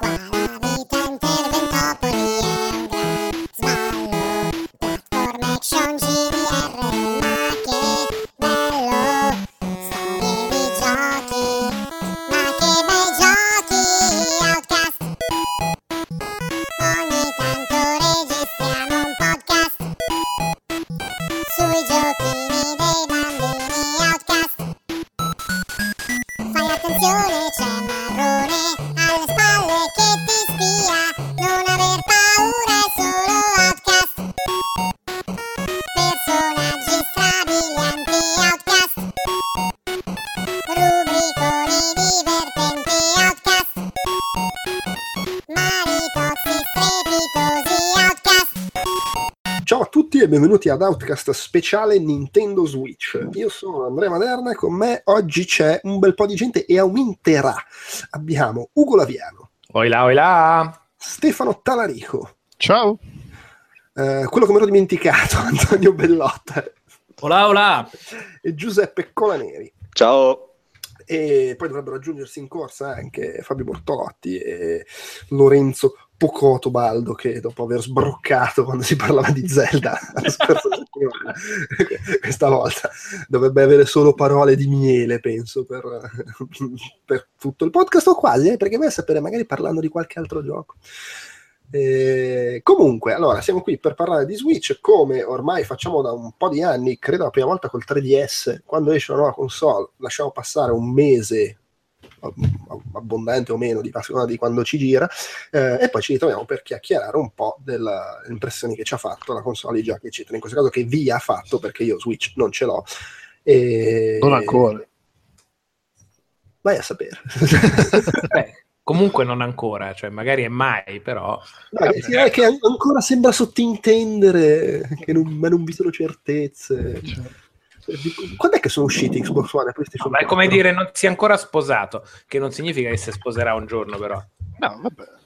Qua benvenuti ad Outcast speciale Nintendo Switch. Io sono Andrea Maderna e con me oggi c'è un bel po' di gente e aumenterà. Abbiamo Ugo Laviano, Oi là, oi là. Stefano Talarico, Ciao. eh, quello che mi ero dimenticato, Antonio Bellotta Olà, olà. e Giuseppe Colaneri. Ciao. E poi dovrebbero aggiungersi in corsa anche Fabio Bortolotti e Lorenzo Pocotto Baldo che dopo aver sbroccato quando si parlava di Zelda la scorsa settimana, questa volta dovrebbe avere solo parole di miele, penso, per, per tutto il podcast o quasi, eh, perché vai a sapere magari parlando di qualche altro gioco. Eh, comunque, allora, siamo qui per parlare di Switch, come ormai facciamo da un po' di anni, credo la prima volta col 3DS, quando esce una nuova console, lasciamo passare un mese abbondante o meno di, a seconda di quando ci gira eh, e poi ci ritroviamo per chiacchierare un po' delle impressioni che ci ha fatto la console già che citano in questo caso che vi ha fatto perché io Switch non ce l'ho. E... Non ancora. vai a sapere. Beh, comunque non ancora, cioè magari è mai, però... Dai, sì, è che an- ancora sembra sottintendere che non, ma non vi sono certezze. Di- quando è che sono usciti Xbox One e PlayStation Ma è 4? come dire non si è ancora sposato, che non significa che si sposerà un giorno, però. No, vabbè.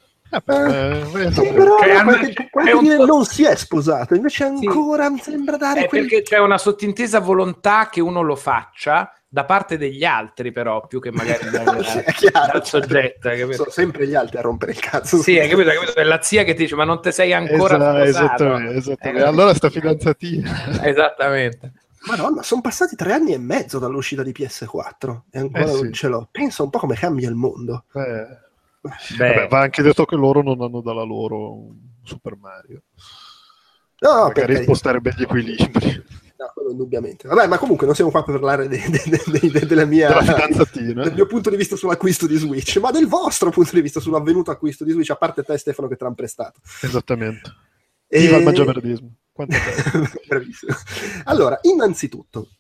Eh, Sì, però Cioè, hanno- qualche, qualche è un non si è sposato, invece ancora mi sembra dare È quel... perché c'è una sottintesa volontà che uno lo faccia da parte degli altri, però, più che magari dal, Sì, chiaro, dal soggetto, capito? sono sempre gli altri a rompere il cazzo Sì, hai capito, hai capito? È la zia che ti dice, ma non te sei ancora Esa- sposato. esattamente, esattamente. Eh, Allora sta fidanzatina. Esattamente. Madonna, sono passati tre anni e mezzo dall'uscita di PS4 e ancora Eh, sì. non ce l'ho. Pensa un po' come cambia il mondo. Eh, Beh, vabbè, va anche detto che loro non hanno dalla loro un Super Mario. No, Magari sposterebbe gli equilibri No, quello indubbiamente. Vabbè, ma comunque non siamo qua per parlare de- de- de- de- della mia, del mio punto di vista sull'acquisto di Switch, ma del vostro punto di vista sull'avvenuto acquisto di Switch, a parte te Stefano che te l'hanno prestato. Esattamente. E- Viva il mangiaverdismo. Quanto. Allora, innanzitutto,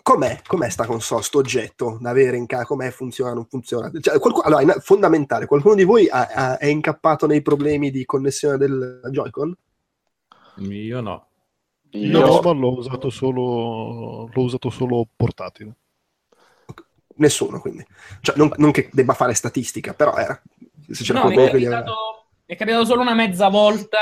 com'è, com'è sta console, sto oggetto da avere in casa? Com'è, funziona, non funziona? Cioè, qualcuno- allora, in- fondamentale, qualcuno di voi ha- ha- è incappato nei problemi di connessione del Joy-Con? io no. Io ma l'ho usato solo l'ho usato solo portatile. Nessuno, quindi. Cioè, non, non che debba fare statistica, però era... Se c'era No, mi è qualcuno che gli aveva- capitato, mi è capitato solo una mezza volta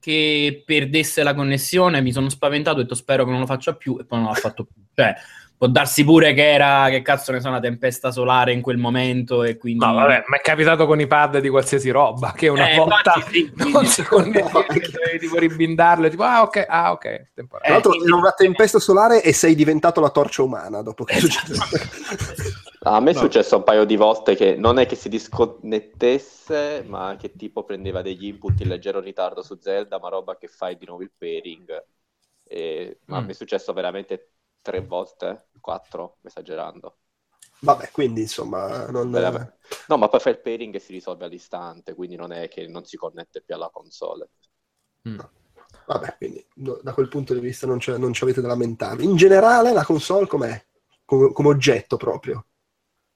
che perdesse la connessione, mi sono spaventato, ho detto spero che non lo faccia più e poi non l'ha fatto più. Cioè, può darsi pure che era, che cazzo ne so, una tempesta solare in quel momento e quindi... No, vabbè, ma è capitato con i pad di qualsiasi roba, che una Eh, volta infatti sì, non si dovevi tipo ribindarlo, tipo, ah ok, ah ok, Tra l'altro Eh, era una tempesta solare e sei diventato la torcia umana dopo che è Esatto. successo. a me è No. successo un paio di volte che non è che si disconnettesse, ma che tipo prendeva degli input in leggero ritardo su Zelda, ma roba che fai di nuovo il pairing. E- Ma Mm. mi è successo veramente tre volte, quattro, esagerando. Vabbè, quindi insomma, non... Veramente. No, ma poi fai il pairing e si risolve all'istante, quindi non è che non si connette più alla console. Mm. Vabbè, quindi no, da quel punto di vista non, c'è- non ci avete da lamentarvi. In generale la console com'è? Come, come oggetto proprio.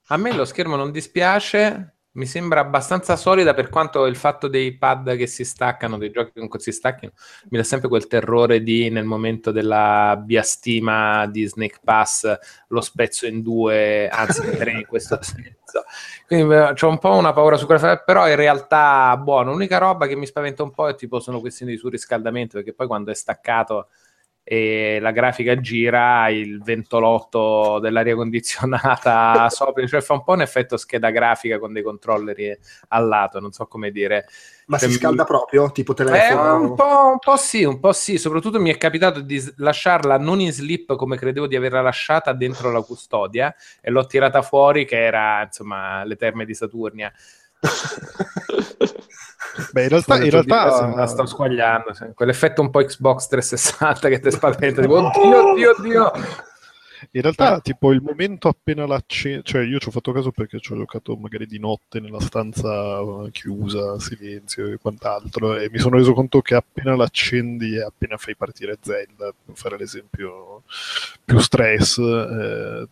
A me lo schermo non dispiace, mi sembra abbastanza solida per quanto il fatto dei pad che si staccano, dei giochi che non si stacchino, mi dà sempre quel terrore di nel momento della biastima di Snake Pass lo spezzo in due, anzi in tre in questo senso. Quindi ho un po' una paura su quella, però in realtà buono. L'unica roba che mi spaventa un po' è tipo sono questioni di surriscaldamento, perché poi quando è staccato e la grafica gira il ventolotto dell'aria condizionata sopra, cioè fa un po' un effetto scheda grafica con dei controlleri al lato, non so come dire. Ma Cioè, si scalda proprio? Tipo Eh, telefono? un, po', un po' sì, un po' sì, soprattutto mi è capitato di lasciarla non in slip come credevo di averla lasciata dentro la custodia e l'ho tirata fuori che era insomma le terme di Saturnia. Beh, in realtà, in realtà la sto squagliando, sì. quell'effetto un po' Xbox 360 che ti spaventa, tipo oddio, oddio, oddio. In realtà, tipo, il momento appena l'accendi, cioè io ci ho fatto caso perché ci ho giocato magari di notte nella stanza eh, chiusa, silenzio e quant'altro, e mi sono reso conto che appena l'accendi e appena fai partire Zelda, per fare l'esempio più stress, eh,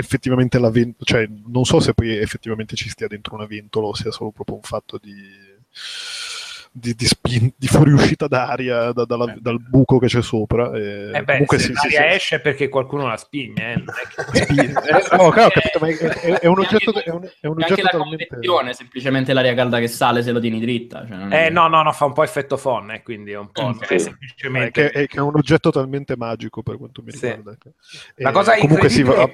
effettivamente la ventola, cioè non so se poi effettivamente ci stia dentro una ventola o sia solo proprio un fatto di... Di, di, spin- di fuoriuscita d'aria da- dalla- dal buco che c'è sopra. E Eh beh, comunque se sì, sì, l'aria sì. esce è perché qualcuno la spigne, eh, che- eh, no, chiaro, ho capito, ma è, è- è un oggetto, è un, è un E anche oggetto la talmente... convezione, semplicemente l'aria calda che sale se lo tieni dritta. Cioè non è- Eh, no, no, no, fa un po' effetto phon, eh, quindi è un po', Mm, sì. è è semplicemente... che, è che è un oggetto talmente magico per quanto mi Sì. riguarda. La Eh, cosa comunque si va...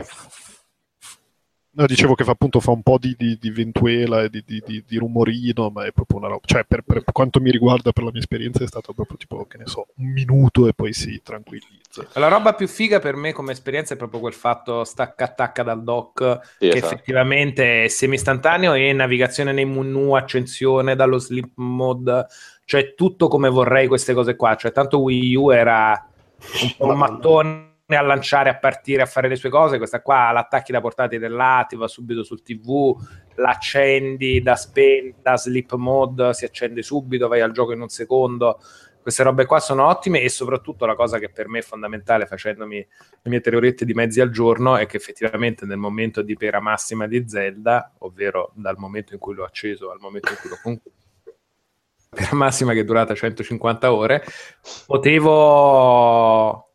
No, dicevo che fa appunto fa un po' di, di, di ventuela e di, di, di- di rumorino, ma è proprio una roba. Cioè, per, per quanto mi riguarda, per la mia esperienza, è stato proprio tipo, che ne so, un minuto e poi si tranquillizza. La roba più figa per me come esperienza è proprio quel fatto stacca-attacca dal dock Sì, che esatto. effettivamente è semi-istantaneo e navigazione nei menu, accensione dallo sleep mode, cioè tutto come vorrei queste cose qua, cioè tanto Wii U era un po' un mattone a lanciare, a partire, a fare le sue cose, questa qua l'attacchi da portatile là, ti va subito sul TV, l'accendi da, spen- da sleep mode, si accende subito, vai al gioco in un secondo, queste robe qua sono ottime e soprattutto la cosa che per me è fondamentale facendomi le mie tre orette di mezzi al giorno è che effettivamente nel momento di pera massima di Zelda, ovvero dal momento in cui l'ho acceso al momento in cui l'ho concluso, pera massima che è durata 150 ore, potevo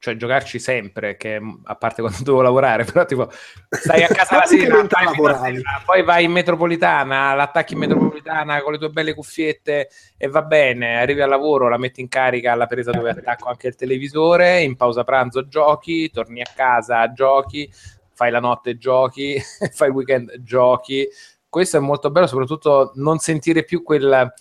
cioè giocarci sempre, che a parte quando dovevo lavorare, però tipo stai a casa la sera, sera, poi vai in metropolitana, l'attacchi in metropolitana con le tue belle cuffiette e va bene, arrivi al lavoro, la metti in carica alla presa dove attacco anche il televisore, in pausa pranzo giochi, torni a casa, giochi, fai la notte giochi, fai il weekend giochi. Questo è molto bello, soprattutto non sentire più quel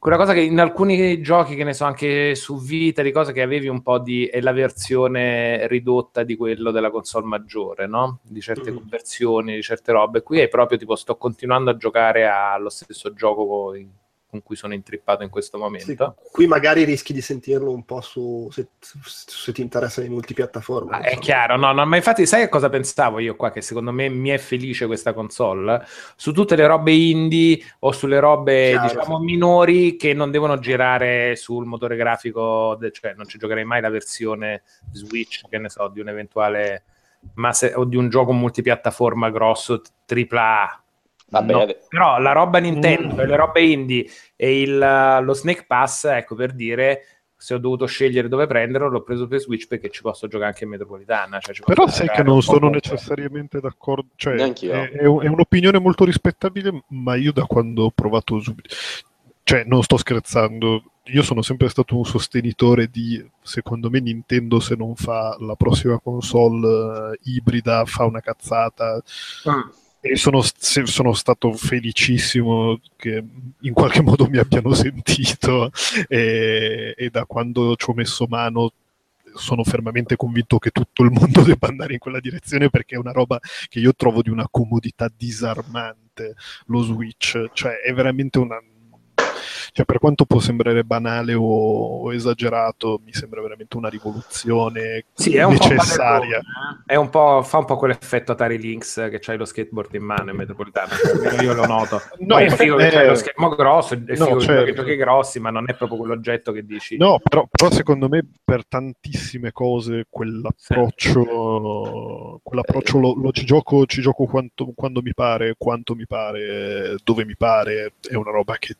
quella cosa che in alcuni giochi, che ne so, anche su Vita, di cose che avevi un po' di... è la versione ridotta di quello della console maggiore, no? Di certe Mhm. conversioni, di certe robe. Qui è proprio tipo, sto continuando a giocare allo stesso gioco con, con cui sono intrippato in questo Sì, momento. qui magari rischi di sentirlo un po' su se, se ti interessa di multipiattaforma. Ah, è chiaro, no, no, ma infatti sai cosa pensavo io qua? Che secondo me mi è felice questa console? Su tutte le robe indie o sulle robe, Chiaro, diciamo, sì. minori che non devono girare sul motore grafico, cioè non ci giocherei mai la versione Switch, che ne so, di un eventuale ma se- o di un gioco multipiattaforma grosso AAA. Vabbè, No, però la roba Nintendo Mm. e le robe indie e il, lo Snake Pass, ecco per dire, se ho dovuto scegliere dove prenderlo, l'ho preso per Switch perché ci posso giocare anche in metropolitana. Cioè ci Però sai che non sono necessariamente d'accordo, cioè è, è un- è un'opinione molto rispettabile, ma io da quando ho provato subito, cioè non sto scherzando, io sono sempre stato un sostenitore di, secondo me Nintendo se non fa la prossima console eh, ibrida fa una cazzata Mm. E sono, sono stato felicissimo che in qualche modo mi abbiano sentito e, e da quando ci ho messo mano sono fermamente convinto che tutto il mondo debba andare in quella direzione perché è una roba che io trovo di una comodità disarmante lo Switch, cioè è veramente una cioè per quanto può sembrare banale o, o esagerato, mi sembra veramente una rivoluzione Sì, è un necessaria. padellone, eh. È un po', fa un po' quell'effetto Atari Lynx che c'hai lo skateboard in mano in metropolitana, almeno io lo noto. No, Poi è figo che eh, c'hai lo schermo grosso, è no, figo che certo. giochi giochi grossi, ma non è proprio quell'oggetto che dici. No, però, però secondo me per tantissime cose quell'approccio, quell'approccio lo, lo ci gioco, ci gioco quanto- quando mi pare, quanto mi pare, dove mi pare, è una roba che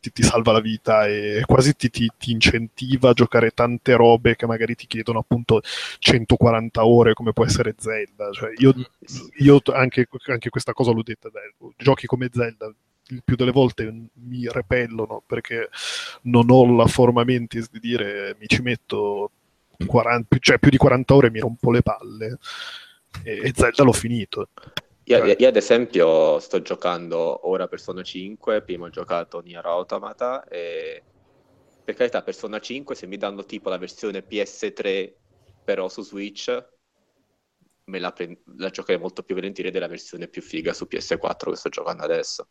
ti, ti salva la vita e quasi ti, ti- ti incentiva a giocare tante robe che magari ti chiedono appunto 140 ore come può essere Zelda. Cioè, io, io anche, anche questa cosa l'ho detta, dai, giochi come Zelda il più delle volte mi repellono perché non ho la forma mentis di dire mi ci metto 40, cioè più di 40 ore mi rompo le palle e, e Zelda l'ho finito. Io, io, ad esempio sto giocando ora Persona 5, prima ho giocato Nier Automata e per carità Persona 5 se mi danno tipo la versione PS3 però su Switch me la, pre- la giocherei molto più volentieri della versione più figa su PS4 che sto giocando adesso.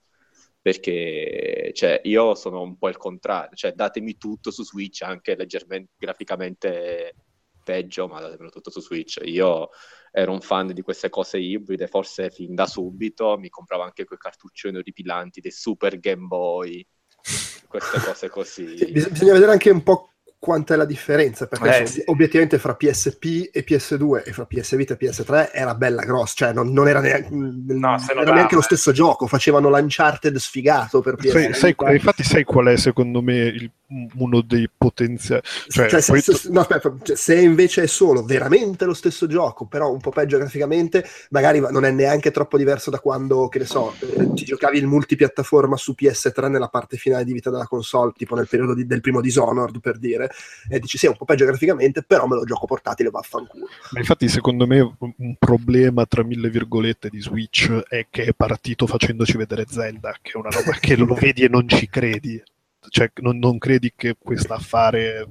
Perché cioè, io sono un po' il contrario, cioè datemi tutto su Switch, anche leggermente graficamente peggio, ma datemelo tutto su Switch. Io ero un fan di queste cose ibride, forse fin da subito mi compravo anche quei cartuccioni orripilanti dei Super Game Boy, queste cose così. Sì, bisogna vedere anche un po' quanta è la differenza, perché Eh, sì. obiettivamente fra PSP e PS2 e fra PS Vita e PS3 era bella grossa, cioè non, non era, neanche, No, se era neanche lo stesso gioco, facevano l'Uncharted sfigato per PS Sai, sai- infatti sai qual è secondo me il- uno dei potenziali... Cioè, Cioè, se, se- no, aspetta, cioè, se invece è solo veramente lo stesso gioco, però un po' peggio graficamente, magari non è neanche troppo diverso da quando, che ne so, eh, ti giocavi il multipiattaforma su PS3 nella parte finale di vita della console, tipo nel periodo di- del primo Dishonored, per dire, e dici sì, è un po' peggio graficamente, però me lo gioco portatile, vaffanculo. Ma infatti, secondo me, un problema tra mille virgolette di Switch è che è partito facendoci vedere Zelda, che è una roba che lo vedi e non ci credi. Cioè, non, non credi che questo affare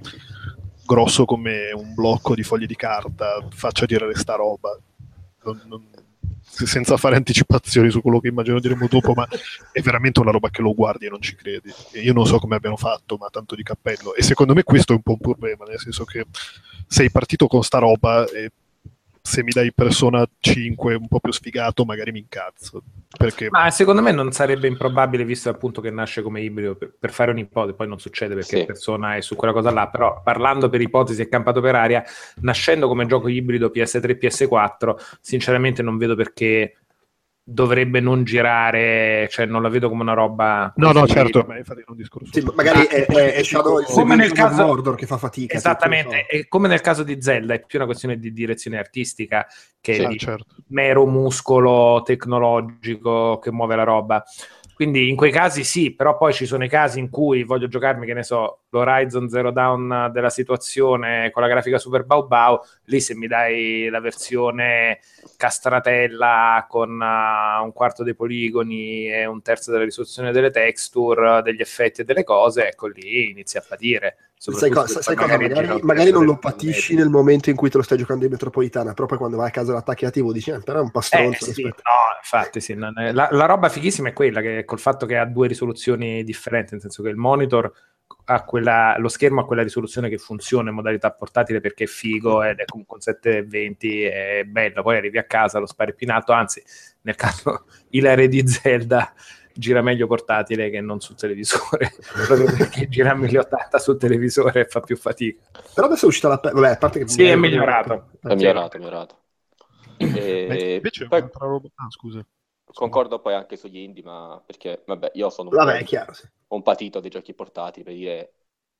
grosso come un blocco di foglie di carta faccia girare sta roba. Non- non- senza fare anticipazioni su quello che immagino diremo dopo, ma è veramente una roba che lo guardi e non ci credi. Io non so come abbiano fatto, ma tanto di cappello. E secondo me questo è un po' un problema, nel senso che sei partito con sta roba e se mi dai Persona 5 un po' più sfigato, magari mi incazzo. Perché Ma secondo me non sarebbe improbabile, visto appunto che nasce come ibrido, per, per fare un'ipotesi, poi non succede perché Sì. persona è su quella cosa là, però parlando per ipotesi e campato per aria, nascendo come gioco ibrido PS3 PS4, sinceramente non vedo perché dovrebbe non girare, cioè non la vedo come una roba... No, no, certo, ma infatti non discorso. Sì, ma magari è, è, è Shadow il Come nel caso- di Mordor che fa fatica. Esattamente, tipo, e come nel caso di Zelda è più una questione di direzione artistica che Sì, di certo. mero muscolo tecnologico che muove la roba. Quindi in quei casi sì, però poi ci sono i casi in cui voglio giocarmi, che ne so, l'Horizon Zero Dawn della situazione con la grafica super bau bau, lì se mi dai la versione castratella con uh, un quarto dei poligoni e un terzo della risoluzione delle texture, degli effetti e delle cose, ecco lì inizi a patire. Sai, cosa, sai cosa? Magari, al magari non lo patisci nel momento in cui te lo stai giocando in metropolitana, però poi quando vai a casa l'attacchi a TV dici, "Eh, però è un po' Eh, sì, no, infatti sì, non è- la, la roba fighissima è quella che col fatto che ha due risoluzioni differenti, nel senso che il monitor ha quella, lo schermo ha quella risoluzione che funziona in modalità portatile perché è figo ed è comunque un 720 è bello, poi arrivi a casa lo spari più in alto, anzi nel caso Ilare di Zelda gira meglio portatile che non sul televisore, proprio perché gira a 1080 sul televisore e fa più fatica. Però adesso è uscita la... Vabbè, a parte che... Sì, è migliorato. È migliorato, è migliorato. E invece poi un'altra roba... Ah, scusa. concordo poi anche sugli indie, ma perché, vabbè, io sono un, Vabbè, po' è chiaro, sì. un patito dei giochi portati, per dire,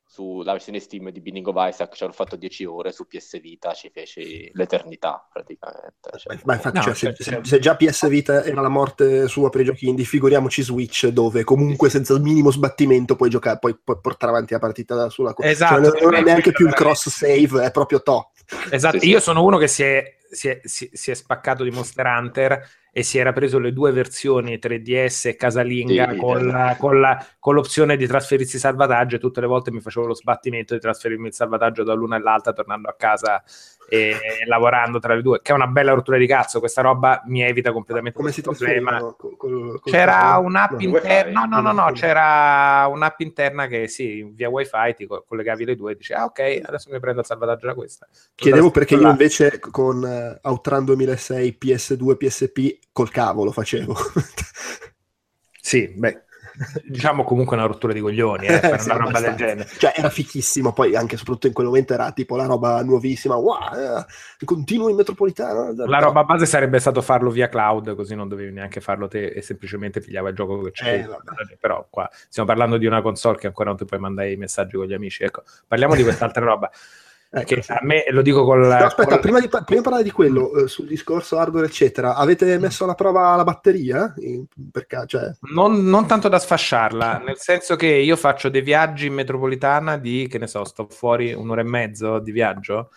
sulla versione Steam di Binding of Isaac ci hanno fatto 10 ore, su PS Vita ci feci l'eternità, praticamente. Cioè, Ma- infatti, No, cioè, se, se- se già PS Vita era la morte sua per i giochi indie, figuriamoci Switch, dove comunque senza il minimo sbattimento puoi giocare, puoi, puoi portare avanti la partita da sulla co- Esatto, cioè, non, è neanche più il cross save, è proprio to. Esatto, Sì, sì. io sono uno che si è, si, è, si- si è spaccato di Monster Hunter e si era preso le due versioni 3DS e casalinga Sì, con, idem. la- con la- con l'opzione di trasferirsi salvataggio e tutte le volte mi facevo lo sbattimento di trasferirmi il salvataggio dall'una all'altra tornando a casa e lavorando tra le due, che è una bella rottura di cazzo, questa roba mi evita completamente Come si problema. Col- col- C'era col- un'app no. interna, no, no, no, no, c'era un'app interna che sì, via wifi ti co- collegavi le due e dici, ah ok, adesso mi prendo il salvataggio da questa. Chiedevo perché io Là. invece con eh, Outrun 2006, PS2, PSP, col cavolo facevo. Sì, beh, diciamo comunque una rottura di coglioni, eh, fare Sì, una roba del genere. Cioè, era fichissimo, poi anche soprattutto in quel momento era tipo la roba nuovissima, wow, eh, continuo in metropolitana. La roba base sarebbe stato farlo via cloud, così non dovevi neanche farlo te e semplicemente pigliava il gioco che c'è. Eh. Però qua stiamo parlando di una console che ancora non ti puoi mandare i messaggi con gli amici. Ecco, parliamo di quest'altra roba. Ecco, Che a me lo dico con la. No, aspetta, con- prima di, prima di parlare di quello, eh, sul discorso hardware, eccetera, avete messo alla prova la batteria? In- per ca- cioè, Non, non tanto da sfasciarla, nel senso che io faccio dei viaggi in metropolitana di, che ne so, sto fuori un'ora e mezzo di viaggio,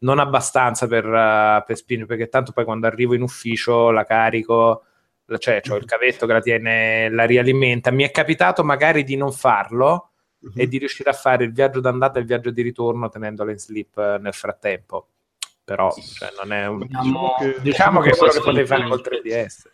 non abbastanza per, eh, per spingere, perché tanto poi quando arrivo in ufficio la carico, cioè ho il cavetto che la tiene, la rialimenta. Mi è capitato magari di non farlo mhm. e di riuscire a fare il viaggio d'andata e il viaggio di ritorno tenendola in sleep eh, nel frattempo. Però cioè, non è un... Diciamo, diciamo che è quello che potevi fare col 3DS.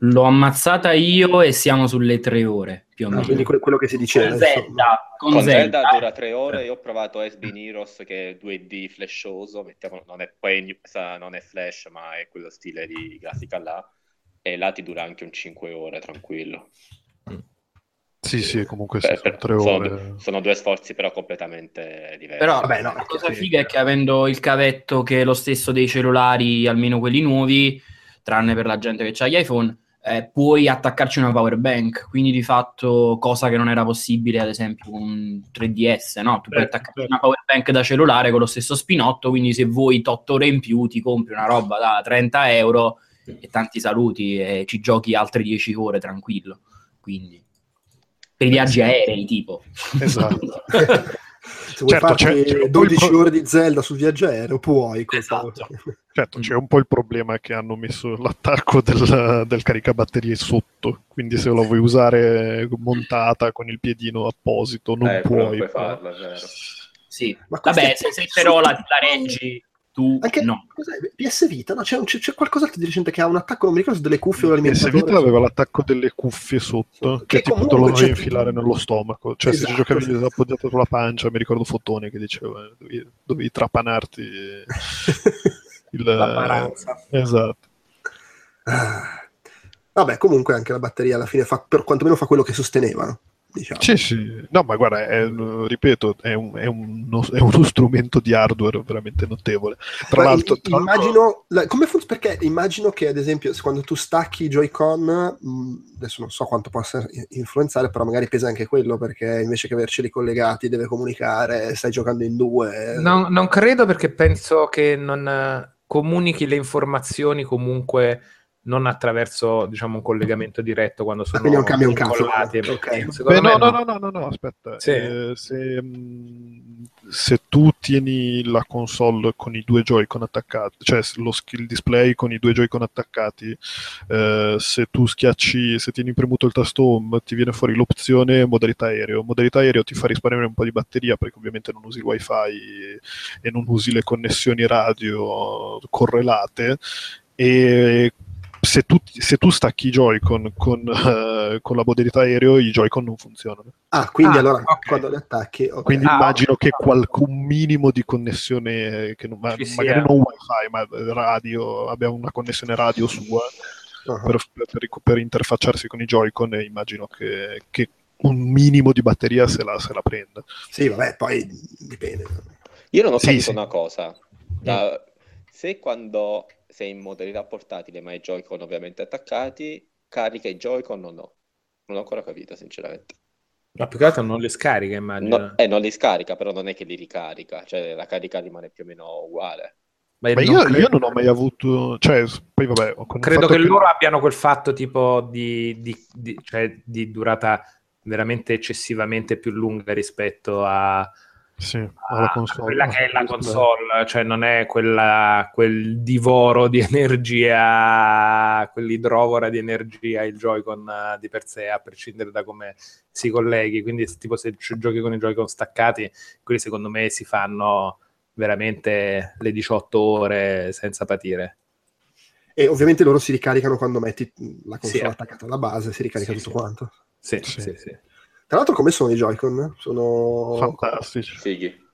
L'ho ammazzata io e siamo sulle tre ore più o Ah, meno. quindi que- quello che si diceva. con. Zelda, con Con Zelda Zelda, dura tre ore. Io ho provato SB Heroes che è 2D flashoso. Mettiamo, non, è, poi, non è flash, ma è quello stile di grafica là. E là ti dura anche un 5 ore, tranquillo. Sì, sì, comunque sì, sono per- tre sono, ore. sono due sforzi, però completamente diversi. Però Vabbè, no, la cosa sì. figa è che avendo il cavetto che è lo stesso dei cellulari, almeno quelli nuovi, tranne per la gente che ha gli iPhone, eh, puoi attaccarci una power bank, quindi di fatto cosa che non era possibile ad esempio con un 3DS, no? Tu puoi Certo, attaccarci una power bank da cellulare con lo stesso spinotto, quindi se vuoi 8 ore in più ti compri una roba da 30 euro e tanti saluti e ci giochi altre 10 ore tranquillo. Quindi per i viaggi aerei tipo. Esatto. Se vuoi Certo, farti c'è- c'è un po' il 12 pro- ore di Zelda sul viaggio aereo, puoi. Esatto. Certo, c'è un po' il problema che hanno messo l'attacco del, del caricabatterie sotto, quindi se la vuoi usare montata con il piedino apposito non Eh, puoi. puoi farlo, è vero. Sì, Ma vabbè, se, se però la, la reggi tu Anche no. PS Vita? No, c'è, un- c'è- qualcos'altro di recente che ha un attacco, non mi ricordo se delle cuffie o PS l'alimentatore. Vita aveva l'attacco delle cuffie sotto, Che che, tipo te lo dovevi infilare nello stomaco. Cioè, se Esatto, ci giocavi sì. appoggiato sulla pancia, mi ricordo Fotone che diceva dovevi, dovevi trapanarti il... La paranza. Esatto. Ah. Vabbè, comunque anche la batteria alla fine fa, per quantomeno fa quello che sosteneva? Diciamo. Sì, sì. No, ma guarda, è, ripeto, è, un- è uno, è uno strumento di hardware veramente notevole. Tra Ma l'altro, tra immagino, la- come fun- perché immagino che ad esempio se quando tu stacchi i Joy-Con, mh, adesso non so quanto possa influenzare, però magari pesa anche quello perché invece che averceli collegati deve comunicare, stai giocando in due. Non, non credo perché penso che non eh, comunichi le informazioni comunque non attraverso diciamo un collegamento diretto quando sono quindi non cambia un cazzo. incollati. Ok. Secondo Beh, no, no. no, no, no, no, no, aspetta. Sì. Eh, se, mh, se tu tieni la console con i due Joy-Con attaccati, cioè lo skill display con i due Joy-Con attaccati, eh, se tu schiacci, se tieni premuto il tasto home, ti viene fuori l'opzione modalità aereo. Modalità aereo ti fa risparmiare un po' di batteria perché ovviamente non usi il wifi e, e non usi le connessioni radio correlate. E se tu, se tu stacchi i Joy-Con con, eh, con la modalità aereo, i Joy-Con non funzionano. Ah, quindi Ah, allora ok. quando li attacchi... ok. Quindi Ah, immagino ok. che qualcun minimo di connessione, che non- magari sia. non wifi, ma radio, abbia una connessione radio sua Ah. per, per- per interfacciarsi con i Joy-Con e immagino che, che un minimo di batteria se la, se la prenda. Sì, vabbè, poi dipende. Io non ho Sì, capito sì. una cosa. Da- se quando sei in modalità portatile, ma i Joy-Con ovviamente attaccati, carica i Joy-Con o no? Non ho ancora capito, sinceramente. Ma più che altro non le scarica, immagino. No, eh, non li scarica, però non è che li ricarica, cioè la carica rimane più o meno uguale. Ma Ma non io, credo- io non ho mai avuto, cioè, poi vabbè, il credo che loro abbiano quel fatto tipo di, di- di- cioè, di durata veramente eccessivamente più lunga rispetto a, sì, a- alla a console. quella che è la console, cioè non è quella, quel divoro di energia, quell'idrovora di energia il Joy-Con eh, di per sé, a prescindere da come si colleghi. Quindi, tipo, se giochi con i Joy-Con staccati, quelli secondo me si fanno veramente le 18 ore senza patire. E ovviamente loro si ricaricano quando metti la console Sì. attaccata alla base, si ricarica Sì, tutto sì. quanto. Sì, Sì. sì, sì. Tra l'altro come sono i Joy-Con? Sono Fantastici. Fighi.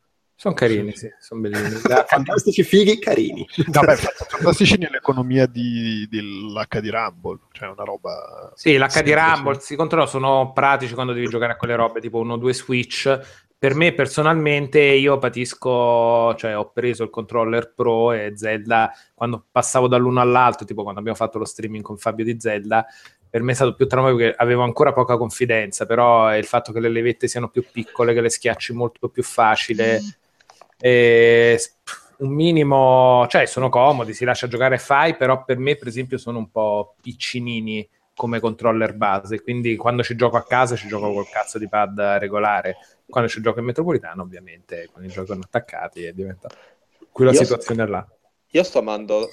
Sono carini, sì, sono bellini. Fantastici, fighi, carini. Vabbè, fantastici nell'economia di, dell'HD Rumble, cioè una roba... Sì, l'HD Rumble, sì. si controlla, sono pratici quando devi giocare a quelle robe, tipo uno o due Switch. Per me personalmente io patisco, cioè ho preso il controller Pro e Zelda, quando passavo dall'uno all'altro, tipo quando abbiamo fatto lo streaming con Fabio di Zelda, per me è stato più traumatico perché avevo ancora poca confidenza, però è il fatto che le levette siano più piccole, che le schiacci molto più facile, E s- un minimo, cioè sono comodi, si lascia giocare fai, però per me per esempio sono un po' piccinini come controller base, quindi quando ci gioco a casa ci gioco col cazzo di pad regolare, quando ci gioco in metropolitano ovviamente con i giochi attaccati e diventa quella Io- situazione là. Io sto amando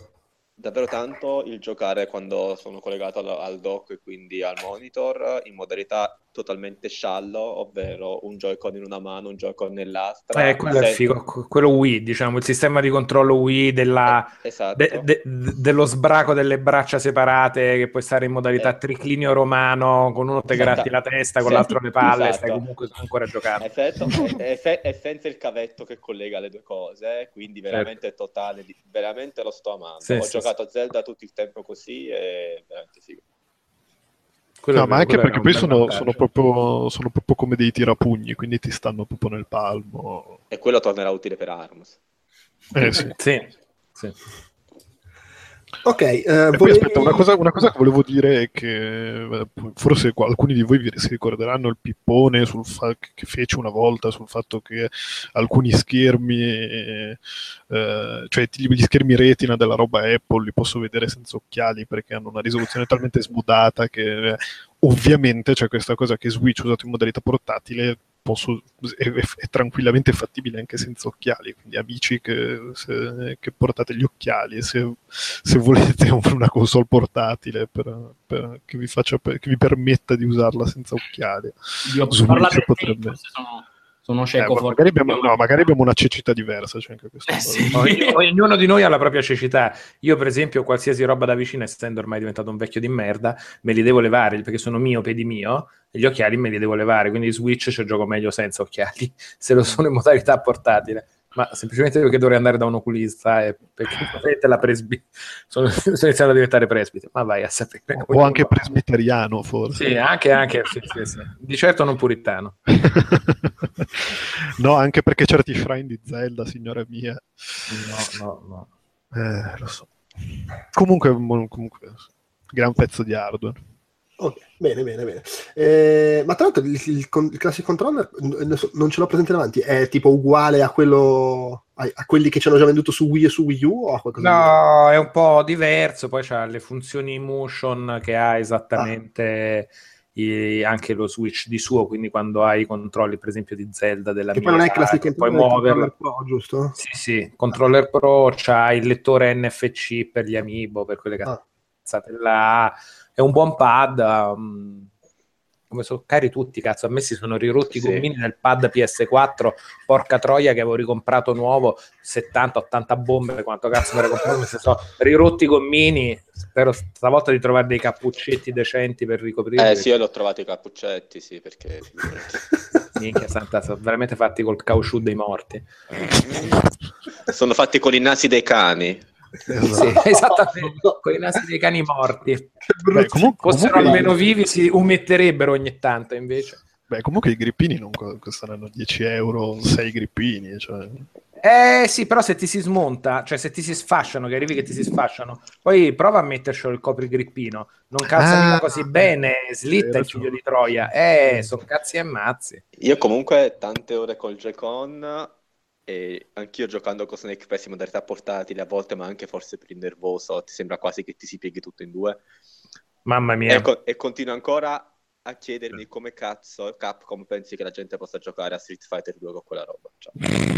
davvero tanto il giocare quando sono collegato al, al dock e quindi al monitor in modalità totalmente sciallo, ovvero un Joy-Con in una mano, un Joy-Con nell'altra. Eh, quello è Sen- figo, que- quello Wii, diciamo, il sistema di controllo Wii della, Eh, esatto. de- de- de- dello sbraco delle braccia separate che puoi stare in modalità Eh. triclinio romano con uno te Esatto. gratti la testa, con Sì, l'altro le palle, esatto. stai comunque ancora a giocare. Effetto, e fe- e senza il cavetto che collega le due cose, quindi veramente totale, di- veramente lo sto amando. Certo. Sì, Ho sì, giocato a Zelda tutto il tempo così e veramente figo. Quello No, ma vero, anche perché poi sono, sono proprio, sono proprio come dei tirapugni, quindi ti stanno proprio nel palmo. E quello tornerà utile per Arms. Eh sì. Sì, sì. Ok, poi volevi- aspetta, una cosa, una cosa che volevo dire è che forse alcuni di voi vi si ricorderanno il pippone sul fa- che fece una volta sul fatto che alcuni schermi, eh, cioè gli schermi retina della roba Apple li posso vedere senza occhiali perché hanno una risoluzione talmente smodata che eh, ovviamente c'è questa cosa che Switch usato in modalità portatile posso- è, è- tranquillamente fattibile anche senza occhiali, quindi amici che, se- che portate gli occhiali, se, se volete una console portatile per- per- che, vi faccia, che vi permetta di usarla senza occhiali. Io te, potrebbe- sono, sono Eh, cieco forse. magari, abbiamo, no, magari abbiamo una cecità diversa, questa Eh, sì. Ognuno di noi ha la propria cecità. Io, per esempio, qualsiasi roba da vicino, essendo ormai diventato un vecchio di merda, me li devo levare perché sono miope di mio e gli occhiali me li devo levare. Quindi Switch ci gioco meglio senza occhiali se lo sono in modalità portatile. Ma semplicemente perché dovrei andare da un oculista e perché la presbi sono, sono iniziato a diventare presbite. Ma vai a sapere. O anche presbiteriano, forse. Sì, anche, anche sì, sì, sì. di certo non puritano. no, anche perché certi shrine di Zelda, signora mia. No, no, no. Eh, lo so. Comunque, comunque, gran pezzo di hardware. Ok, bene, bene, bene. Eh, ma tra l'altro il, il, il Classic Controller non ce l'ho presente davanti, è tipo uguale a quello a, a quelli che ci hanno già venduto su Wii e su Wii U o a qualcosa di No, è un po' diverso, poi c'ha le funzioni motion che ha esattamente i- anche lo Switch di suo, quindi quando hai i controlli per esempio di Zelda della Che poi non è mia, Classic puoi. Controller Pro, giusto? Sì, sì, controller Pro, c'ha il lettore NFC per gli amiibo, per quelle Ah. Cazzate là, è un buon pad, um, come sono cari tutti, cazzo, a me si sono rirotti i Sì. gommini del pad PS4, porca troia che avevo ricomprato nuovo, 70-80 bombe, quanto cazzo mi ero comprato, mi sono rirotti i gommini, spero stavolta di trovare dei cappuccetti decenti per ricoprirli, Eh sì, io l'ho trovato i cappuccetti, sì, perché... minchia santa, sono veramente fatti col caucciù dei morti. Sono fatti con i nasi dei cani. Sì, esattamente, con i nasi dei cani morti. Beh, comunque, fossero comunque- almeno vivi si umetterebbero ogni tanto invece. Beh, comunque i grippini non co- costeranno 10 euro, 6 grippini. Cioè... eh sì però se ti si smonta cioè se ti si sfasciano che arrivi che ti si sfasciano poi prova a mettercelo il copri-grippino non calza Ah, mica così bene slitta il figlio di Troia. Eh sono cazzi e mazzi. Io comunque tante ore col Joy-Con e anch'io giocando con Snake Pass in modalità portatile a volte, ma anche forse per il nervoso, ti sembra quasi che ti si pieghi tutto in due. mamma mia E, co- e continuo ancora a chiedermi come cazzo Capcom pensi che la gente possa giocare a Street Fighter 2 con quella roba. Cioè,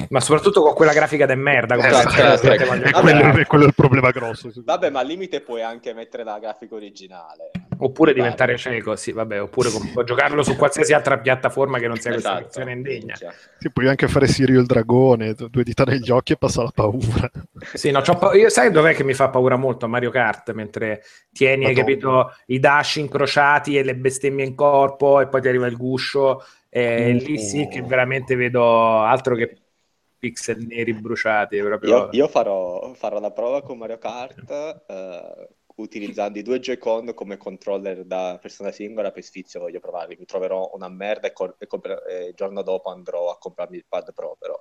ma soprattutto con quella grafica de merda come Esatto, esatto. E Vabbè. quello, è, quello è il problema grosso. Vabbè, ma al limite puoi anche mettere la grafica originale. Oppure diventare cieco sì vabbè oppure puoi giocarlo su qualsiasi altra piattaforma che non sia questa Esatto. versione indegna. Sì, puoi anche fare Sirio il dragone, due dita negli occhi e passa la paura. Sì, no, c'ho pa- io sai dov'è che mi fa paura molto Mario Kart mentre tieni, hai Madonna. capito, i dash incrociati e le bestemmie in corpo e poi ti arriva il guscio e Mm. lì sì che veramente vedo altro che pixel neri bruciati proprio. Io, io farò, farò la prova con Mario Kart eh, utilizzando i due Joy-Con come controller da persona singola per sfizio voglio provarli. Mi troverò una merda e, col- e compre- e il giorno dopo andrò a comprarmi il pad pro, però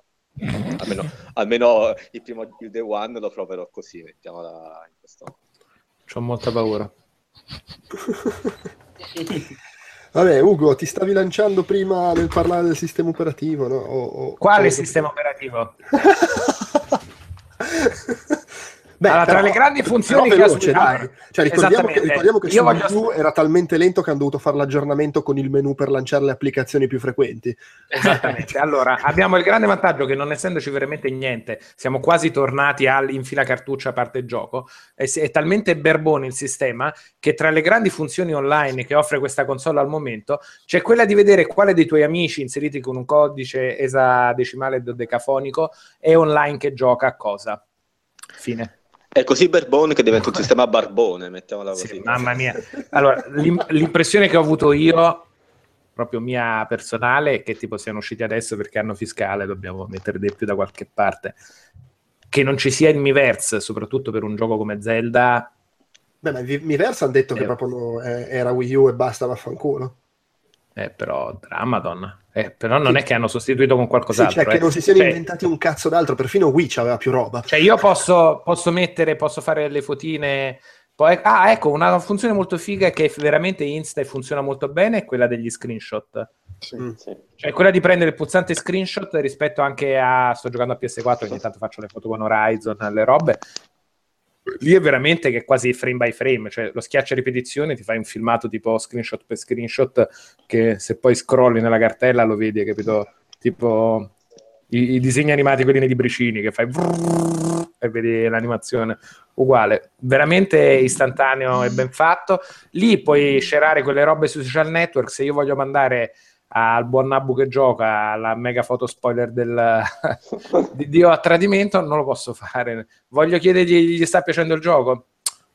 almeno, almeno il primo il day one lo proverò così, mettiamola in questo modo. C'ho molta paura. Vabbè, Ugo, ti stavi lanciando prima nel parlare del sistema operativo, no? O- o- Quale cioè- sistema operativo? Beh, Allora, tra però- le grandi funzioni che ha veloce, su- dai. Cioè, ricordiamo che, ricordiamo che su voglio- U era talmente lento che hanno dovuto fare l'aggiornamento con il menu per lanciare le applicazioni più frequenti. Esattamente. Allora, abbiamo il grande vantaggio che non essendoci veramente niente, siamo quasi tornati all'infila cartuccia a parte gioco. È, è talmente berbone il sistema che tra le grandi funzioni online che offre questa console al momento c'è quella di vedere quale dei tuoi amici inseriti con un codice esadecimale dodecafonico è online che gioca a cosa. Fine. È così barbone che diventa un sistema barbone, mettiamola così. Sì, mamma mia. Allora, l'im- l'impressione che ho avuto io, proprio mia personale, è che tipo siano usciti adesso perché hanno fiscale, dobbiamo mettere di più da qualche parte. Che non ci sia il Miiverse, soprattutto per un gioco come Zelda, Beh, ma i Miiverse hanno detto che Eh. proprio no- eh, era Wii U e basta, vaffanculo. Eh, però Dramadon. Eh, però non è che hanno sostituito con Sì, qualcos'altro. cioè che eh. non si siano Cioè, inventati un cazzo d'altro, perfino Wii aveva più roba. Cioè, io posso, posso mettere, posso fare le fotine. Poi, ah, ecco, una funzione molto figa che è veramente insta e funziona molto bene è quella degli screenshot. Mm. Sì. Cioè, quella di prendere il pulsante screenshot rispetto anche a. Sto giocando a PS4, ogni tanto faccio le foto con Horizon, le robe. Lì è veramente che è quasi frame by frame, cioè lo schiaccia a ripetizione, ti fai un filmato tipo screenshot per screenshot, che se poi scrolli nella cartella lo vedi, capito? Tipo i, i disegni animati, quelli nei libricini, che fai e vedi l'animazione uguale, veramente istantaneo e ben fatto. Lì puoi scerare quelle robe sui social network. Se io voglio mandare al buon Nabu che gioca la mega foto spoiler del, di Dio a tradimento, non lo posso fare. Voglio chiedergli gli sta piacendo il gioco?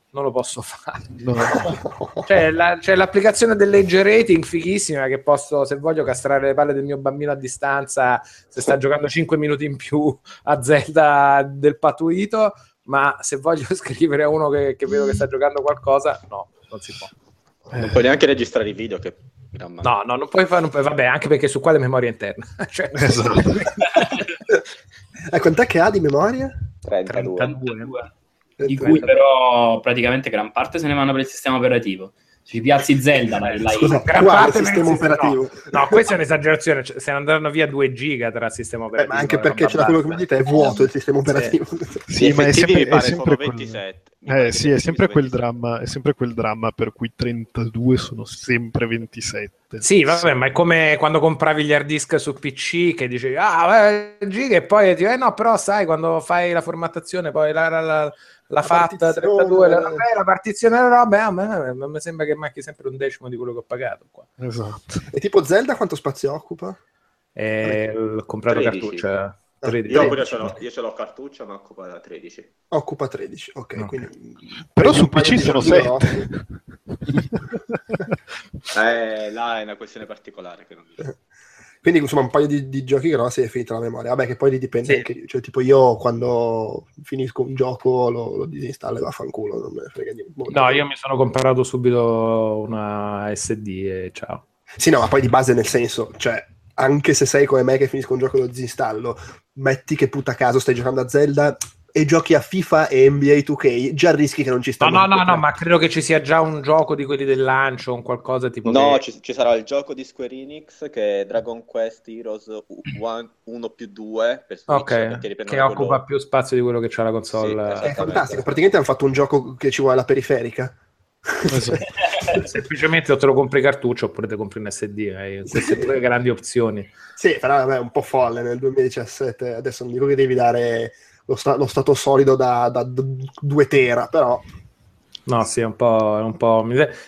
Non lo posso fare. No, C'è, la- c'è l'applicazione del legge rating fighissima che posso, se voglio, castrare le palle del mio bambino a distanza se sta giocando 5 minuti in più a Zelda del patuito, ma se voglio scrivere a uno che, che vedo che sta giocando qualcosa, no, non si può. Non puoi neanche registrare i video, che. No, no, non puoi fare, non puoi- vabbè, anche perché su quale memoria interna? Cioè, Esatto. Eh, quant'è che ha di memoria? 32. 32. Eh, Di cui però praticamente gran parte se ne vanno per il sistema operativo. Ci piazzi Zelda, la, la Scusa, gran parte sistema operativo? No, no, questa è un'esagerazione, cioè, se ne andranno via 2 giga tra sistema Eh, operativo. ma anche perché c'è da quello che mi dite, è vuoto il sistema operativo. Sì, Gli ma è sempre, è sempre sono quel- 27. Mi pare Eh sì, è sempre quel dramma, è sempre quel dramma per cui 32 sono sempre 27. Sì, vabbè, ma è come quando compravi gli hard disk su PC che dicevi, ah, eh, giga e poi ti eh no, però sai, quando fai la formattazione, poi la, la, la, la fatta partizione, 32, la, eh. vabbè, la partizione della roba, eh, a me, a me sembra che manchi sempre un decimo di quello che ho pagato qua. Esatto. E tipo Zelda quanto spazio occupa? E ho comprato 13. cartuccia. Ah, 13. Io pure ce l'ho, io ce l'ho cartuccia, ma occupa da 13. Occupa 13, ok. Ok. Quindi, Però su PC sono giochi 7. grossi. Eh, là è una questione particolare che non dico. Quindi insomma un paio di, di giochi grossi è finita la memoria. Vabbè che poi dipende Sì. anche, cioè tipo io quando finisco un gioco lo, lo disinstallo e vaffanculo, non me ne frega niente. No, io mi sono comprato subito una SD e ciao. Sì, no, ma poi di base nel senso, cioè anche se sei come me che finisco un gioco e lo disinstallo, metti che puta caso stai giocando a Zelda e giochi a FIFA e NBA 2K, già rischi che non ci No, stanno. no, no, no, tre. ma credo che ci sia già un gioco di quelli del lancio, un qualcosa tipo No, che- ci, ci sarà il gioco di Square Enix che è Dragon Quest Heroes 1 più 2 per Switch, Ok, perché riprendono che occupa quello- più spazio di quello che c'ha la console. Sì, È esatto. fantastico, praticamente hanno fatto un gioco che ci vuole la periferica. Esatto. Semplicemente o te lo compri cartuccio oppure te compri un SD. eh, Queste due grandi opzioni. Sì, però vabbè, è un po' folle nel 2017. Adesso non dico che devi dare lo, sta- lo stato solido da, da 2 tera, però No, sì, è un po', è un po'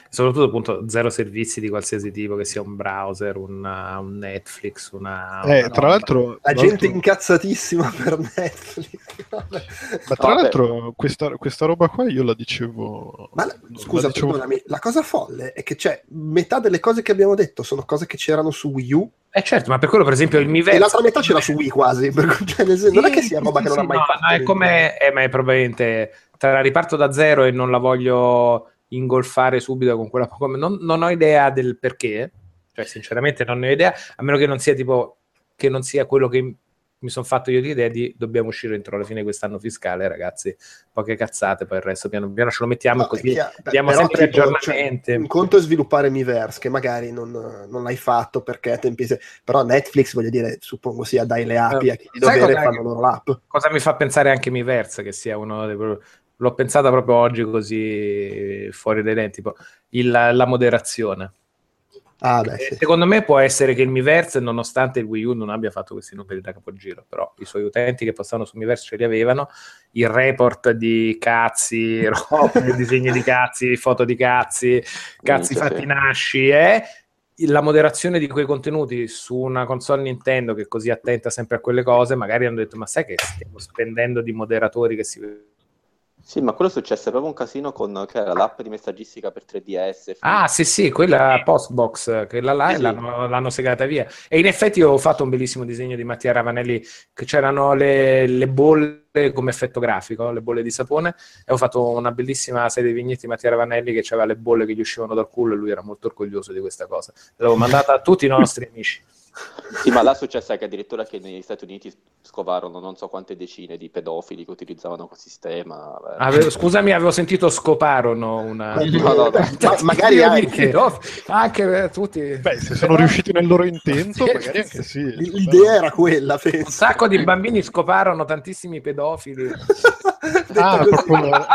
soprattutto appunto zero servizi di qualsiasi tipo, che sia un browser, una- un Netflix, una... Eh, una tra l'altro, la gente l'altro- incazzatissima per Netflix. Ma tra Vabbè. l'altro questa, questa roba qua io la dicevo... Ma la- la scusa, dicevo- perdonami, la cosa folle è che c'è metà delle cose che abbiamo detto sono cose che c'erano su Wii U Eh certo, ma per quello per esempio il Miiverse... e l'altra metà c'era su Wii quasi. per cioè, nel senso, non è che sia roba che non ha mai no, fatto. no, è come... eh, ma è probabilmente... Tra riparto da zero e non la voglio ingolfare subito con quella... come- Non, non ho idea del perché, cioè sinceramente non ne ho idea, a meno che non sia tipo... che non sia quello che mi sono fatto io l'idea di dobbiamo uscire entro la fine di quest'anno fiscale, ragazzi. Poche cazzate, poi il resto piano piano ce lo mettiamo No, così chiaro. Diamo però, sempre tipo, aggiornamenti. cioè, un conto è sviluppare Miiverse, che magari non, non l'hai fatto perché tempi... Però Netflix, voglio dire, suppongo sia dai le api a chi di dovere fanno loro l'app. Cosa mi fa pensare anche Miiverse, che sia uno dei... L'ho pensata proprio oggi così fuori dai denti, tipo il- la moderazione. Ah, beh, Eh, sì. Secondo me può essere che il Miiverse, nonostante il Wii U non abbia fatto questi numeri da capogiro, però i suoi utenti che postavano su Miiverse ce li avevano, il report di cazzi, robe, disegni di cazzi, foto di cazzi, cazzi Minchia, fatti sì. nasci, e la moderazione di quei contenuti su una console Nintendo che è così attenta sempre a quelle cose, magari hanno detto, ma sai che stiamo spendendo di moderatori che si... Sì, ma quello è successo proprio un casino con che era l'app di messaggistica per 3DS. Ah, sì, sì, quella Postbox, quella là Sì, sì. l'hanno, l'hanno segata via. E in effetti ho fatto un bellissimo disegno di Mattia Ravanelli, che c'erano le, le bolle come effetto grafico, le bolle di sapone, e ho fatto una bellissima serie di vignette di Mattia Ravanelli che aveva le bolle che gli uscivano dal culo e lui era molto orgoglioso di questa cosa. L'avevo mandata a tutti i nostri amici. Sì, ma là è successo anche addirittura che negli Stati Uniti scovarono non so quante decine di pedofili che utilizzavano quel sistema. Avevo- scusami, avevo sentito scoparono una... No, no, no. Ma- magari anche- anche eh, tutti... Beh, se sono riusciti nel loro intento, Sì, magari anche sì. L'idea era quella, Un penso. sacco di bambini scoparono tantissimi pedofili. Detto Ah, così. proprio...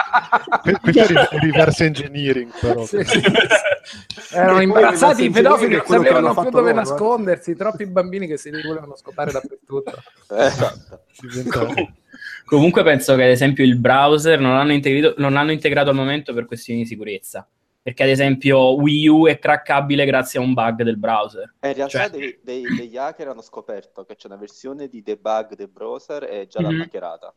que- Questo è reverse engineering, però. Sì. Che Erano imbarazzati i il pedofili, non sapevano più dove loro, eh. nascondersi, troppi bambini che si li volevano scopare dappertutto. Eh, esatto. Diventa- Comunque penso che ad esempio il browser non l'hanno integrato, non l'hanno integrato al momento per questioni di sicurezza. Perché ad esempio Wii U è craccabile grazie a un bug del browser. E in realtà Cioè- dei- dei- degli hacker hanno scoperto che c'è una versione di debug del browser e già Mhm. l'hanno hackerata.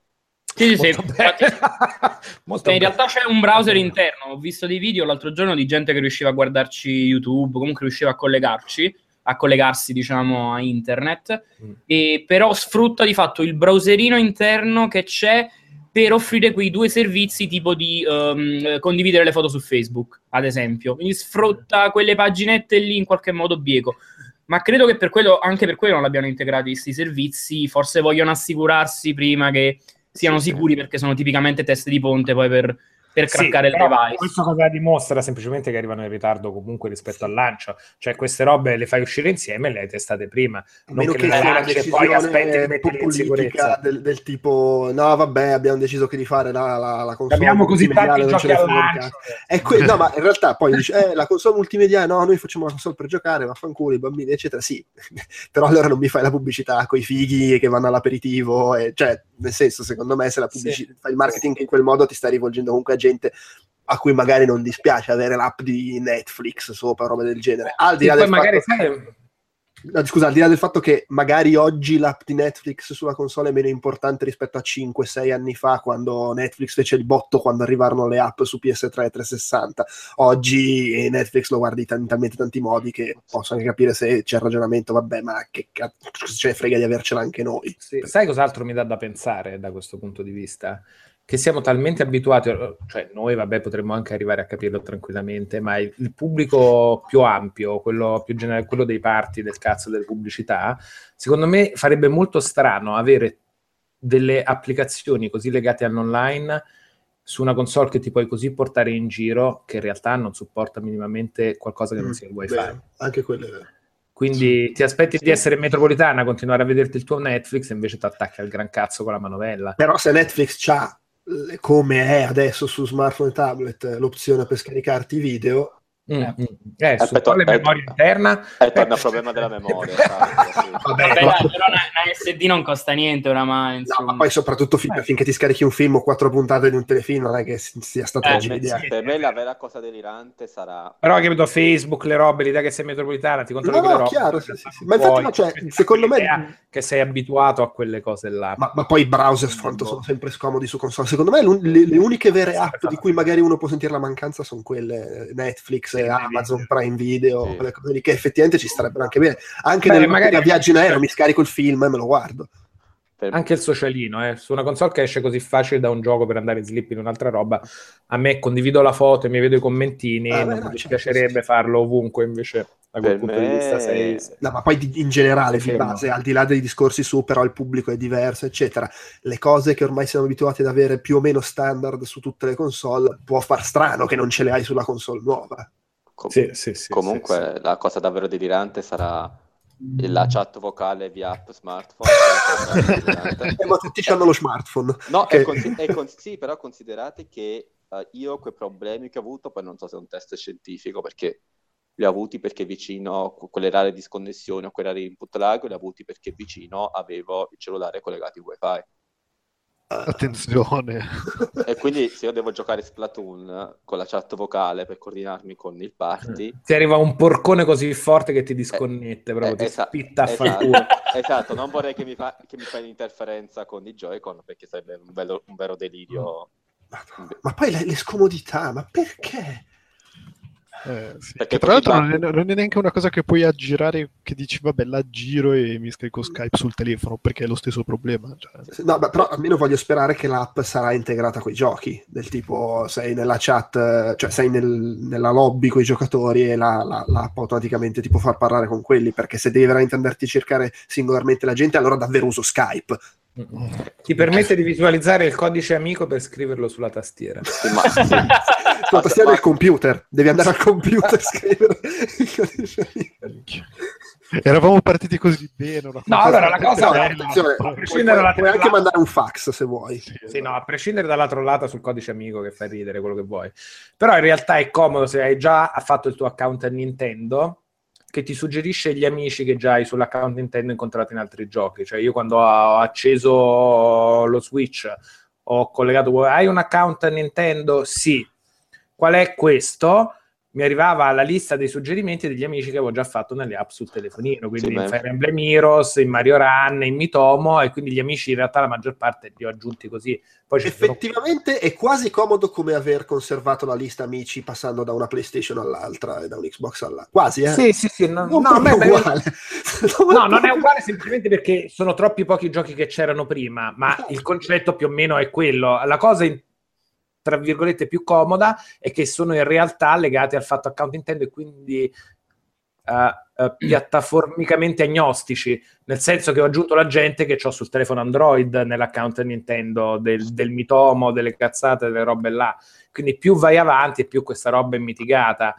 Sì, sì, sì. Bene. Molto in realtà c'è un browser interno. Ho visto dei video l'altro giorno di gente che riusciva a guardarci YouTube, comunque riusciva a collegarci, a collegarsi, diciamo, a internet. Mm. E però sfrutta di fatto il browserino interno che c'è per offrire quei due servizi tipo di ehm, condividere le foto su Facebook, ad esempio. Quindi sfrutta quelle paginette lì in qualche modo bieco. Ma credo che per quello, anche per quello non l'abbiano integrati questi servizi. Forse vogliono assicurarsi prima che siano sicuri perché sono tipicamente test di ponte poi per, per Sì, craccare il però device. Questo cosa dimostra semplicemente che arrivano in ritardo comunque rispetto al lancio. Cioè, queste robe le fai uscire insieme e le hai testate prima. Non meno che, che una lanci e poi aspetti di decisione metterle in politica sicurezza. del, del tipo no vabbè abbiamo deciso che di fare la, la, la console Abbiamo così tanti non ce giochi al lancio. È que- no, ma in realtà poi dici, eh, la console multimediale, no, noi facciamo la console per giocare, vaffanculo, i bambini, eccetera. Sì, però allora non mi fai la pubblicità con i fighi che vanno all'aperitivo, e, cioè, nel senso, secondo me, se la pubblici- fai il marketing in quel modo, ti stai rivolgendo comunque a gente a cui magari non dispiace avere l'app di Netflix sopra, roba del genere. Al di là del magari fatto- sai, No, scusa, al di là del fatto che magari oggi l'app di Netflix sulla console è meno importante rispetto a 5-6 anni fa, quando Netflix fece il botto quando arrivarono le app su PS3 e 360. Oggi Netflix lo guardi in talmente tanti modi che posso anche capire se c'è il ragionamento, vabbè, ma che cazzo ce ne frega di avercela anche noi. Sì, sai cos'altro mi dà da pensare da questo punto di vista? Che siamo talmente abituati, cioè noi vabbè potremmo anche arrivare a capirlo tranquillamente, ma il, il pubblico più ampio, quello più generale, quello dei party, del cazzo, delle pubblicità, secondo me farebbe molto strano avere delle applicazioni così legate all'online su una console che ti puoi così portare in giro che in realtà non supporta minimamente qualcosa che non sia il wifi. Vero, anche quello è vero. Quindi ti aspetti di essere metropolitana, continuare a vederti il tuo Netflix e invece ti attacchi al gran cazzo con la manovella. Però se Netflix c'ha, eh, come è adesso su smartphone e tablet, eh, l'opzione per scaricarti i video, Mm, mm. Eh, su Aspetta, quale aspetta. memoria interna? E torna il problema della memoria. sai, sì. Vabbè, Vabbè, no. dai, però SD non costa niente oramai. No, Insomma. ma poi soprattutto fin- finché ti scarichi un film o quattro puntate di un telefilm non è che si- sia stata Eh, oggi Per me- l'idea. sì. Per me la vera cosa delirante sarà Però che vedo Facebook, le robe, l'idea che sei metropolitana, ti controlli No, no, robe. chiaro, sì, sì, sì. Non Ma infatti no, cioè, secondo me- Che sei abituato a quelle cose là. Ma, ma poi i browser quanto sono sempre scomodi su console. Secondo me le, le uniche vere app di cui magari uno può sentire la mancanza sono quelle eh, Netflix, Sì, e Amazon. Prime Video, Sì. quelle cose lì che effettivamente ci starebbero anche bene. Anche Beh, nel magari- viaggio in aereo mi scarico il film e me lo guardo. per- Anche il socialino, eh. su una console che esce così facile da un gioco per andare in slip in un'altra roba, a me condivido la foto e mi vedo i commentini, Ah, beh, non no, mi certo, piacerebbe sì, farlo ovunque, invece Da quel Per punto di vista me- sei... No, ma poi di- in generale, Sì, di no. base, al di là dei discorsi su però il pubblico è diverso, eccetera, le cose che ormai siamo abituati ad avere più o meno standard su tutte le console, può far strano che non ce le hai sulla console nuova. Com- Sì, sì, sì, Comunque sì, la cosa davvero delirante sarà la chat vocale via app smartphone. Eh, ma tutti hanno lo smartphone. No, Che- è consi- è cons- sì, però considerate che eh, io quei problemi che ho avuto, poi non so se è un test scientifico, perché li ho avuti perché vicino, que- quelle rare disconnessioni o quelle rare input lag, li ho avuti perché vicino avevo il cellulare collegato in wifi. Attenzione. E quindi se io devo giocare Splatoon con la chat vocale per coordinarmi con il party, Ti arriva un porcone così forte che ti disconnette, proprio eh, ti esa- spitta a esatto, esatto, non vorrei che mi, fa, che mi fai un'interferenza con i Joy-Con perché sarebbe un, vero- un vero delirio. Ma poi le, le scomodità, ma perché? Eh, sì. Perché Che tra l'altro non è, non è neanche una cosa che puoi aggirare che dici vabbè la giro e mi scarico Skype sul telefono perché è lo stesso problema. cioè. No, beh, però almeno voglio sperare che l'app sarà integrata con i giochi, del tipo sei nella chat, cioè sei nel- nella lobby con i giocatori e la, la- l'app automaticamente ti può far parlare con quelli, perché se devi veramente andarti a cercare singolarmente la gente, allora davvero uso Skype. Ti permette di visualizzare il codice amico per scriverlo sulla tastiera. Sì, ma, sì. La tastiera del computer, devi andare al computer a scrivere il codice amico. Eravamo partiti così bene. una No, allora, la cosa- No, bella, attenzione, a prescindere dalla puoi anche mandare un fax se vuoi. Sì, Sì, esatto. no, a prescindere dalla trollata sul codice amico che fai ridere quello che vuoi. Però in realtà è comodo se hai già fatto il tuo account a Nintendo che ti suggerisce gli amici che già hai sull'account Nintendo incontrato in altri giochi. Cioè io quando ho acceso lo Switch ho collegato hai un account a Nintendo? Sì. Qual è questo? Mi arrivava la lista dei suggerimenti degli amici che avevo già fatto nelle app sul telefonino, quindi Sì, in beh. Fire Emblem Heroes, in Mario Run, in Mitomo e quindi gli amici in realtà la maggior parte li ho aggiunti così. Poi ci sono- Effettivamente è quasi comodo come aver conservato la lista amici passando da una PlayStation all'altra e da un Xbox all'altra. Quasi, eh? Sì, sì, sì, no, Non no, proprio uguale. No, non è uguale semplicemente perché sono troppi pochi giochi che c'erano prima, ma il concetto più o meno è quello. La cosa, in- tra virgolette, più comoda è che sono in realtà legati al fatto account Nintendo e quindi eh, eh, piattaformicamente agnostici, nel senso che ho aggiunto la gente che ho sul telefono Android nell'account Nintendo del, del mitomo, delle cazzate, delle robe là. Quindi più vai avanti e più questa roba è mitigata.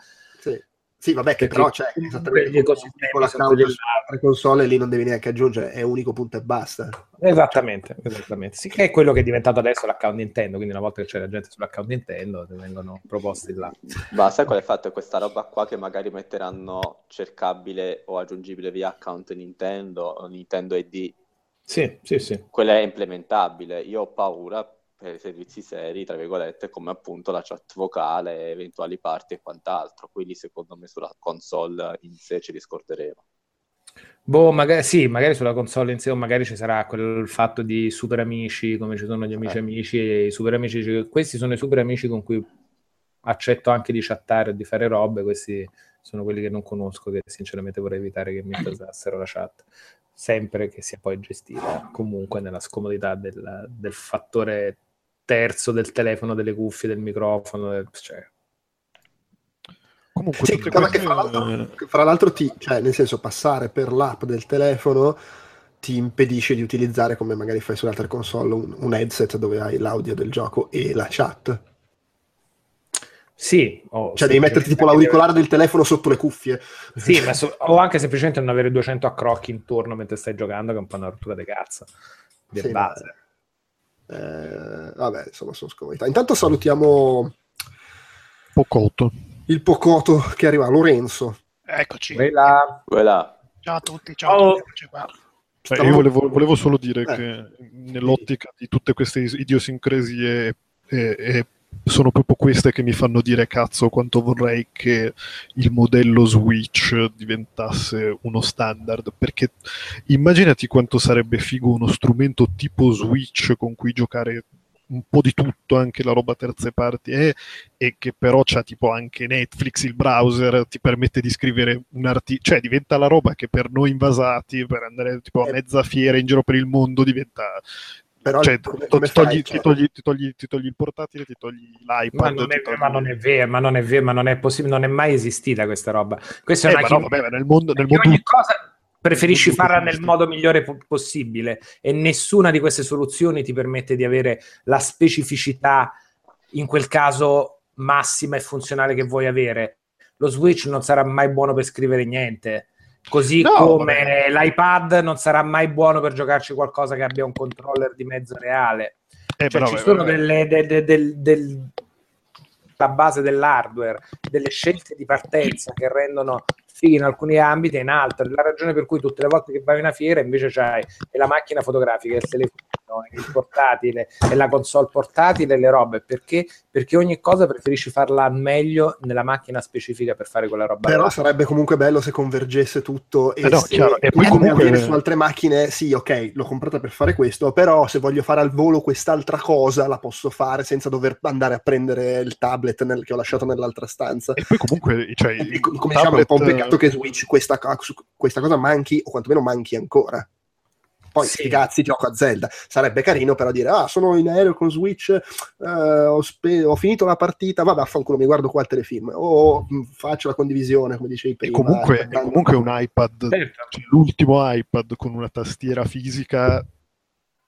Sì. Vabbè, che però c'è comunque esattamente con su altre console lì non devi neanche aggiungere, è unico punto e basta. Esattamente, esattamente. Sì, che è quello che è diventato adesso l'account Nintendo, quindi una volta che c'è la gente sull'account Nintendo ti vengono proposti là. Ma sai qual è il fatto? È questa roba qua che magari metteranno cercabile o aggiungibile via account Nintendo o Nintendo ID. Sì, sì, sì. Quella è implementabile. Io ho paura per servizi seri, tra virgolette, come appunto la chat vocale, eventuali parti e quant'altro. Quindi secondo me sulla console in sé ci riscorderemo. Boh, magari sì, magari sulla console in sé o magari ci sarà quel fatto di super amici, come ci sono gli amici Eh. amici e i super amici. Questi sono i super amici con cui accetto anche di chattare o di fare robe, questi sono quelli che non conosco, che sinceramente vorrei evitare che mi usassero la chat. Sempre che sia poi gestita comunque nella scomodità del, del fattore terzo del telefono, delle cuffie, del microfono, del- cioè, Comunque, Sì, queste- fra l'altro, che fra l'altro ti, cioè, nel senso, passare per l'app del telefono ti impedisce di utilizzare, come magari fai su altre console, un, un headset dove hai l'audio del gioco e la chat. Sì, o Cioè, devi metterti tipo l'auricolare del telefono sotto le cuffie. Sì, ma so- o anche semplicemente non avere 200 accrocchi intorno mentre stai giocando, che è un po' una rottura di cazzo. Di Sì, base. Eh, vabbè, insomma, sono scomodità. Intanto salutiamo Pocotto. il Pocoto che arriva, Lorenzo. Eccoci. Quella... Quella Ciao a tutti, ciao Oh. a tutti. Stavo- io volevo, volevo solo dire Eh. che nell'ottica di tutte queste idiosincrasie e, e sono proprio queste che mi fanno dire cazzo quanto vorrei che il modello Switch diventasse uno standard perché immaginati quanto sarebbe figo uno strumento tipo Switch con cui giocare un po' di tutto, anche la roba terze parti, eh, e che però c'ha tipo anche Netflix, il browser, ti permette di scrivere un articolo, cioè diventa la roba che per noi invasati, per andare tipo a Eh. mezza fiera in giro per il mondo, diventa Però Cioè, come, ti, come togli, fai? ti Cioè, togli- ti togli- ti togli il portatile, ti togli l'iPad. Ma non, è, togli- ma non è vero, ma non è vero, ma non è possibile, non è mai esistita questa roba. Questa è Eh, una ma no, vabbè, nel mondo, nel mondo ogni cosa preferisci farla nel modo migliore po- possibile e nessuna di queste soluzioni ti permette di avere la specificità in quel caso massima e funzionale che vuoi avere. Lo Switch non sarà mai buono per scrivere niente. Così No, come l'iPad non sarà mai buono per giocarci qualcosa che abbia un controller di mezzo reale. Eh, Cioè, però, ci vabbè, sono vabbè. delle, de- de- del- del- la base dell'hardware, delle scelte di partenza che rendono fighi in alcuni ambiti e in altri. La ragione per cui tutte le volte che vai a una fiera invece c'hai la macchina fotografica, il telefono, il portatile e la console portatile e le robe. Perché? Perché ogni cosa preferisci farla al meglio nella macchina specifica per fare quella roba. Però là. sarebbe comunque bello se convergesse tutto e Eh no, se chiaro, e poi comunque- su altre macchine, sì, ok, l'ho comprata per fare questo, però se voglio fare al volo quest'altra cosa la posso fare senza dover andare a prendere il tablet nel- che ho lasciato nell'altra stanza. E poi comunque, cioè, E come diciamo, è un po' un tablet- peccato che Switch questa, questa cosa manchi, o quantomeno manchi ancora. Poi, Sì. cazzi, gioco a Zelda. Sarebbe carino però dire, ah, sono in aereo con Switch, eh, ho, spe- ho finito la partita, vabbè, affanculo, mi guardo qua il telefilm. O mh, faccio la condivisione, come dicevi E prima. comunque, e aspettando- comunque un iPad, Certo. cioè, l'ultimo iPad con una tastiera fisica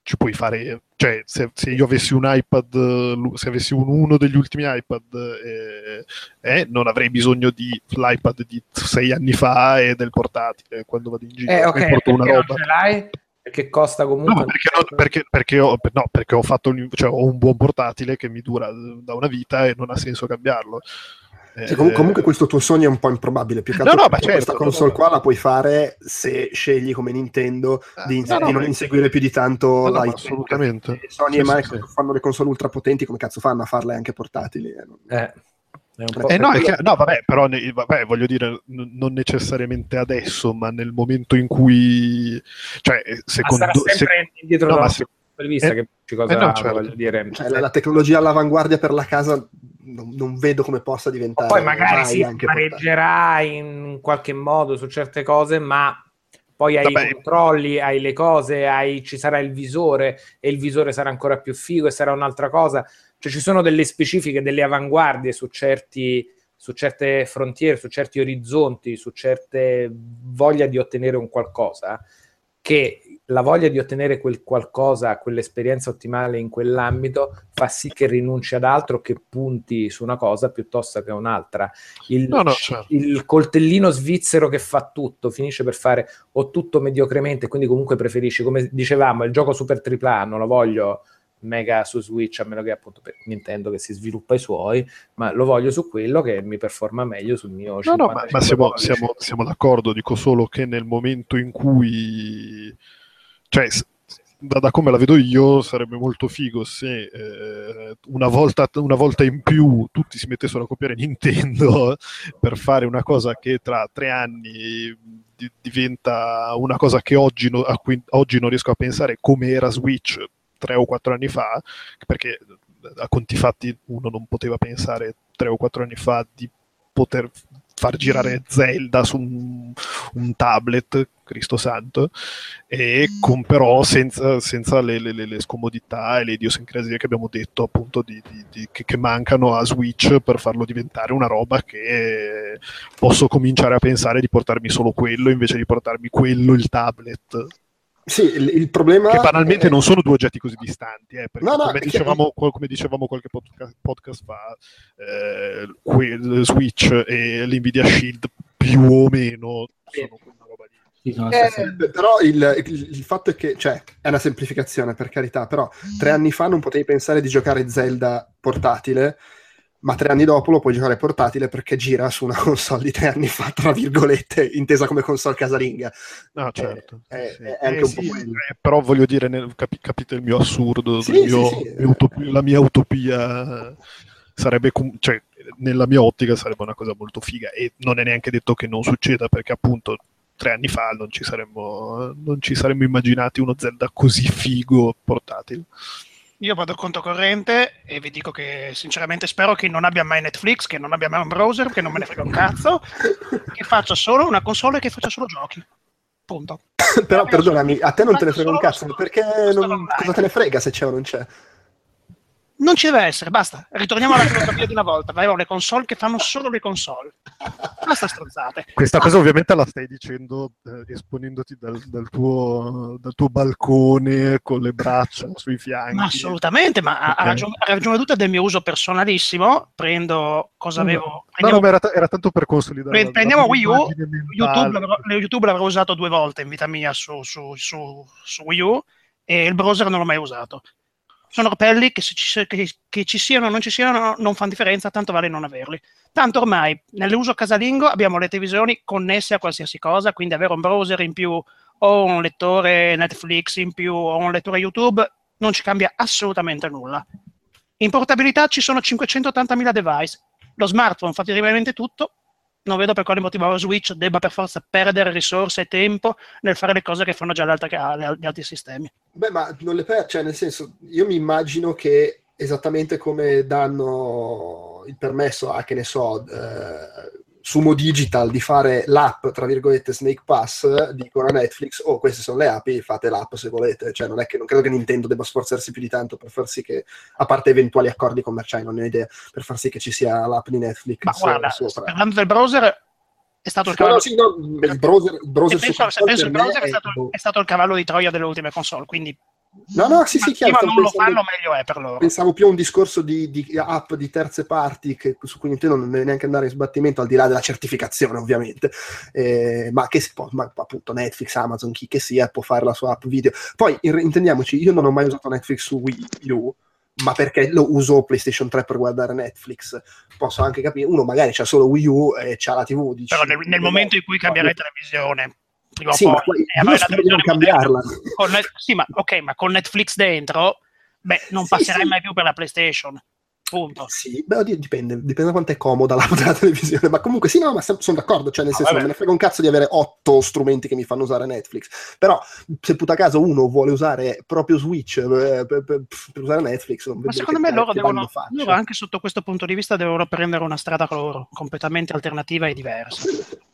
ci puoi fare, cioè se, se io avessi un iPad, se avessi un, uno degli ultimi iPad, eh, eh, non avrei bisogno di l'iPad di sei anni fa e del portatile quando vado in giro. Eh, ok, porto una roba. ce l'hai? Perché costa comunque... No, perché, non- perché- perché ho, no, perché ho fatto cioè, ho un buon portatile che mi dura da una vita e non ha senso cambiarlo. Sì, comu- Eh, comunque questo tuo sogno è un po' improbabile. Più che No, altro no, ma perché certo, questa console qua la puoi fare se scegli come Nintendo di, ins- no, no, di non ma- inseguire più di tanto No, no, ma l'iPad. assolutamente. Se Sony Sì, e Microsoft sì. fanno le console ultra potenti, come cazzo fanno a farle anche portatili? Eh, Eh, è un po' Eh per no, chiaro- no, vabbè, però ne- vabbè, voglio dire, n- non necessariamente adesso, ma nel momento in cui, cioè, Ma secondo, sarà se- sempre indietro no, da ma se- vista eh, che ci cosa eh no, certo. voglio dire. Cioè, la, la tecnologia all'avanguardia per la casa non, non vedo come possa diventare. poi magari si pareggerà in qualche modo su certe cose, ma poi hai Vabbè. i controlli, hai le cose, hai- ci sarà il visore e il visore sarà ancora più figo e sarà un'altra cosa. Cioè ci sono delle specifiche, delle avanguardie su certi su certe frontiere, su certi orizzonti, su certe voglia di ottenere un qualcosa, che la voglia di ottenere quel qualcosa, quell'esperienza ottimale in quell'ambito, fa sì che rinunci ad altro, che punti su una cosa piuttosto che un'altra. Il, No, no, certo. il coltellino svizzero che fa tutto, finisce per fare o tutto mediocremente, quindi comunque preferisci, come dicevamo, il gioco super tripla, non lo voglio mega su Switch, a meno che appunto per Nintendo che si sviluppa i suoi, ma lo voglio su quello che mi performa meglio sul mio No, no, ma, 55 ma siamo, siamo- siamo d'accordo, dico solo che nel momento in cui, cioè, da, da come la vedo io, sarebbe molto figo se eh, una, volta, una volta in più tutti si mettessero a copiare Nintendo per fare una cosa che tra tre anni di- diventa una cosa che oggi, no- a cui oggi non riesco a pensare come era Switch tre o quattro anni fa, perché a conti fatti uno non poteva pensare tre o quattro anni fa di poter far girare Zelda su un, un tablet, Cristo santo, e con però senza, senza le, le- le- le scomodità e le idiosincrasie che abbiamo detto appunto di- di- di- che, che mancano a Switch per farlo diventare una roba che posso cominciare a pensare di portarmi solo quello invece di portarmi quello, il tablet. Sì, il, il problema Che banalmente è- non sono due oggetti così distanti, eh, perché No, no, come, dicevamo, come dicevamo qualche podcast, podcast fa, eh, que- Switch e l'Nvidia Shield più o meno sono quella roba lì. Eh, però il, il- il fatto è che, cioè, è una semplificazione per carità, però tre anni fa non potevi pensare di giocare Zelda portatile, ma tre anni dopo lo puoi giocare portatile perché gira su una console di tre anni fa, tra virgolette, intesa come console casalinga. No, certo. è- sì. è anche un po' quello. eh, però voglio dire, nel- capi- capite il mio assurdo, Sì, il mio- sì, sì. mio utopi- la mia utopia sarebbe, cioè, nella mia ottica sarebbe una cosa molto figa e non è neanche detto che non succeda perché appunto tre anni fa non ci saremmo, non ci saremmo immaginati uno Zelda così figo portatile. Io vado controcorrente e vi dico che sinceramente spero che non abbia mai Netflix, che non abbia mai un browser, che non me ne frega un cazzo, che faccia solo una console che faccia solo giochi. Punto. Però perdonami, a te non te ne frega un cazzo, perché non- cosa te ne frega se c'è o non c'è? Non ci deve essere, basta. Ritorniamo alla filosofia di una volta. Avevamo le console che fanno solo le console. Basta strozzate. Questa cosa ovviamente la stai dicendo eh, esponendoti dal, dal tuo, dal tuo balcone con le braccia sui fianchi. Ma assolutamente, ma ha, ha Ok. ragione, ha ragione tutta del mio uso personalissimo. Prendo cosa avevo. No, prendiamo- no, era, ta- era tanto per consolidare. Pre- prendiamo Wii U. YouTube l'avrò, YouTube l'avrò usato due volte in vita mia su, su- su- su Wii U e il browser non l'ho mai usato. Sono repelli che, ci, che- che ci siano o non ci siano non fanno differenza, tanto vale non averli. Tanto ormai nell'uso casalingo abbiamo le televisioni connesse a qualsiasi cosa, quindi avere un browser in più o un lettore Netflix in più o un lettore YouTube non ci cambia assolutamente nulla. In portabilità ci sono 580.000 device. Lo smartphone fa praticamente tutto. Non vedo per quale motivo Switch debba per forza perdere risorse e tempo nel fare le cose che fanno già gli altri sistemi. Beh, ma non le per, cioè nel senso, io mi immagino che esattamente come danno il permesso a, che ne so, eh, Sumo Digital di fare l'app, tra virgolette, Snake Pass, dicono a Netflix, oh, queste sono le api, fate l'app se volete. Cioè, non è che, non credo che Nintendo debba sforzarsi più di tanto per far sì che, a parte eventuali accordi commerciali, non ne ho idea, per far sì che ci sia l'app di Netflix Ma guarda, sopra. parlando del browser, è stato il cavallo, no, sì, no, il browser, il browser penso, console penso il browser è stato, boh. è stato il cavallo di Troia delle ultime console, quindi No, no, sì, sì, chiaro, prima non lo fanno, meglio è per loro. Pensavo più a un discorso di, di app di terze parti che, su cui Nintendo non deve neanche andare in sbattimento al di là della certificazione ovviamente. Eh, ma che si può, ma appunto Netflix, Amazon, chi che sia può fare la sua app video. Poi in- intendiamoci, io non ho mai usato Netflix su Wii U ma perché lo uso PlayStation 3 per guardare Netflix. Posso anche capire, uno magari c'ha solo Wii U e c'ha la TV dici, Però nel, nel momento in cui cambierai televisione, prima o sì, poi, ma poi e io avrai la spero non cambiarla con Net- sì, ma ok, ma con Netflix dentro, beh, non Sì, passerai sì. mai più per la PlayStation. Punto. Sì, beh, oddio, dipende, dipende da quanto è comoda la, la televisione, ma comunque sì, no, ma sono d'accordo, cioè nel No, senso vabbè. non me ne frega un cazzo di avere otto strumenti che mi fanno usare Netflix, però se puta caso uno vuole usare proprio Switch eh, per, per- per usare Netflix, non Ma secondo me loro devono, loro anche sotto questo punto di vista devono prendere una strada loro, completamente alternativa e diversa.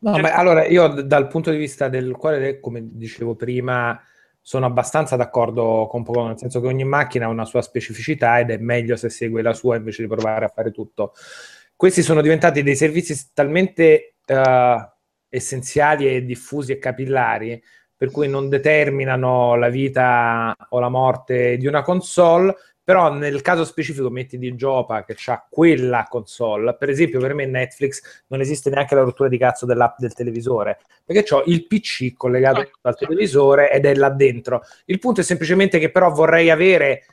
No, ma allora io dal punto di vista del quale, come dicevo prima, sono abbastanza d'accordo con Poco, nel senso che ogni macchina ha una sua specificità ed è meglio se segue la sua invece di provare a fare tutto. Questi sono diventati dei servizi talmente eh, essenziali e diffusi e capillari per cui non determinano la vita o la morte di una console, però nel caso specifico metti di Giopa che ha quella console, per esempio per me Netflix non esiste neanche la rottura di cazzo dell'app del televisore, perché ho il PC collegato al televisore ed è là dentro. Il punto è semplicemente che però vorrei avere,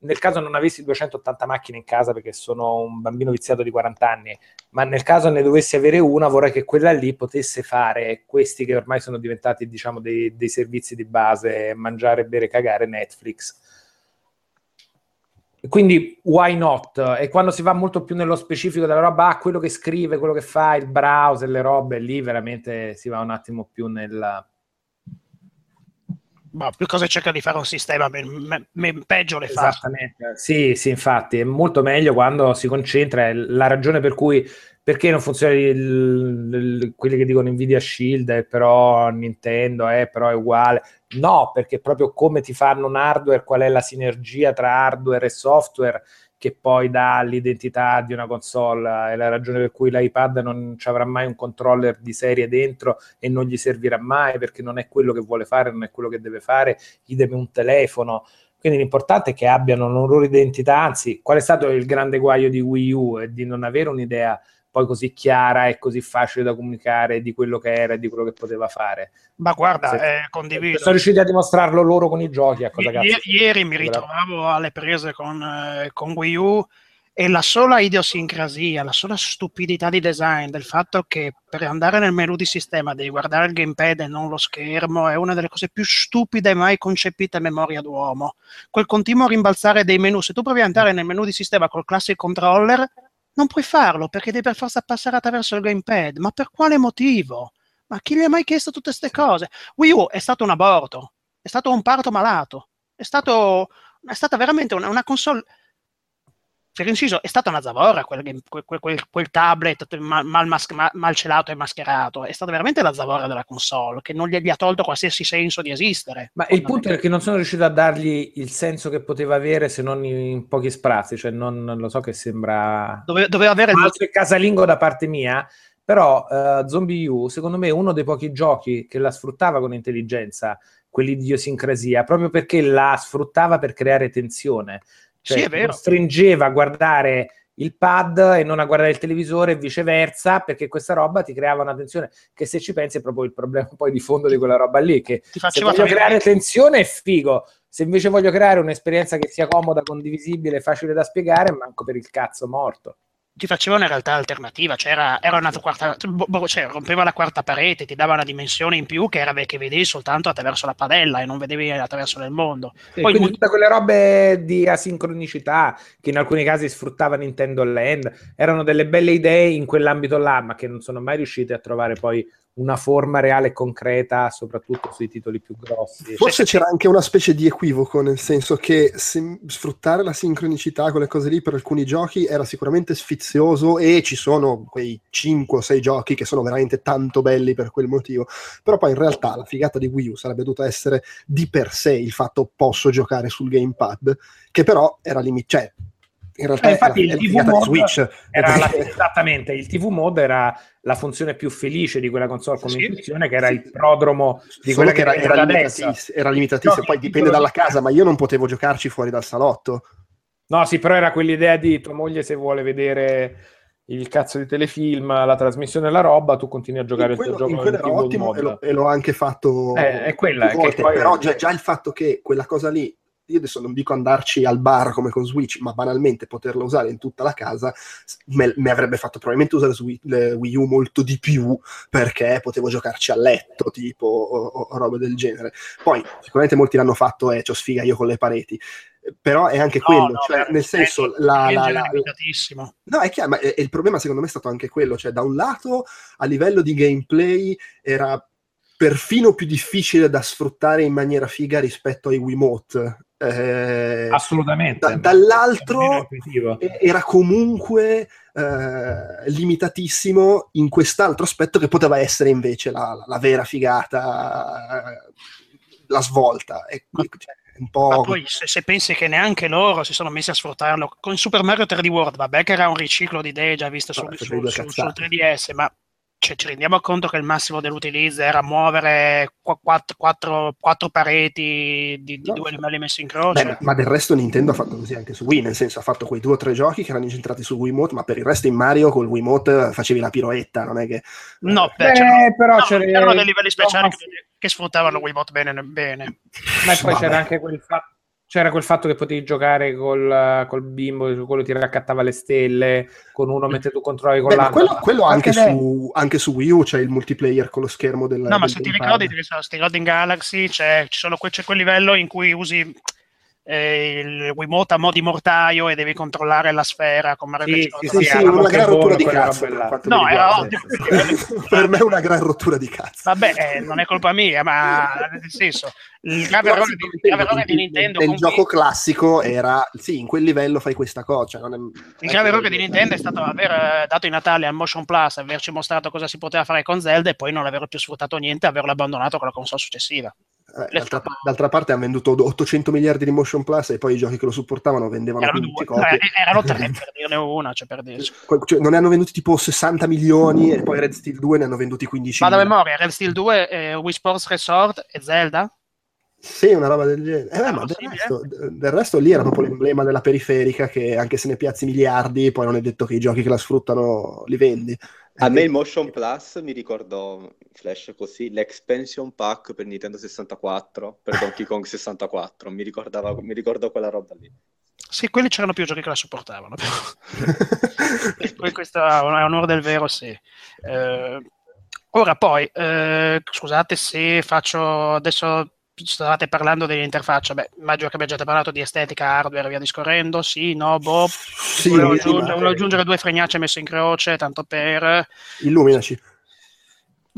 nel caso non avessi 280 macchine in casa perché sono un bambino viziato di 40 anni, ma nel caso ne dovessi avere una vorrei che quella lì potesse fare questi che ormai sono diventati diciamo dei, dei servizi di base, mangiare, bere, cagare, Netflix. Quindi why not? E quando si va molto più nello specifico della roba, ah, quello che scrive, quello che fa, il browser, le robe, lì veramente si va un attimo più nel... Ma più cosa cerca di fare un sistema, me- me- me- peggio le fa. Esattamente, sì, sì, infatti è molto meglio quando si concentra, è la ragione per cui perché non funziona il- il- quelli che dicono Nvidia Shield, eh, però Nintendo, eh, però è uguale. No, perché proprio come ti fanno un hardware, qual è la sinergia tra hardware e software che poi dà l'identità di una console, è la ragione per cui l'iPad non ci avrà mai un controller di serie dentro e non gli servirà mai perché non è quello che vuole fare, non è quello che deve fare, idem un telefono. Quindi l'importante è che abbiano una loro identità, anzi, qual è stato il grande guaio di Wii U? È di non avere un'idea poi così chiara e così facile da comunicare di quello che era e di quello che poteva fare. Ma guarda, Sì. eh, condivido. Sono riusciti a dimostrarlo loro con i giochi, cosa I- ieri mi ritrovavo alle prese con, eh, con Wii U e la sola idiosincrasia, la sola stupidità di design del fatto che per andare nel menu di sistema devi guardare il gamepad e non lo schermo è una delle cose più stupide mai concepite a memoria d'uomo. Quel continuo rimbalzare dei menu, se tu provi ad andare nel menu di sistema col classic controller, non puoi farlo perché devi per forza passare attraverso il gamepad. Ma per quale motivo? Ma chi gli ha mai chiesto tutte queste cose? Wii U è stato un aborto, è stato un parto malato, è, stato, è stata veramente una, una console per inciso, è stata una zavorra quel, quel- quel- quel- tablet mal, mal mas- ma- mal celato e mascherato. È stata veramente la zavorra della console, che non gli, gli ha tolto qualsiasi senso di esistere. Ma il punto è che non sono riuscito a dargli il senso che poteva avere se non in pochi sprazzi, cioè non, non lo so che sembra Dove- doveva avere il falso e casalingo da parte mia, però eh, Zombie U secondo me è uno dei pochi giochi che la sfruttava con intelligenza, quell'idiosincrasia, proprio perché la sfruttava per creare tensione. Cioè, Sì, è vero. costringeva a guardare il pad e non a guardare il televisore e viceversa, perché questa roba ti creava una tensione che se ci pensi è proprio il problema poi di fondo di quella roba lì, che ti se voglio creare tensione è figo, se invece voglio creare un'esperienza che sia comoda, condivisibile, facile da spiegare, manco per il cazzo morto. Ti faceva una realtà alternativa, c'era, era una quarta, bo- bo- cioè, rompeva la quarta parete, ti dava una dimensione in più che era che vedevi soltanto attraverso la padella e non vedevi attraverso il mondo. E Poi quindi tutte quelle robe di asincronicità che in alcuni casi sfruttava Nintendo Land erano delle belle idee in quell'ambito là, ma che non sono mai riuscite a trovare poi una forma reale e concreta, soprattutto sui titoli più grossi. Forse c'era anche una specie di equivoco, nel senso che se- sfruttare la sincronicità, quelle cose lì per alcuni giochi era sicuramente sfizioso e ci sono quei 5 o 6 giochi che sono veramente tanto belli per quel motivo. Però poi in realtà la figata di Wii U sarebbe dovuta essere di per sé il fatto posso giocare sul gamepad, che però era limitato. Cioè, in realtà Eh, infatti è il TV mode Switch. Era la- esattamente, il TV mode era la funzione più felice di quella console come Sì. intuizione, che era Sì. il prodromo di Solo quella che era, era, era, adesso. limitatis- era limitatissimo, No, poi dipende dalla casa, ma io non potevo giocarci fuori dal salotto. No, sì, però era quell'idea di tua moglie se vuole vedere il cazzo di telefilm, la trasmissione e la roba, tu continui a giocare in il tuo quello, gioco quello era ottimo e, lo- e l'ho anche fatto Eh, è quella, volte, poi- però già, già il fatto che quella cosa lì io adesso non dico andarci al bar come con Switch ma banalmente poterla usare in tutta la casa me, mi avrebbe fatto probabilmente usare su Wii, U molto di più perché potevo giocarci a letto tipo o, o- o robe del genere poi sicuramente molti l'hanno fatto e c'ho sfiga io con le pareti però è anche No, quello no, cioè, nel senso il la, la- la- limitatissimo. No, è chiaro, ma eh, il problema secondo me è stato anche quello, cioè da un lato a livello di gameplay era perfino più difficile da sfruttare in maniera figa rispetto ai Wiimote. Eh, Assolutamente. da- dall'altro era comunque eh, limitatissimo in quest'altro aspetto che poteva essere invece la, la- vera figata, eh, la svolta. E cioè, un Ma po'... poi se, se pensi che neanche loro si sono messi a sfruttarlo con Super Mario 3D World, vabbè che era un riciclo di idee già viste sul, Vabbè, sul- sul- sul 3DS, ma cioè, ci rendiamo conto che il massimo dell'utilizzo era muovere qu- quattro, quattro- quattro pareti di, di No. due livelli messi in Beh, croce. ma- ma del resto Nintendo ha fatto così anche su Wii, nel senso ha fatto quei due o tre giochi che erano incentrati su Wiimote, ma per il resto in Mario col Wiimote facevi la piroetta, non è che... no, beh, Beh, c'erano, però no, c'era- c'erano dei livelli speciali no, che, che sfruttavano Wiimote bene, bene. Ma poi Vabbè. c'era anche quel fatto. C'era quel fatto che potevi giocare col, col bimbo, quello ti raccattava le stelle, con uno mentre tu controlli con Beh, ma l'altro. quello, quello anche, lei- su, anche su Wii U c'è il multiplayer con lo schermo del No, ma del se ti ricordi, ti sti ricordi in Galaxy, c'è, ci sono que- c'è quel livello in cui usi eh, il Wiimote a mo' di mortaio e devi controllare la sfera con Mario Sì, sì, Sì, sì, una gran rottura di cazzo. No, era per me è una gran rottura di cazzo. Vabbè, eh, non è colpa mia, ma nel senso, il grave errore di, nel- il grave errore di Nintendo nel gioco classico era sì in quel livello fai questa cosa cioè, non è- il grave errore di Nintendo è stato aver eh, dato in Natale al Motion Plus, averci mostrato cosa si poteva fare con Zelda e poi non aver più sfruttato niente e averlo abbandonato con la console successiva. Eh, d'altra, d'altra parte hanno venduto 800 miliardi di motion plus e poi i giochi che lo supportavano vendevano Erano 15 due, copie eh, erano tre per dirne una, cioè per dirci. Cioè, non ne hanno venduti tipo 60 milioni e poi Red Steel 2 ne hanno venduti 15 Vado a memoria, Red Steel 2, eh, Wii Sports Resort e Zelda? Sì, una roba del genere. Eh, beh, ma del resto, del resto lì era proprio l'emblema della periferica che anche se ne piazzi miliardi, poi non è detto che i giochi che la sfruttano li vendi. A me il Motion Plus mi ricordò Flash così, l'expansion pack per Nintendo 64, per Donkey Kong 64, mi ricordava, mi ricordo quella roba lì. Sì, quelli c'erano più giochi che la supportavano. Poi questo è onore del vero, sì. Eh, ora poi, eh, scusate se faccio adesso stavate parlando dell'interfaccia, beh, immagino che abbiate parlato di estetica, hardware e via discorrendo, sì, no, boh, sì, volevo, aggiungere, volevo aggiungere due fregnacce messe in croce, tanto per... Illuminaci.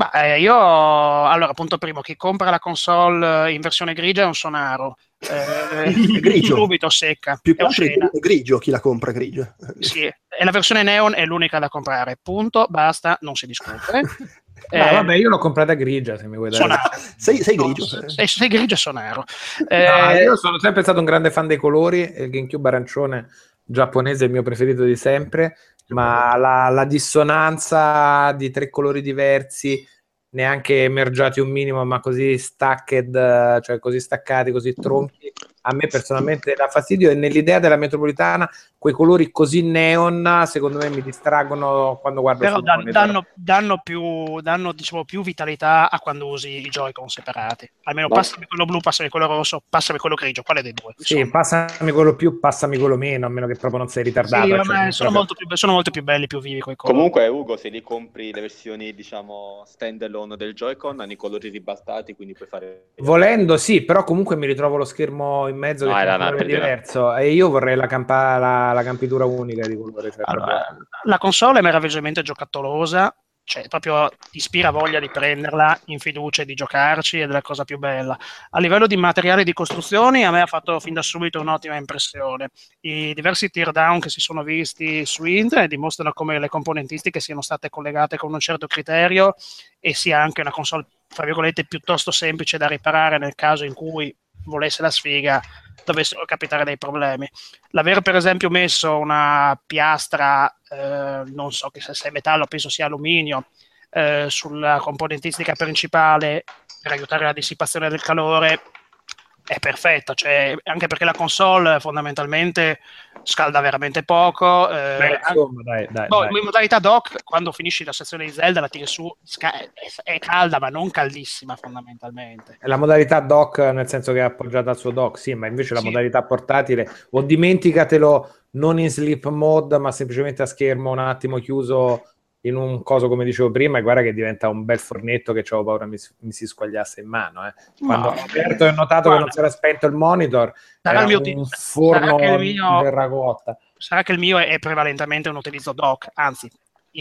Ma eh, io, allora, punto primo, chi compra la console in versione grigia è un sonaro. Eh, grigio. Subito secca. Più che altro è grigio chi la compra grigia. Sì, e la versione neon è l'unica da comprare. Punto, basta, non si discute. Eh, vabbè, io l'ho comprata grigia, se mi vuoi dare. sonaro. Sei, sei No, grigio. sei, sei grigio e sonaro. No, Eh, io sono sempre stato un grande fan dei colori il GameCube arancione giapponese è il mio preferito di sempre, ma la, la dissonanza di tre colori diversi, neanche mergiati un minimo, ma così stacked, eh, cioè così staccati, così tronchi, a me personalmente dà fastidio e nell'idea della metropolitana quei colori così neon secondo me mi distraggono quando guardo però dan- danno, danno più, danno diciamo, più vitalità a quando usi i Joy-Con separati. Almeno Ma- passami quello blu, passami quello rosso, passami quello grigio. Quale dei due? Sì, passami quello più, passami quello meno, a meno che proprio non sei ritardato. Sì, cioè, sono, proprio- molto più, sono molto più belli, più vivi quei colori. Comunque, Ugo, se li compri le versioni, diciamo, standalone del Joy-Con, hanno i colori ribaltati, quindi puoi fare... Volendo sì, però comunque mi ritrovo lo schermo in mezzo No, che è colore per dire. diverso e io vorrei la, campa- la, la campitura unica di colore. Cioè Allora, la console è meravigliosamente giocattolosa, cioè proprio ti ispira voglia di prenderla in fiducia e di giocarci ed è la cosa più bella. A livello di materiali di costruzioni a me ha fatto fin da subito un'ottima impressione. I diversi teardown che si sono visti su internet dimostrano come le componentistiche siano state collegate con un certo criterio e sia anche una console, fra virgolette, piuttosto semplice da riparare nel caso in cui volesse la sfiga dovessero capitare dei problemi. L'aver per esempio messo una piastra, eh, non so che se sia metallo, penso sia alluminio, eh, sulla componentistica principale per aiutare la dissipazione del calore è perfetta, cioè, anche perché la console fondamentalmente scalda veramente poco. eh, Beh, insomma, dai, dai, Boh, dai. in modalità dock, quando finisci la sezione di Zelda, la tiri su, è, calda, ma non caldissima fondamentalmente. La modalità dock, nel senso che è appoggiata al suo dock, sì, ma invece la Sì. modalità portatile, o dimenticatelo non in sleep mode, ma semplicemente a schermo un attimo chiuso in un coso come dicevo prima, e guarda che diventa un bel fornetto che avevo paura mi, si- mi si squagliasse in mano. eh. Quando ho aperto e ho notato che Guarda, non si era spento il monitor, sarà era il un forno sarà che il mio- terracotta. sarà che il mio è, è prevalentemente un utilizzo dock, anzi,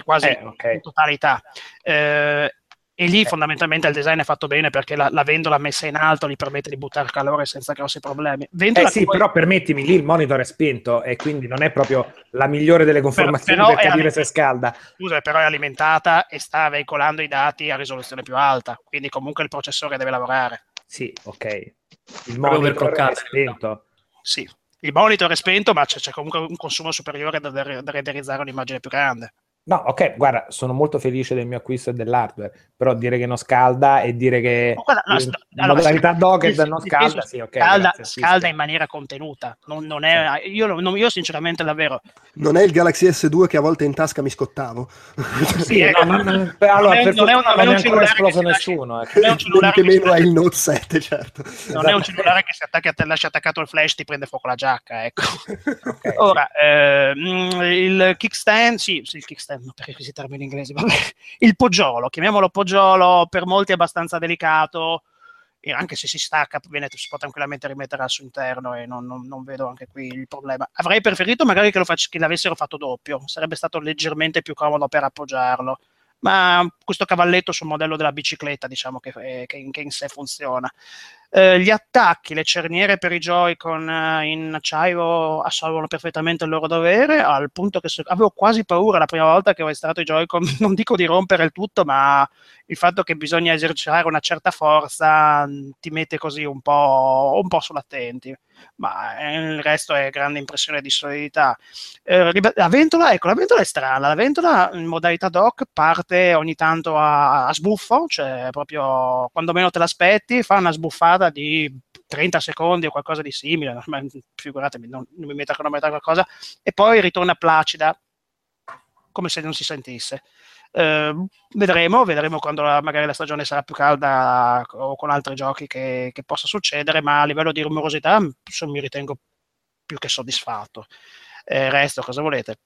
quasi Eh, ok. in totalità. Eh, e lì fondamentalmente il design è fatto bene perché la, la vendola messa in alto gli permette di buttare calore senza grossi problemi. Vendola Eh sì, poi- però permettimi, lì il monitor è spento e quindi non è proprio la migliore delle conformazioni però per è capire se scalda. scusa, però è alimentata e sta veicolando i dati a risoluzione più alta, quindi comunque il processore deve lavorare. Sì, ok. Il monitor è spento. Sì, il monitor è spento, ma c'è, c'è comunque un consumo superiore da, da renderizzare un'immagine più grande. No, ok, guarda, sono molto felice del mio acquisto e dell'hardware, però dire che non scalda e dire che Ma guarda, no, in sta- allora, modalità sì, docked sì, non sì, scalda, sì, sì, ok. scalda, grazie, sì, scalda sì. in maniera contenuta. Non, non è, io, non- io sinceramente davvero Non è il Galaxy S2 che a volte in tasca mi scottavo. Sì, ecco. no, non- allora, Non è- per non è un- fortuna non è non un cellulare che esploso si lascia- nessuno. non è un cellulare che meno è il Note 7, certo. non è un cellulare che si attacca, te lascia attaccato il flash ti prende fuoco la giacca ecco. Ora ehm, il kickstand sì, sì il kickstand no, perché questi termini inglesi vabbè. il poggiolo chiamiamolo poggiolo per molti è abbastanza delicato e anche se si stacca viene, si può tranquillamente rimettere al suo interno e non, non- non vedo anche qui il problema. Avrei preferito magari che, lo fac- che l'avessero fatto doppio sarebbe stato leggermente più comodo per appoggiarlo. Ma questo cavalletto sul modello della bicicletta diciamo che, eh, che che in sé funziona eh, gli attacchi, le cerniere per i Joy-Con eh, in acciaio assolvono perfettamente il loro dovere, al punto che se- avevo quasi paura la prima volta che ho installato i Joy-Con, non dico di rompere il tutto, ma il fatto che bisogna esercitare una certa forza mh, ti mette così un po', un po' sull'attenti, ma eh, il resto è grande impressione di solidità. Eh, la ventola, ecco, la ventola è strana, la ventola in modalità dock parte ogni tanto a, a sbuffo, cioè proprio quando meno te l'aspetti, fa una sbuffata di 30 secondi o qualcosa di simile, ma figuratevi, non, non mi metto a cronometrare qualcosa, e poi ritorna placida, come se non si sentisse. Eh, vedremo, vedremo quando la- magari la stagione sarà più calda o con altri giochi che, che possa succedere, ma a livello di rumorosità mi ritengo più che soddisfatto. Eh, resto, cosa volete?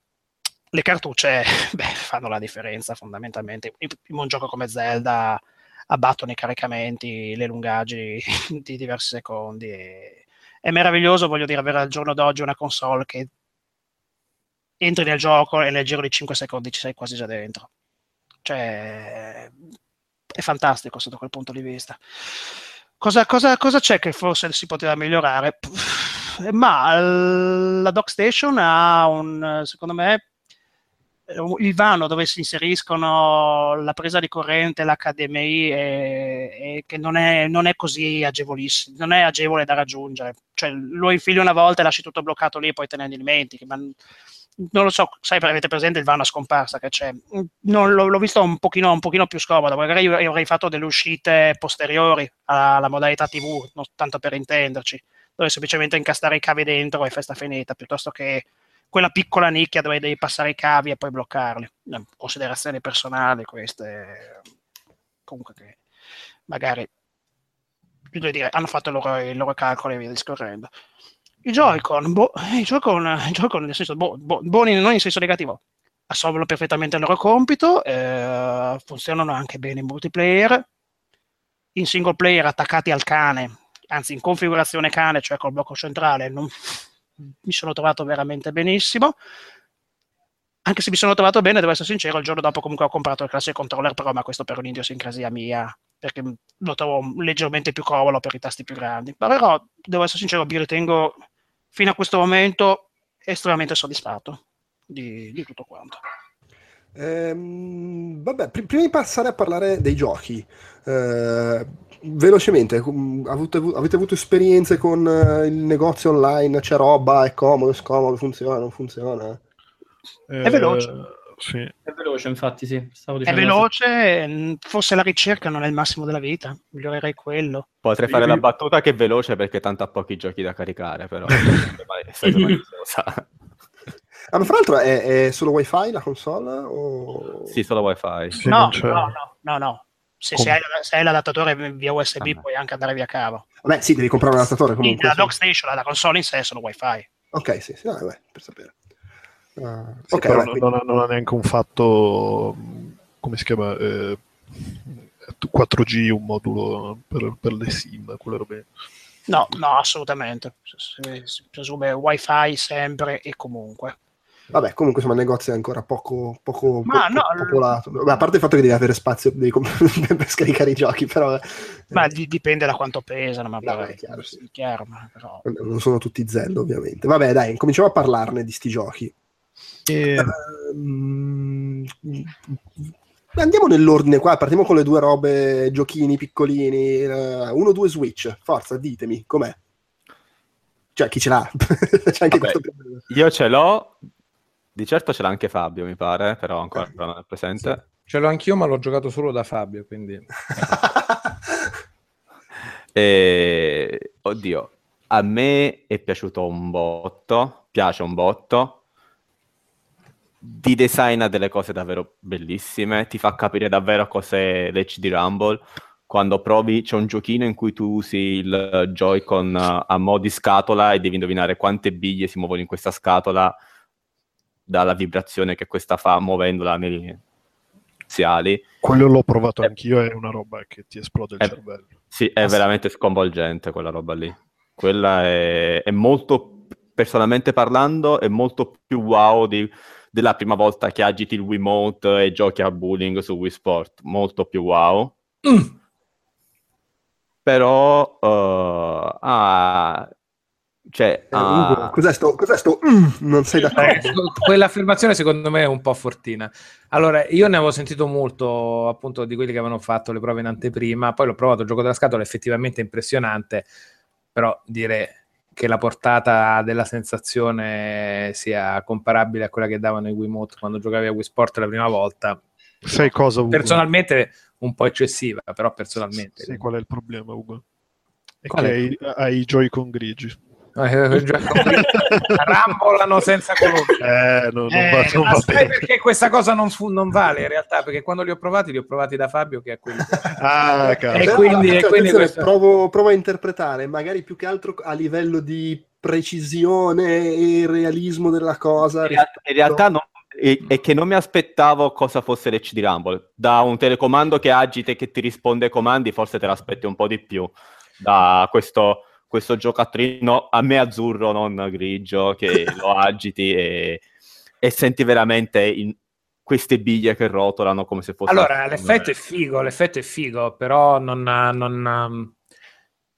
Le cartucce beh, fanno la differenza fondamentalmente. In in un gioco come Zelda abbattono i caricamenti, le lungaggini di diversi secondi. E... È meraviglioso, voglio dire, avere al giorno d'oggi una console che entri nel gioco e nel giro di 5 secondi ci sei quasi già dentro. Cioè, fantastico sotto quel punto di vista. Cosa, cosa- cosa c'è che forse si poteva migliorare? Ma la Dock Station ha un, secondo me, il vano dove si inseriscono la presa di corrente, l'HDMI, e, e che non è, non è così agevolissimo, non è agevole da raggiungere. Cioè, lo infili una volta e lasci tutto bloccato lì e poi te ne dimentichi. Ma non lo so, sai, avete presente il vano a scomparsa che c'è? Non, l'ho, l'ho visto un pochino, un pochino più scomodo, magari io, avrei fatto delle uscite posteriori alla modalità TV, tanto per intenderci, dove semplicemente incastare i cavi dentro e festa finita, piuttosto che quella piccola nicchia dove devi passare i cavi e poi bloccarli. Considerazioni personali queste, comunque che magari dire, hanno fatto i loro, i loro calcoli e via discorrendo. I Joy-Con, boh, i Joy-Con, i Joy-Con nel senso, boh, boh, buoni non in senso negativo, assolvono perfettamente il loro compito, eh, funzionano anche bene in multiplayer, in single player attaccati al cane, anzi in configurazione cane, cioè col blocco centrale, non- mi sono trovato veramente benissimo. Anche se mi sono trovato bene, devo essere sincero, il giorno dopo comunque ho comprato il Classic Controller Pro, ma questo per un'idiosincrasia mia, perché lo trovo leggermente più comodo per i tasti più grandi. Però, devo essere sincero, mi ritengo fino a questo momento estremamente soddisfatto di, di tutto quanto. Ehm, vabbè, pr- prima di passare a parlare dei giochi, eh, velocemente, avete, avete avuto esperienze con eh, il negozio online? C'è roba, è comodo, è scomodo, funziona, non funziona? È veloce. Eh, Sì. È veloce, infatti, sì. Stavo È veloce, mh, forse la ricerca non è il massimo della vita, migliorerei quello. Potrei fare la battuta che è veloce perché tanto ha pochi giochi da caricare, però è sempre maliziosa. Ah, ma fra l'altro è, è solo wifi la console? O... Sì, solo wifi. Sì, no, no, no, no, no. Se, Com- se hai, se hai l'adattatore via USB Vabbè. puoi anche andare via cavo. Vabbè, sì, devi comprare un adattatore Sì, comunque. la sì. dock station, la console in sé è solo wifi. Ok, sì, sì, no, vabbè, per sapere. Ah, Sì, ok, però vabbè, non, quindi- non ha, non ha neanche un fatto, come si chiama, eh, 4G, un modulo per, per le SIM, quelle robe. No, no, assolutamente. Si presume wifi sempre e comunque. Vabbè, comunque insomma il negozio è ancora poco, poco Ma po- no, popolato. Beh, a parte il fatto che devi avere spazio devi comp- per scaricare i giochi, però eh, Ma di- dipende da quanto pesano, ma No, vabbè, è chiaro, sì. chiaro, ma però... non sono tutti Zelda ovviamente. Vabbè, dai, cominciamo a parlarne di sti giochi. E Ehm, Andiamo nell'ordine qua, partiamo con le due robe, giochini piccolini. eh, uno, due Switch, forza, ditemi, com'è? Cioè, chi ce l'ha? C'è anche Vabbè. Io ce l'ho, di certo ce l'ha anche Fabio, mi pare, però ancora non è presente. Ce l'ho anch'io, ma l'ho giocato solo da Fabio, quindi... E... Oddio, a me è piaciuto un botto, piace un botto. Di design ha delle cose davvero bellissime, ti fa capire davvero cos'è l'HD Rumble. Quando provi, c'è un giochino in cui tu usi il Joy-Con eh, a mo' di scatola e devi indovinare quante biglie si muovono in questa scatola dalla vibrazione che questa fa muovendola nei iniziali. quello l'ho provato anch'io, è una roba che ti esplode il Eh, cervello. Sì, è veramente sconvolgente quella roba lì. Quella è, è molto, personalmente parlando, è molto più wow di- della prima volta che agiti il Wiimote e giochi a bowling su Wii Sport. Molto più wow. Però, eh, ah, cioè, Eh, ah, Ugo, cos'è sto? Cos'è sto? Mm, non sei Eh, d'accordo? Quell'affermazione secondo me è un po' fortina. Allora, io ne avevo sentito molto appunto di quelli che avevano fatto le prove in anteprima, poi l'ho provato il gioco della scatola, è effettivamente impressionante, però dire che la portata della sensazione sia comparabile a quella che davano i Wiimote quando giocavi a Wii Sport la prima volta, Sai cosa, Ugo? personalmente un po' eccessiva, però personalmente. Sai qual è il problema, Ugo? È Qual che è? hai, hai i Joy-Con grigi. Eh, già- rambolano senza colore. Eh, no, non Eh, va, non va bene. perché questa cosa non, fu- non vale in realtà? Perché quando li ho provati, li ho provati da Fabio che è quello. Ah, E quindi- cioè, e quindi attenzione, questo- provo, provo a interpretare, magari più che altro a livello di precisione e realismo della cosa. in realtà, in realtà no- è, è che non mi aspettavo cosa fosse l'HD Rumble. Da un telecomando che agita e che ti risponde ai comandi, forse te l'aspetti un po' di più. Da questo, questo giocattolino a me azzurro, non grigio, che lo agiti e, e senti veramente in- queste biglie che rotolano come se fossero... Allora, l'effetto è figo, l'effetto è figo, però non... non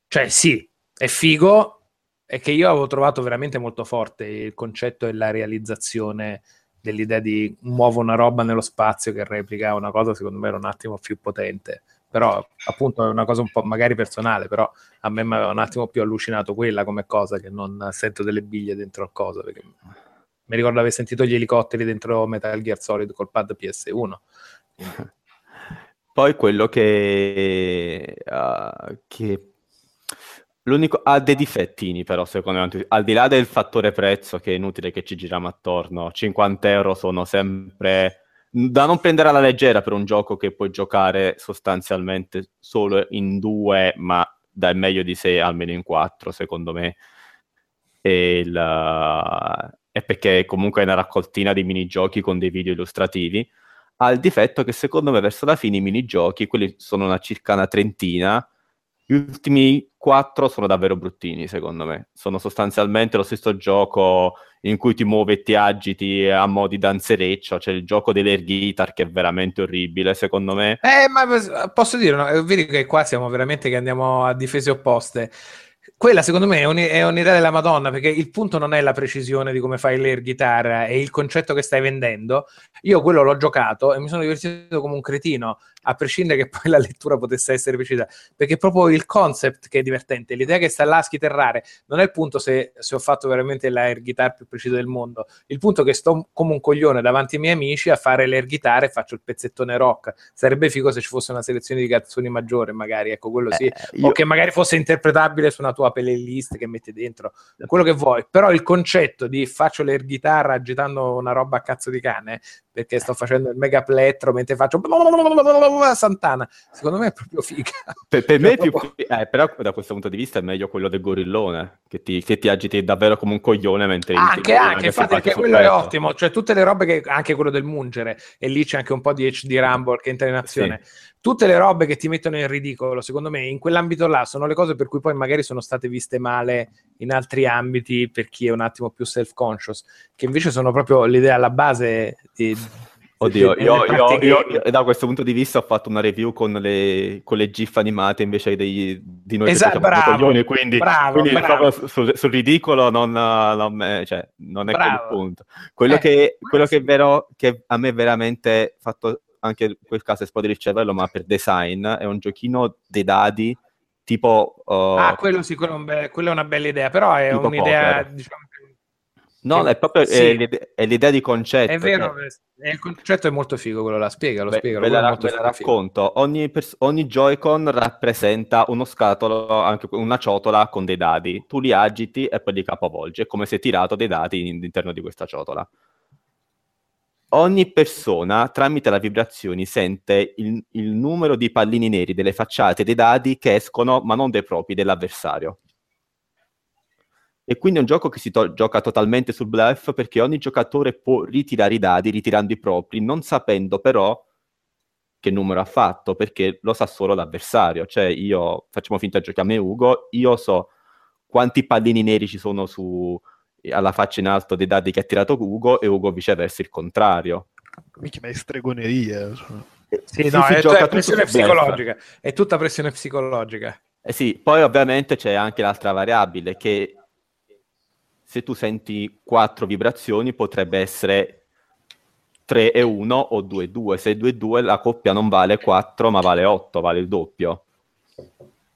cioè, sì, è figo, è che io avevo trovato veramente molto forte il concetto e la realizzazione dell'idea di muovo una roba nello spazio che replica una cosa secondo me era un attimo più potente però appunto è una cosa un po' magari personale però a me mi aveva un attimo più allucinato quella come cosa che non sento delle biglie dentro il coso perché mi ricordo aver sentito gli elicotteri dentro Metal Gear Solid col pad PS1 poi quello che, uh, che L'unico ha dei difettini, però, secondo me, al di là del fattore prezzo, che è inutile che ci giriamo attorno, 50 euro sono sempre da non prendere alla leggera per un gioco che puoi giocare sostanzialmente solo in due, ma dai meglio di sé almeno in quattro, secondo me. E il, è perché comunque è una raccoltina di minigiochi con dei video illustrativi. Ha il difetto che secondo me verso la fine i minigiochi, quelli sono una circa una trentina, gli ultimi quattro sono davvero bruttini, secondo me. Sono sostanzialmente lo stesso gioco in cui ti muovi e ti agiti a mo' di danzereccio. C'è il gioco dell'air guitar che è veramente orribile, secondo me. Eh, ma posso dire, no? vedi che qua siamo veramente che andiamo a difese opposte quella secondo me è, un, è, un'idea della Madonna perché il punto non è la precisione di come fai l'air guitar è il concetto che stai vendendo io quello l'ho giocato e mi sono divertito come un cretino a prescindere che poi la lettura potesse essere precisa perché proprio il concept che è divertente l'idea che sta là a schiterrare non è il punto se, se ho fatto veramente l'air guitar più preciso del mondo il punto è che sto come un coglione davanti ai miei amici a fare l'air guitar e faccio il pezzettone rock. Sarebbe figo se ci fosse una selezione di canzoni maggiore magari ecco quello sì eh, io... o che magari fosse interpretabile su una tua playlist che metti dentro, quello che vuoi, però il concetto di faccio l'air guitarra agitando una roba a cazzo di cane, perché sto facendo il mega plettro mentre faccio Santana, secondo me è proprio figa. Per, per me è più, eh, però da questo punto di vista è meglio quello del gorillone, che ti, che ti agiti davvero come un coglione mentre... Anche, anche, infatti, anche quello è ottimo, cioè tutte le robe che, anche quello del mungere, e lì c'è anche un po' di HD Rumble che entra in azione. Sì tutte le robe che ti mettono in ridicolo, secondo me, in quell'ambito là sono le cose per cui poi magari sono state viste male in altri ambiti per chi è un attimo più self-conscious, che invece sono proprio l'idea alla base di, Oddio, io, io, io, da questo punto di vista ho fatto una review con le, con le GIF animate invece dei, di noi esatto, che bravo, coglioni, quindi, bravo, quindi bravo. Sul, sul, ridicolo non, non, cioè, non è bravo. quel punto. Quello, eh, che, quello che, è vero, che a me veramente fatto anche in quel caso esplodere il cervello, ma per design, è un giochino dei dadi tipo... Uh, ah, quello sì, quello è, be- quello è, una bella idea, però è un'idea, diciamo... No, è proprio sì. è l'idea, è l'idea, di concetto. È vero, che... il concetto è molto figo, quello la spiega, lo Beh, spiega. Ve la, ve la racconto. Ogni, pers- ogni Joy-Con rappresenta uno scatolo, anche una ciotola con dei dadi. Tu li agiti e poi li capovolgi. È come se tirato dei dadi all'interno di questa ciotola ogni persona tramite la vibrazioni sente il, il, numero di pallini neri delle facciate dei dadi che escono, ma non dei propri, dell'avversario. E quindi è un gioco che si to- gioca totalmente sul bluff perché ogni giocatore può ritirare i dadi ritirando i propri, non sapendo però che numero ha fatto, perché lo sa solo l'avversario. Cioè io, facciamo finta che giochiamo Ugo, io so quanti pallini neri ci sono su, alla faccia in alto dei dadi che ha tirato Ugo e Ugo viceversa il contrario. Mica ma è stregoneria. Cioè. Sì, sì, no, è, cioè, pressione psicologica. È tutta pressione psicologica. Eh sì, poi ovviamente c'è anche l'altra variabile che se tu senti quattro vibrazioni potrebbe essere 3 e 1 o 2 e 2. Se 2 e 2 la coppia non vale 4 ma vale 8, vale il doppio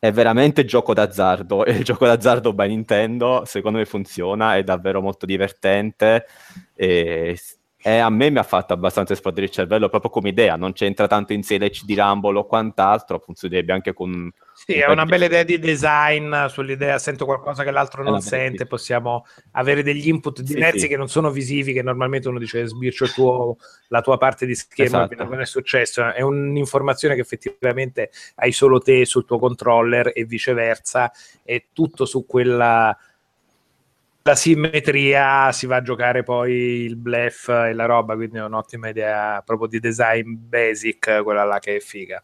è veramente gioco d'azzardo e il gioco d'azzardo by Nintendo secondo me funziona, è davvero molto divertente e, e a me mi ha fatto abbastanza esplodere il cervello proprio come idea, non c'entra tanto in sé l'HD Rumble o quant'altro, funzionerebbe anche con sì, è una bella idea di design sull'idea, sento qualcosa che l'altro non sente, possiamo avere degli input diversi sì, sì. che non sono visivi, che normalmente uno dice sbircio tuo, la tua parte di schermo, esatto. non è successo, è un'informazione che effettivamente hai solo te sul tuo controller e viceversa, è tutto su quella la simmetria si va a giocare poi il bluff e la roba, quindi è un'ottima idea proprio di design basic, quella là che è figa.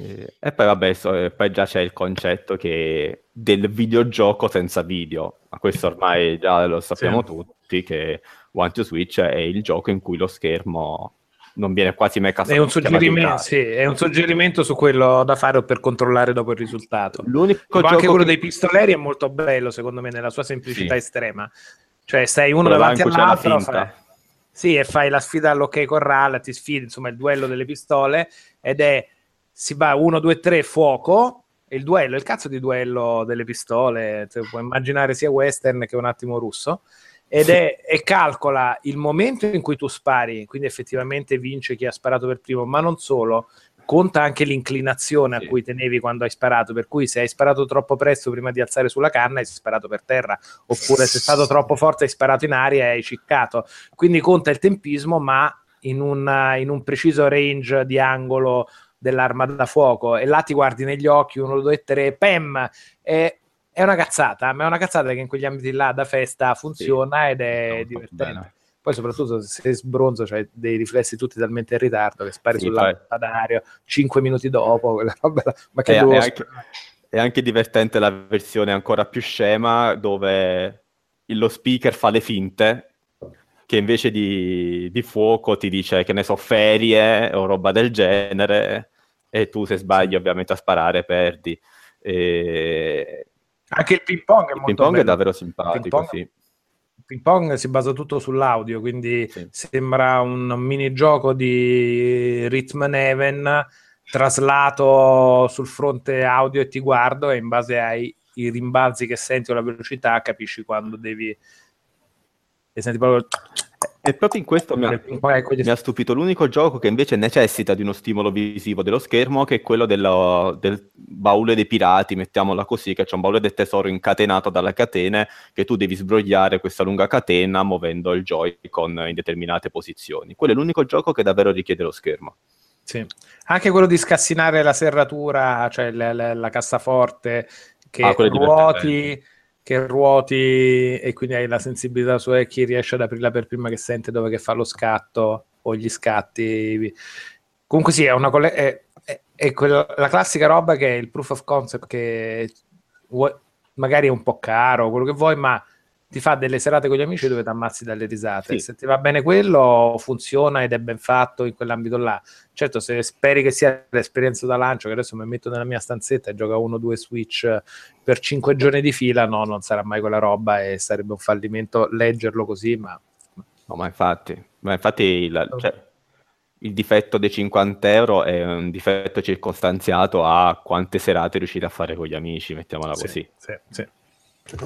Eh, e poi vabbè, so, poi già c'è il concetto che del videogioco senza video, ma questo ormai già lo sappiamo sì. tutti. tutti che One to Switch è il gioco in cui lo schermo non viene quasi mai È un, suggerimento, sì, è un suggerimento su quello da fare per controllare dopo il risultato. L'unico anche quello che- dei pistoleri è molto bello, secondo me, nella sua semplicità Sì. estrema. Cioè, stai uno Quello davanti all'altro, fai- sì, e fai la sfida all'ok corral, ti sfidi, insomma, il duello delle pistole, ed è, si va 1, 2, 3, fuoco, il duello, il cazzo di duello delle pistole, cioè, puoi immaginare sia western che un attimo russo, ed è, e calcola il momento in cui tu spari, quindi effettivamente vince chi ha sparato per primo, ma non solo, conta anche l'inclinazione Sì. a cui tenevi quando hai sparato, per cui se hai sparato troppo presto prima di alzare sulla canna hai sparato per terra, oppure se è stato troppo forte hai sparato in aria e hai ciccato. Quindi conta il tempismo, ma in un, in un preciso range di angolo dell'arma da fuoco e là ti guardi negli occhi, uno, due, tre, pem, e è una cazzata, ma è una cazzata che in quegli ambiti là da festa funziona ed è Molto divertente. bene. Poi soprattutto se sbronzo, c'hai dei riflessi tutti talmente in ritardo che spari Sì, sul poi- lampadario 5 minuti dopo, quella roba ma che devo e anche- È anche divertente la versione ancora più scema dove lo speaker fa le finte che invece di, di fuoco ti dice che ne so ferie o roba del genere e tu se sbagli ovviamente a sparare perdi. E... Anche il ping pong è Il molto ping pong è bello. davvero Il simpatico, ping pong- sì. Il ping pong si basa tutto sull'audio, quindi Sì. sembra un minigioco di Rhythm and Heaven traslato sul fronte audio e ti guardo e in base ai i rimbalzi che senti o la velocità capisci quando devi e senti proprio E proprio in questo mi ha, mi ha stupito l'unico gioco che invece necessita di uno stimolo visivo dello schermo, che è quello dello- del baule dei pirati, mettiamola così, che c'è un baule del tesoro incatenato dalle catene, che tu devi sbrogliare questa lunga catena muovendo il Joy-Con in determinate posizioni. Quello è l'unico gioco che davvero richiede lo schermo. Sì. Anche quello di scassinare la serratura, cioè la, la- la cassaforte che Ah, ruoti, che ruoti e quindi hai la sensibilità su eh, chi riesce ad aprirla per prima che sente dove che fa lo scatto o gli scatti. Comunque sì, è una colle- è, è- è quella- la classica roba che è il proof of concept che vuoi- magari è un po' caro, quello che vuoi, ma ti fa delle serate con gli amici dove ti ammazzi dalle risate. Sì. Se ti va bene quello, funziona ed è ben fatto in quell'ambito là. Certo, se speri che sia l'esperienza da lancio, che adesso mi metto nella mia stanzetta e gioca uno o due Switch per cinque giorni di fila, no, non sarà mai quella roba e sarebbe un fallimento leggerlo così, ma No, ma infatti, ma infatti il, cioè, il difetto dei 50 euro è un difetto circostanziato a quante serate riuscite a fare con gli amici, mettiamola sì, così. sì, sì.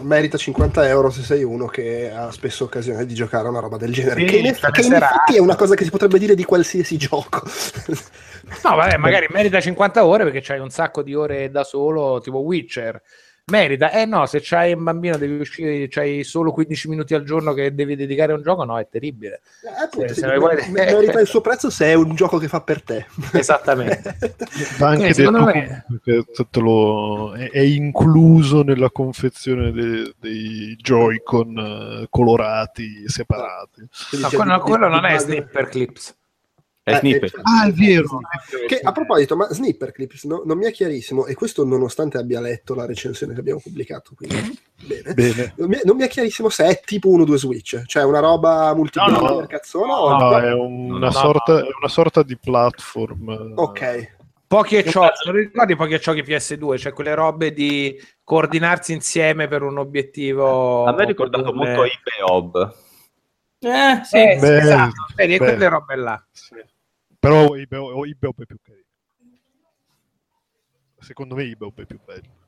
Merita 50 euro se sei uno che ha spesso occasione di giocare a una roba del genere. Sì, che in, per eff- le che in effetti è una cosa che si potrebbe dire di qualsiasi gioco. No, vabbè, magari merita 50 ore perché c'hai un sacco di ore da solo, tipo Witcher. Merita, eh no, se c'hai un bambino devi uscire, c'hai solo 15 minuti al giorno che devi dedicare a un gioco, no, è terribile. Eh, appunto, Se- sì, se lo vuoi- merita il suo prezzo se è un gioco che fa per te. Esattamente. Va anche Quindi, secondo detto me- lo- è, è incluso nella confezione de- dei Joy-Con eh, colorati separati. No, quello, di- quello di- non è Snipper Clips. È Eh, eh, Ah, è vero! Che a proposito, ma Snipper Clips no- non mi è chiarissimo, e questo nonostante abbia letto la recensione che abbiamo pubblicato, quindi bene. Bene. Non mi, non mi è chiarissimo se è tipo 1-2 Switch, cioè una roba multiplayer No, no. cazzona No, o è una, no, sorta, no. è una sorta di platform. Ok, Pochi e ciocchi, non ricordi pochi e ciocchi PS2, cioè quelle robe di coordinarsi insieme per un obiettivo. A me ha ricordato comune. molto eBay Hub. Eh, sì. Eh, sì, Beh, esatto, vedi, e beh. quelle robe là. Sì. Però Ibeob Ibeob è più carino. Secondo me Ibeob è più bello.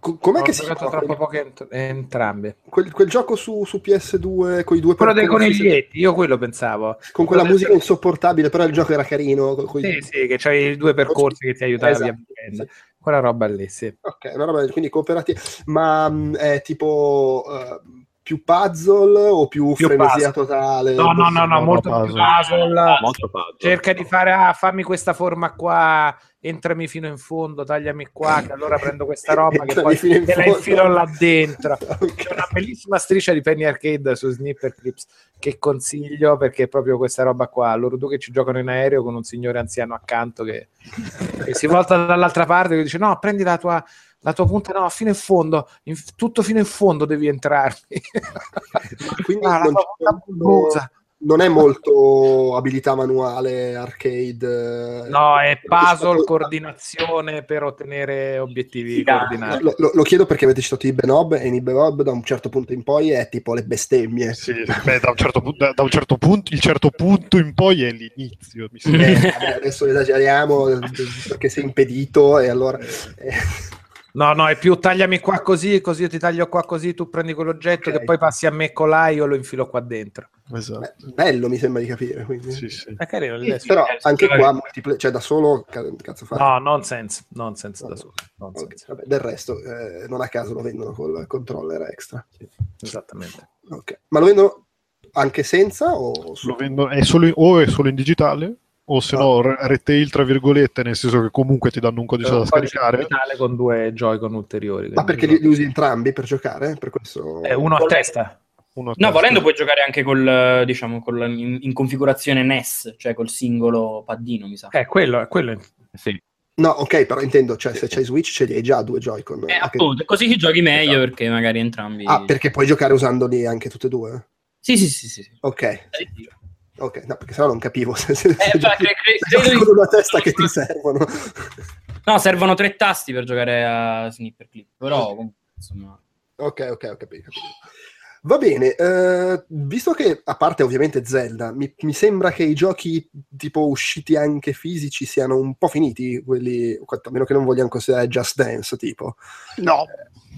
Co- com'è Ho che si giocato troppo poche ent- entrambe. quel- quel gioco su, su PS2 con i due Quello dei percorsi, coniglietti, io quello pensavo. con quella Quello musica del- insopportabile, però il gioco era carino. con quei- Sì, sì, che c'hai i due percorsi che ti aiutavano Esatto, via vicenda. sì. Quella roba lì, sì. Ok, una roba quindi cooperativa, ma mh, è tipo eh, più puzzle o più, Più frenesia puzzle. totale? No, no, no, no, molto puzzle. più puzzle. Molto puzzle. Cerca di fare, ah, fammi questa forma qua, entrami fino in fondo, tagliami qua, che allora prendo questa roba che poi in te la infilo là dentro. Ok. C'è una bellissima striscia di Penny Arcade su Snipper Clips che consiglio perché è proprio questa roba qua. Loro due che ci giocano in aereo con un signore anziano accanto che, che si volta dall'altra parte e dice: No, prendi la tua, la tua punta no, fino in fondo, in- tutto fino in fondo devi entrarmi. Quindi Ah, non, punta non è molto abilità manuale, arcade. eh, No, è puzzle, coordinazione per ottenere obiettivi Sì, coordinati. Lo, lo- lo chiedo perché avete citato i Benob e in Benob da un certo punto in poi è tipo le bestemmie. Sì, beh, da un certo punto, da- da un certo punto, il certo punto in poi è l'inizio. Mi. Eh, vabbè, adesso esageriamo eh, perché sei impedito e allora... eh, No, no, è più tagliami qua così, così io ti taglio qua così, tu prendi quell'oggetto Ok. che poi passi a me colà, io lo infilo qua dentro. Esatto. beh, bello mi sembra di capire. Quindi. Sì, sì. È carino Sì, sì. Però anche sì, qua, multiplayer, cioè da solo, ca- cazzo fa? No, nonsense, nonsense da solo. Nonsense. vabbè, del resto, eh, non a caso lo vendono col controller extra. Esattamente. Ok. Ma lo vendono anche senza o Lo vendono- è solo in- o è solo in digitale o se no re- retail tra virgolette nel senso che comunque ti danno un codice da scaricare digitale con due Joy-Con ulteriori. Ma perché li, li usi entrambi per giocare? Per questo... Eh, uno a testa. Uno a No, testa. volendo puoi giocare anche col, diciamo, col, in, in configurazione NES, cioè col singolo paddino, mi sa. Eh, quello, è quello. Sì. No, ok, però intendo, cioè se c'hai Switch ce li hai già due Joy-Con. Eh, Anche- appunto, così ci giochi meglio perché magari entrambi... Ah, perché puoi giocare usandoli anche tutte e due? Sì, sì, sì, sì. sì. Ok, Eh, ok, no, perché sennò non capivo se, se, se cioè, cre- con una testa che ti servono. No, servono tre tasti per giocare a Snipper Clip, però comunque, insomma... Ok, ok, ho capito. capito. Va bene, eh, visto che a parte ovviamente Zelda, mi, mi sembra che i giochi tipo usciti anche fisici siano un po' finiti, quelli, a meno che non vogliamo considerare Just Dance, tipo. No,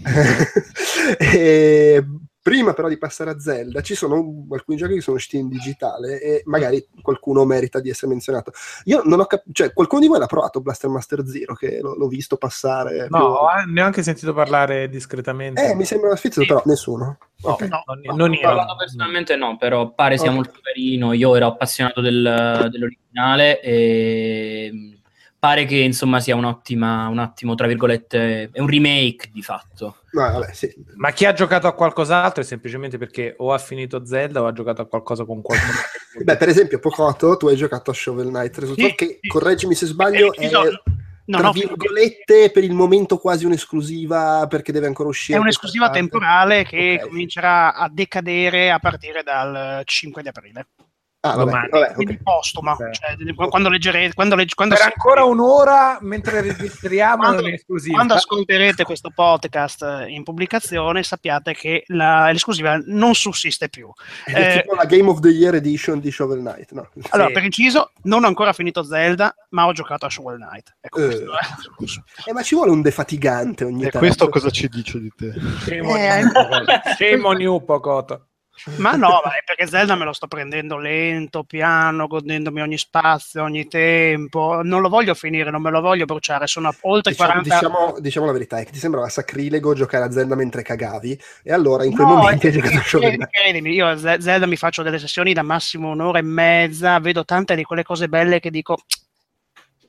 E prima però di passare a Zelda, ci sono alcuni giochi che sono usciti in digitale e magari qualcuno merita di essere menzionato. Io non ho capito, cioè qualcuno di voi l'ha provato Blaster Master Zero, che l'ho, l'ho visto passare. No, ho an- ne ho anche sentito parlare discretamente. Eh, mi sembra sfizioso, Sì. però nessuno. No, Ok. no, non, no. non io. parlato personalmente no, però pare sia Ok. molto carino. Io ero appassionato del- dell'originale e pare che insomma sia un'ottima, un attimo, tra virgolette, è un remake di fatto. No, vabbè, sì. Ma chi ha giocato a qualcos'altro è semplicemente perché o ha finito Zelda o ha giocato a qualcosa con qualcuno. Beh, per esempio, Pocotto, tu hai giocato a Shovel Knight Resort, Sì, che, sì. correggimi se sbaglio, Eh, è, no, non tra finito. virgolette, per il momento quasi un'esclusiva, perché deve ancora uscire. È un'esclusiva temporale che Ok. comincerà a decadere a partire dal 5 di aprile. Ah, vabbè, domani. vabbè, ok. Quindi postuma, Ok. cioè, quando leggerete, quando, legge- quando, per ancora un'ora mentre registriamo Quando- un'esclusiva. quando ascolterete questo podcast in pubblicazione sappiate che la- l'esclusiva non sussiste più. È Eh, tipo la Game of the Year Edition di Shovel Knight, no? Allora, Sì. per inciso, non ho ancora finito Zelda, ma ho giocato a Shovel Knight. Ecco, Eh. è- Eh, ma ci vuole un defatigante ogni E tanto. questo cosa ci dice di te? On Eh, you, Pocoto. Ma no, ma è perché Zelda me lo sto prendendo lento, piano, godendomi ogni spazio, ogni tempo. Non lo voglio finire, non me lo voglio bruciare. Sono a oltre Diciamo, 40 diciamo- diciamo la verità, è che ti sembrava sacrilego giocare a Zelda mentre cagavi, e allora in quei No, momenti eh, hai giocato a Shovel credimi, io a Ze- Zelda mi faccio delle sessioni da massimo un'ora e mezza, vedo tante di quelle cose belle che dico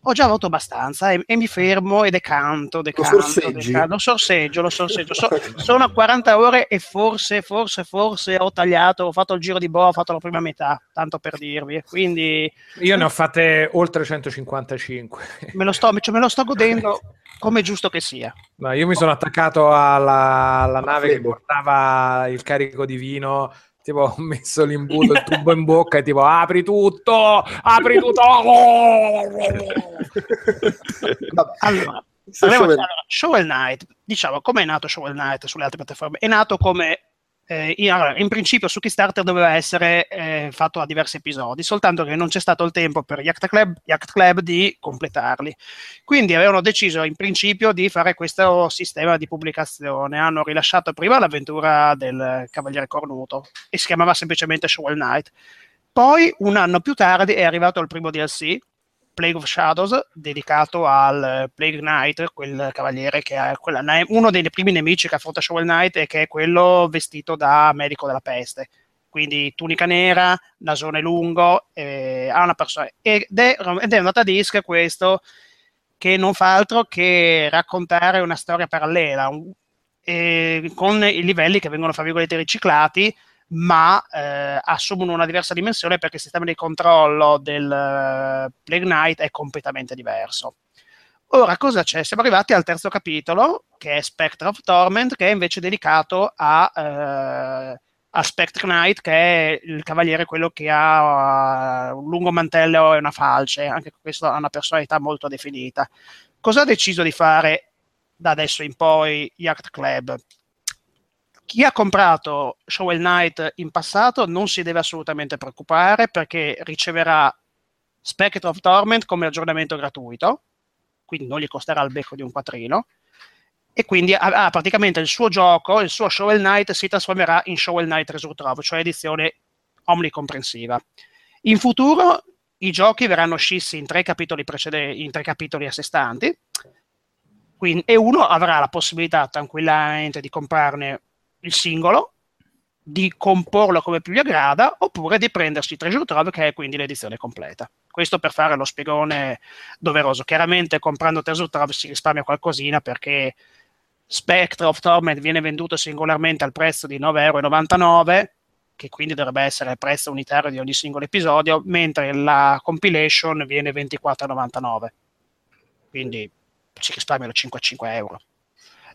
ho già avuto abbastanza e, e mi fermo e decanto, decanto, sorseggi? decanto. lo sorseggio, lo sorseggio. So- sono a 40 ore e forse, forse, forse ho tagliato, ho fatto il giro di boa, ho fatto la prima metà, tanto per dirvi. Quindi Io ne ho fatte oltre 155. me lo sto, cioè, me lo sto godendo come è giusto che sia. No, io mi sono attaccato alla, alla nave che portava il carico di vino. Tipo, ho messo l'imbuto, il tubo in bocca e tipo, apri tutto, apri tutto. Vabbè, Allora, Shovel- allora, Shovel Knight, diciamo, come è nato Shovel Knight sulle altre piattaforme? È nato come, eh, in, principio su Kickstarter doveva essere eh, fatto a diversi episodi, soltanto che non c'è stato il tempo per Yacht Club, Yacht Club di completarli. Quindi avevano deciso in principio di fare questo sistema di pubblicazione. Hanno rilasciato prima l'avventura del Cavaliere Cornuto e si chiamava semplicemente Shovel Knight. Poi, un anno più tardi, è arrivato il primo DLC, Plague of Shadows, dedicato al eh, Plague Knight, quel cavaliere che è uno dei primi nemici che affronta Shovel Knight e che è quello vestito da medico della peste. Quindi tunica nera, nasone lungo, eh, ha una persona. Ed è, ed è un datadisc questo che non fa altro che raccontare una storia parallela, un- eh, con i livelli che vengono, fra virgolette, riciclati, ma eh, assumono una diversa dimensione perché il sistema di controllo del eh, Plague Knight è completamente diverso. Ora cosa c'è? Siamo arrivati al terzo capitolo, che è Spectre of Torment, che è invece dedicato a, eh, a Spectre Knight, che è il cavaliere quello che ha uh, un lungo mantello e una falce, anche questo ha una personalità molto definita. Cosa ha deciso di fare da adesso in poi Yacht Club? Chi ha comprato Shovel Knight in passato non si deve assolutamente preoccupare perché riceverà Spectre of Torment come aggiornamento gratuito, quindi non gli costerà il becco di un quattrino, e quindi ha, ha praticamente il suo gioco, il suo Shovel Knight si trasformerà in Shovel Knight Resurtrove, cioè edizione omnicomprensiva. In futuro i giochi verranno scissi in tre capitoli, precede- in tre capitoli a sé stanti, quindi, e uno avrà la possibilità tranquillamente di comprarne il singolo, di comporlo come più gli aggrada, oppure di prendersi Treasure Trove, che è quindi l'edizione completa. Questo per fare lo spiegone doveroso. Chiaramente comprando Treasure Trove si risparmia qualcosina perché Spectre of Torment viene venduto singolarmente al prezzo di 9,99 euro, che quindi dovrebbe essere il prezzo unitario di ogni singolo episodio, mentre la compilation viene 24,99. Quindi si risparmiano 5 euro.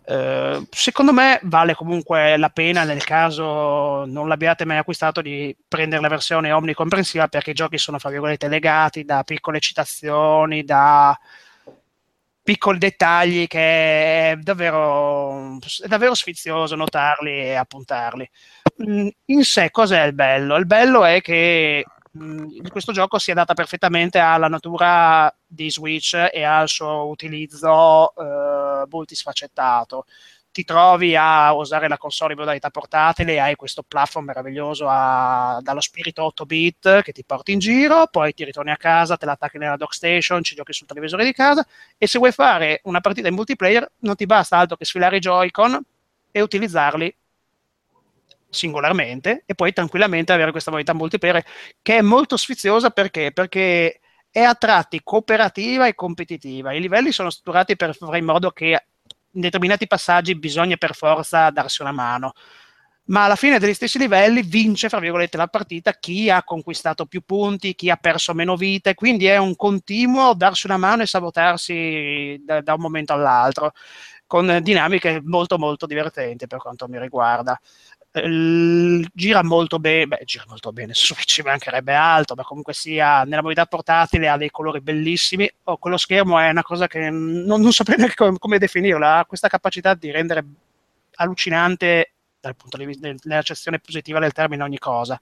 Uh, secondo me vale comunque la pena nel caso non l'abbiate mai acquistato di prendere la versione omnicomprensiva perché i giochi sono fra virgolette legati da piccole citazioni, da piccoli dettagli che è davvero, è davvero sfizioso notarli e appuntarli. Mm, in sé cos'è il bello? Il bello è che mh, questo gioco si adatta perfettamente alla natura di Switch e al suo utilizzo eh, multisfaccettato. Ti trovi a usare la console in modalità portatile, hai questo platform meraviglioso a, dallo spirito 8 bit che ti porti in giro, poi ti ritorni a casa, te l'attacchi nella dock station, ci giochi sul televisore di casa e se vuoi fare una partita in multiplayer non ti basta altro che sfilare i Joy-Con e utilizzarli singolarmente e poi tranquillamente avere questa modalità multiplayer che è molto sfiziosa perché? Perché è a tratti cooperativa e competitiva. I livelli sono strutturati per fare in modo che in determinati passaggi bisogna per forza darsi una mano. Ma alla fine degli stessi livelli vince, fra virgolette, la partita chi ha conquistato più punti, chi ha perso meno vite, quindi è un continuo darsi una mano e sabotarsi da, da un momento all'altro, con dinamiche molto molto divertenti per quanto mi riguarda. Gira molto bene, beh, gira molto bene, ci mancherebbe altro, ma comunque sia nella modalità portatile ha dei colori bellissimi. Oh, quello schermo è una cosa che non, non saprei neanche come, come definirla, ha questa capacità di rendere allucinante dal punto di vista nell'accezione positiva del termine ogni cosa.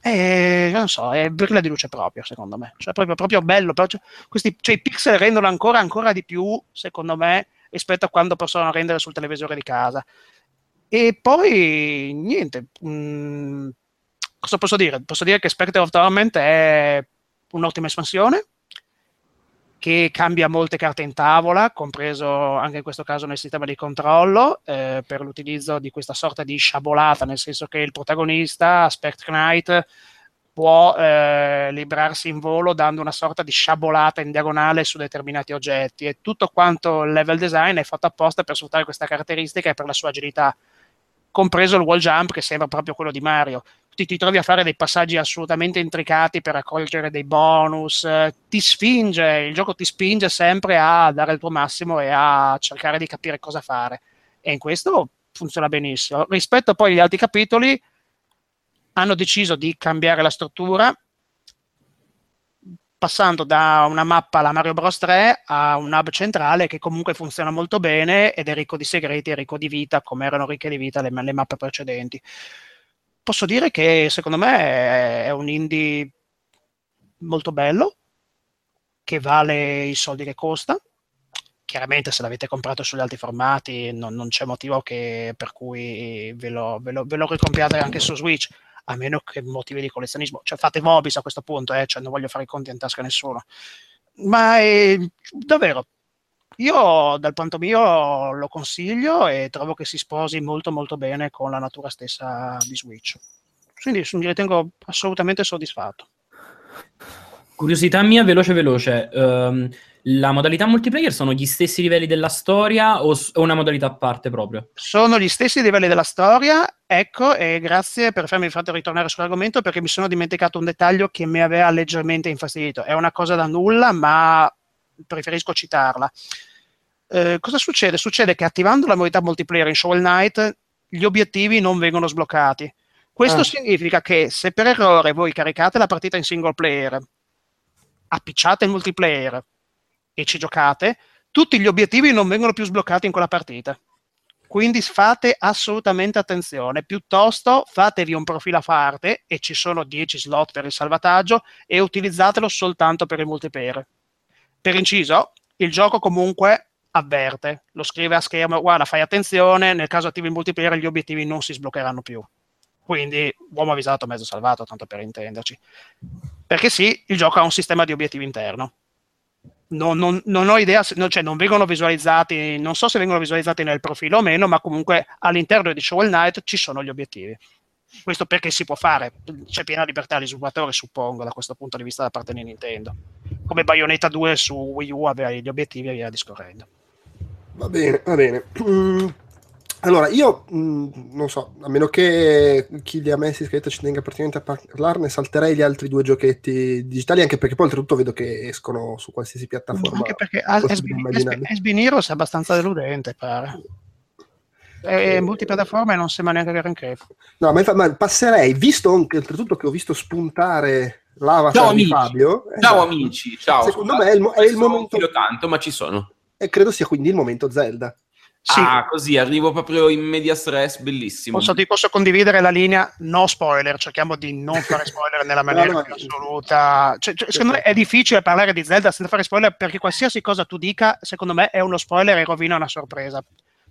E non so, è brilla di luce proprio, secondo me. Cioè, proprio, proprio bello. Proprio, questi, cioè, i pixel rendono ancora, ancora di più, secondo me, rispetto a quando possono rendere sul televisore di casa. E poi niente, mh, mm, cosa posso dire? Posso dire che Spectre of Torment è un'ottima espansione che cambia molte carte in tavola, compreso anche in questo caso nel sistema di controllo, eh, per l'utilizzo di questa sorta di sciabolata, nel senso che il protagonista, Spectre Knight, può eh, librarsi in volo dando una sorta di sciabolata in diagonale su determinati oggetti e tutto quanto il level design è fatto apposta per sfruttare questa caratteristica e per la sua agilità compreso il wall jump che sembra proprio quello di Mario. Ti, ti trovi a fare dei passaggi assolutamente intricati per raccogliere dei bonus, eh, ti spinge, il gioco ti spinge sempre a dare il tuo massimo e a cercare di capire cosa fare. E in questo funziona benissimo. Rispetto poi agli altri capitoli, hanno deciso di cambiare la struttura passando da una mappa alla Mario Bros 3 a un hub centrale che comunque funziona molto bene ed è ricco di segreti e ricco di vita, come erano ricche di vita le, le mappe precedenti. Posso dire che secondo me è un indie molto bello, che vale i soldi che costa. Chiaramente se l'avete comprato sugli altri formati non, non c'è motivo che, per cui ve lo, ve, lo, ve lo ricompriate anche su Switch a meno che motivi di collezionismo. Cioè fate Mobis a questo punto, eh? cioè, non voglio fare i conti in tasca a nessuno. Ma è, davvero, io dal punto mio lo consiglio e trovo che si sposi molto molto bene con la natura stessa di Switch. Quindi mi ritengo assolutamente soddisfatto. Curiosità mia, veloce veloce. Um, la modalità multiplayer sono gli stessi livelli della storia o, o una modalità a parte proprio? Sono gli stessi livelli della storia, ecco, e grazie per farmi fatto ritornare sull'argomento perché mi sono dimenticato un dettaglio che mi aveva leggermente infastidito. È una cosa da nulla, ma preferisco citarla. Eh, cosa succede? Succede che attivando la modalità multiplayer in Shovel Knight gli obiettivi non vengono sbloccati. Questo Ah. significa che se per errore voi caricate la partita in single player, appicciate il multiplayer e ci giocate, tutti gli obiettivi non vengono più sbloccati in quella partita. Quindi fate assolutamente attenzione, piuttosto fatevi un profilo a parte e ci sono 10 slot per il salvataggio e utilizzatelo soltanto per il multiplayer. Per inciso, il gioco comunque avverte, lo scrive a schermo, guarda fai attenzione, nel caso attivi il multiplayer gli obiettivi non si sbloccheranno più. Quindi uomo avvisato, mezzo salvato, tanto per intenderci. Perché sì, il gioco ha un sistema di obiettivi interno. Non, non- non ho idea, no, cioè non vengono visualizzati, non so se vengono visualizzati nel profilo o meno, ma comunque all'interno di Shovel Knight ci sono gli obiettivi. Questo perché si può fare, c'è piena libertà agli sviluppatori, suppongo, da questo punto di vista da parte di Nintendo. Come Bayonetta 2 su Wii U aveva gli obiettivi e via discorrendo. Va bene, va bene. Mm, Allora, io mm, non so, a meno che chi li ha messi in scaletta ci tenga praticamente a parlarne, salterei gli altri due giochetti digitali, anche perché poi oltretutto vedo che escono su qualsiasi piattaforma. Anche perché. SB Heroes è abbastanza deludente, pare. È, è multipiattaforma e non sembra neanche granché. No, ma, infa- ma passerei, visto anche oltretutto che ho visto spuntare l'avatar Ciao, di amici. Fabio. Ciao esatto, amici, ciao. Secondo scusate, me è il, mo- è il momento, tanto, ma ci sono. e credo sia quindi il momento Zelda. Sì, Ah, così arrivo proprio in media stress, bellissimo. posso, ti posso condividere la linea no spoiler, cerchiamo di non fare spoiler nella maniera No, no. assoluta. Cioè, cioè, secondo me è difficile parlare di Zelda senza fare spoiler perché qualsiasi cosa tu dica, secondo me è uno spoiler e rovina una sorpresa.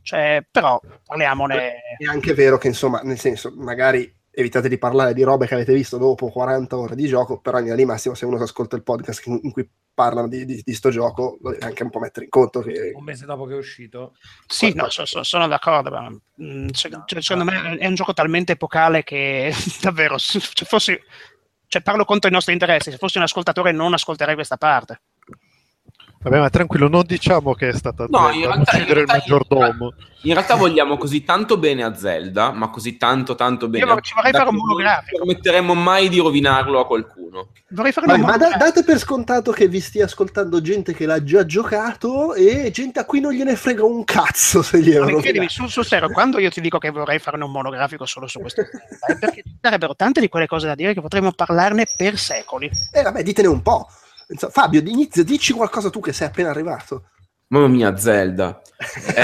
Cioè, però parliamone. È anche vero che, insomma, nel senso, magari evitate di parlare di robe che avete visto dopo 40 ore di gioco, però in linea di massimo se uno si ascolta il podcast in cui parlano di, di, di sto gioco, lo deve anche un po' mettere in conto che... Un mese dopo che è uscito. Sì, no, so- so- sono d'accordo, ma mm, se- cioè, secondo me è un gioco talmente epocale che davvero, se se fossi, cioè, parlo contro i nostri interessi, se fossi un ascoltatore non ascolterei questa parte. Vabbè, ma tranquillo, non diciamo che è stata No, Zelda realtà- uccidere in il realtà- maggiordomo. In realtà vogliamo così tanto bene a Zelda, ma così tanto tanto bene. Io a ci vorrei fare un che non monografico. permetteremo mai di rovinarlo a qualcuno. Vorrei fare Vabbè, una ma da- date per scontato che vi stia ascoltando gente che l'ha già giocato e gente a cui non gliene frega un cazzo se glielo Ma non credimi, sul, sul serio, quando io ti dico che vorrei fare un monografico solo su questo tema, è perché ci sarebbero tante di quelle cose da dire che potremmo parlarne per secoli. Eh vabbè, ditene un po'. Insomma, Fabio, inizia, dici qualcosa tu che sei appena arrivato. Mamma mia, Zelda.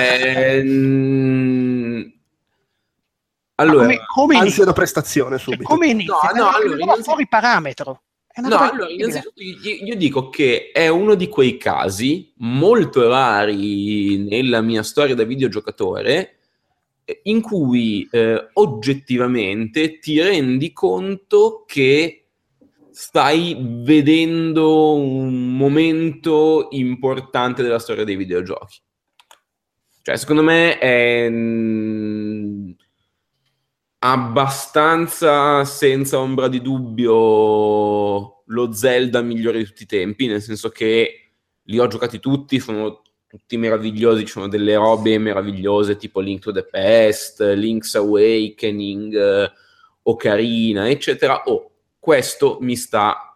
Ehm, Allora, come, come inizia? da prestazione Cioè, subito. come inizia? No, no, allora, roba innanzi- fuori parametro. No, allora, innanzitutto io, io dico che è uno di quei casi molto rari nella mia storia da videogiocatore eh, in cui eh, oggettivamente ti rendi conto che stai vedendo un momento importante della storia dei videogiochi. Cioè, secondo me è mm, abbastanza senza ombra di dubbio lo Zelda migliore di tutti i tempi, nel senso che li ho giocati tutti, sono tutti meravigliosi, ci sono delle robe meravigliose tipo Link to the Past, Link's Awakening, eh, Ocarina, eccetera. Oh, questo mi sta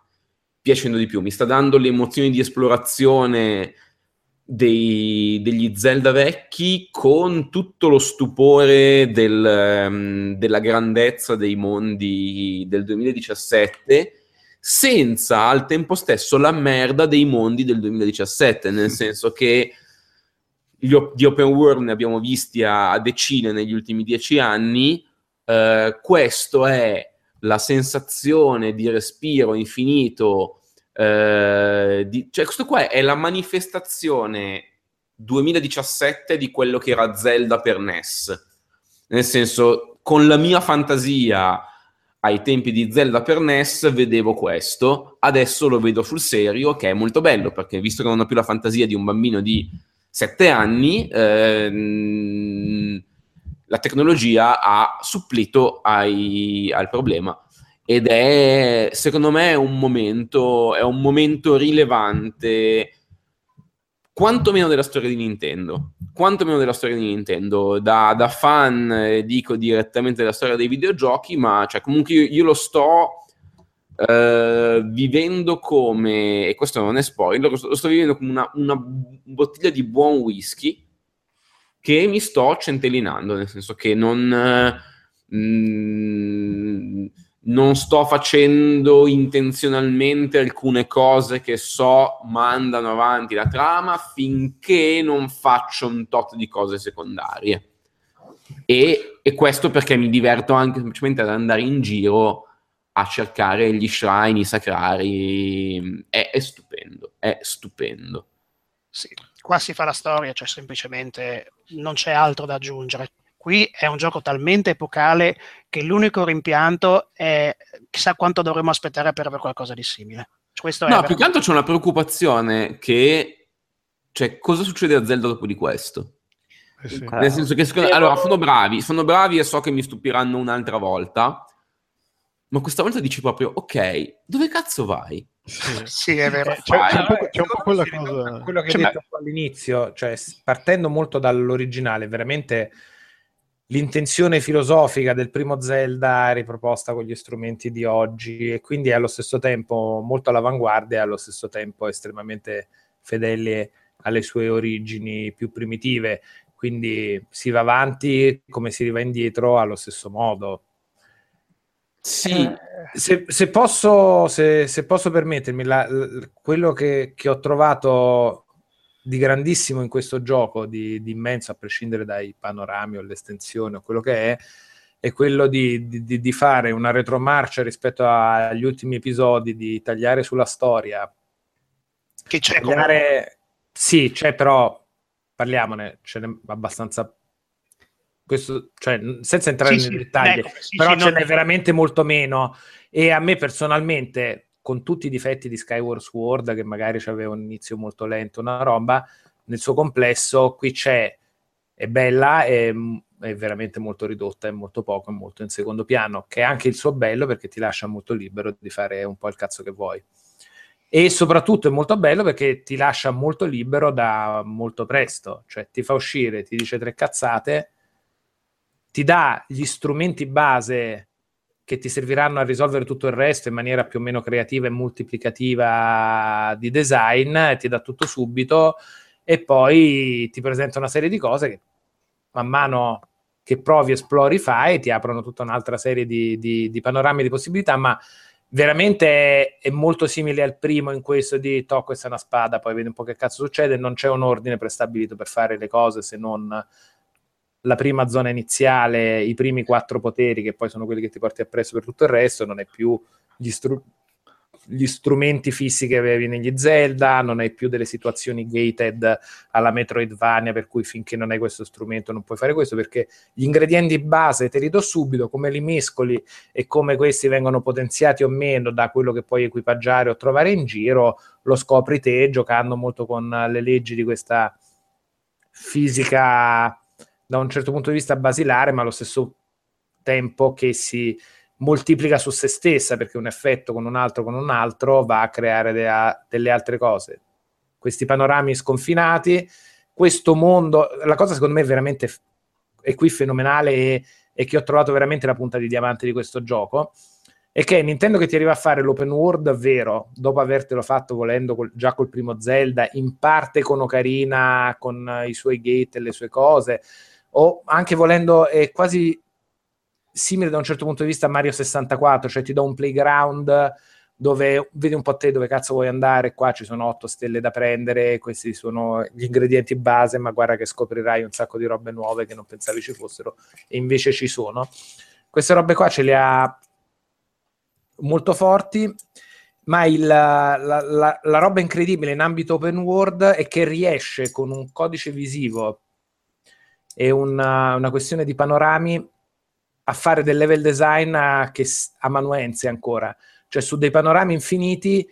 piacendo di più, mi sta dando le emozioni di esplorazione dei- degli Zelda vecchi con tutto lo stupore del, ehm, della grandezza dei mondi del 2017 senza al tempo stesso la merda dei mondi del 2017 nel senso che gli op- di open world ne abbiamo visti a, a decine negli ultimi dieci anni eh, questo è la sensazione di respiro infinito eh, di- cioè questo qua è la manifestazione 2017 di quello che era Zelda per NES. Nel senso, con la mia fantasia ai tempi di Zelda per NES vedevo questo, adesso lo vedo sul serio, che è molto bello, perché visto che non ho più la fantasia di un bambino di 7 anni, ehm, la tecnologia ha supplito ai- al problema. Ed è secondo me un momento, è un momento rilevante quantomeno della storia di Nintendo. Quantomeno della storia di Nintendo. Da, da fan eh, dico direttamente della storia dei videogiochi ma cioè, comunque io, io lo sto eh, vivendo come, e questo non è spoiler, lo sto, lo sto vivendo come una, una bottiglia di buon whisky che mi sto centellinando, nel senso che non, eh, mm, non sto facendo intenzionalmente alcune cose che so mandano avanti la trama finché non faccio un tot di cose secondarie. E, e questo perché mi diverto anche semplicemente ad andare in giro a cercare gli shrine, i sacrari. È, è stupendo, è stupendo. Sì, qua si fa la storia, cioè semplicemente non c'è altro da aggiungere. Qui è un gioco talmente epocale che l'unico rimpianto è chissà quanto dovremmo aspettare per avere qualcosa di simile. Questo no, è più che altro c'è una preoccupazione che... Cioè, cosa succede a Zelda dopo di questo? Eh sì. Nel senso che secondo... Allora, sono bravi, sono bravi e so che mi stupiranno un'altra volta, ma questa volta dici proprio, ok, dove cazzo vai? Sì. Sì, è vero. Eh, c'è, c'è un po', c'è un po' quella cosa... Quello che Cioè, hai ma- detto po' all'inizio, cioè partendo molto dall'originale, veramente l'intenzione filosofica del primo Zelda è riproposta con gli strumenti di oggi e quindi è allo stesso tempo molto all'avanguardia e allo stesso tempo estremamente fedele alle sue origini più primitive. Quindi si va avanti come si va indietro allo stesso modo. Sì, Se, se posso, se, se posso permettermi, la- l- quello che, che ho trovato di grandissimo in questo gioco, di, di immenso, a prescindere dai panorami o l'estensione o quello che è, è quello di, di- di- fare una retromarcia rispetto agli ultimi episodi, di tagliare sulla storia. Che c'è. Tagliare... Sì, c'è però, parliamone, ce n'è abbastanza... Questo, cioè, senza entrare Sì, nei sì, dettagli, ecco, sì, però ce n'è veramente molto meno. E a me personalmente con tutti i difetti di Skyward Sword che magari aveva un inizio molto lento una roba nel suo complesso qui c'è è bella è, è veramente molto ridotta è molto poco è molto in secondo piano che è anche il suo bello perché ti lascia molto libero di fare un po' il cazzo che vuoi. E soprattutto è molto bello perché ti lascia molto libero da molto presto cioè ti fa uscire ti dice tre cazzate ti dà gli strumenti base che ti serviranno a risolvere tutto il resto in maniera più o meno creativa e multiplicativa di design, ti dà tutto subito e poi ti presenta una serie di cose che man mano che provi, esplori, fai ti aprono tutta un'altra serie di, di, di panorami di possibilità, ma veramente è, è molto simile al primo in questo di to, questa è una spada, poi vedi un po' che cazzo succede, non c'è un ordine prestabilito per fare le cose se non la prima zona iniziale, i primi quattro poteri che poi sono quelli che ti porti appresso per tutto il resto, non è più gli, stru- gli strumenti fissi che avevi negli Zelda, non hai più delle situazioni gated alla Metroidvania per cui finché non hai questo strumento non puoi fare questo perché gli ingredienti base te li do subito, come li mescoli e come questi vengono potenziati o meno da quello che puoi equipaggiare o trovare in giro, lo scopri te giocando molto con le leggi di questa fisica da un certo punto di vista basilare, ma allo stesso tempo che si moltiplica su se stessa perché un effetto con un altro con un altro va a creare de- delle altre cose. Questi panorami sconfinati, questo mondo, la cosa secondo me è veramente f- è qui fenomenale e, e che ho trovato veramente la punta di diamante di questo gioco è che Nintendo che ti arriva a fare l'open world vero, dopo avertelo fatto volendo col- già col primo Zelda, in parte con Ocarina, con i suoi gate e le sue cose, o anche volendo è quasi simile da un certo punto di vista a Mario 64, cioè ti do un playground dove vedi un po' te dove cazzo vuoi andare, qua ci sono otto stelle da prendere, questi sono gli ingredienti base, ma guarda che scoprirai un sacco di robe nuove che non pensavi ci fossero e invece ci sono. Queste robe qua ce le ha molto forti, ma il- la, la- la roba incredibile in ambito open world è che riesce con un codice visivo e una, una questione di panorami a fare del level design a- che s- amanuense ancora, cioè su dei panorami infiniti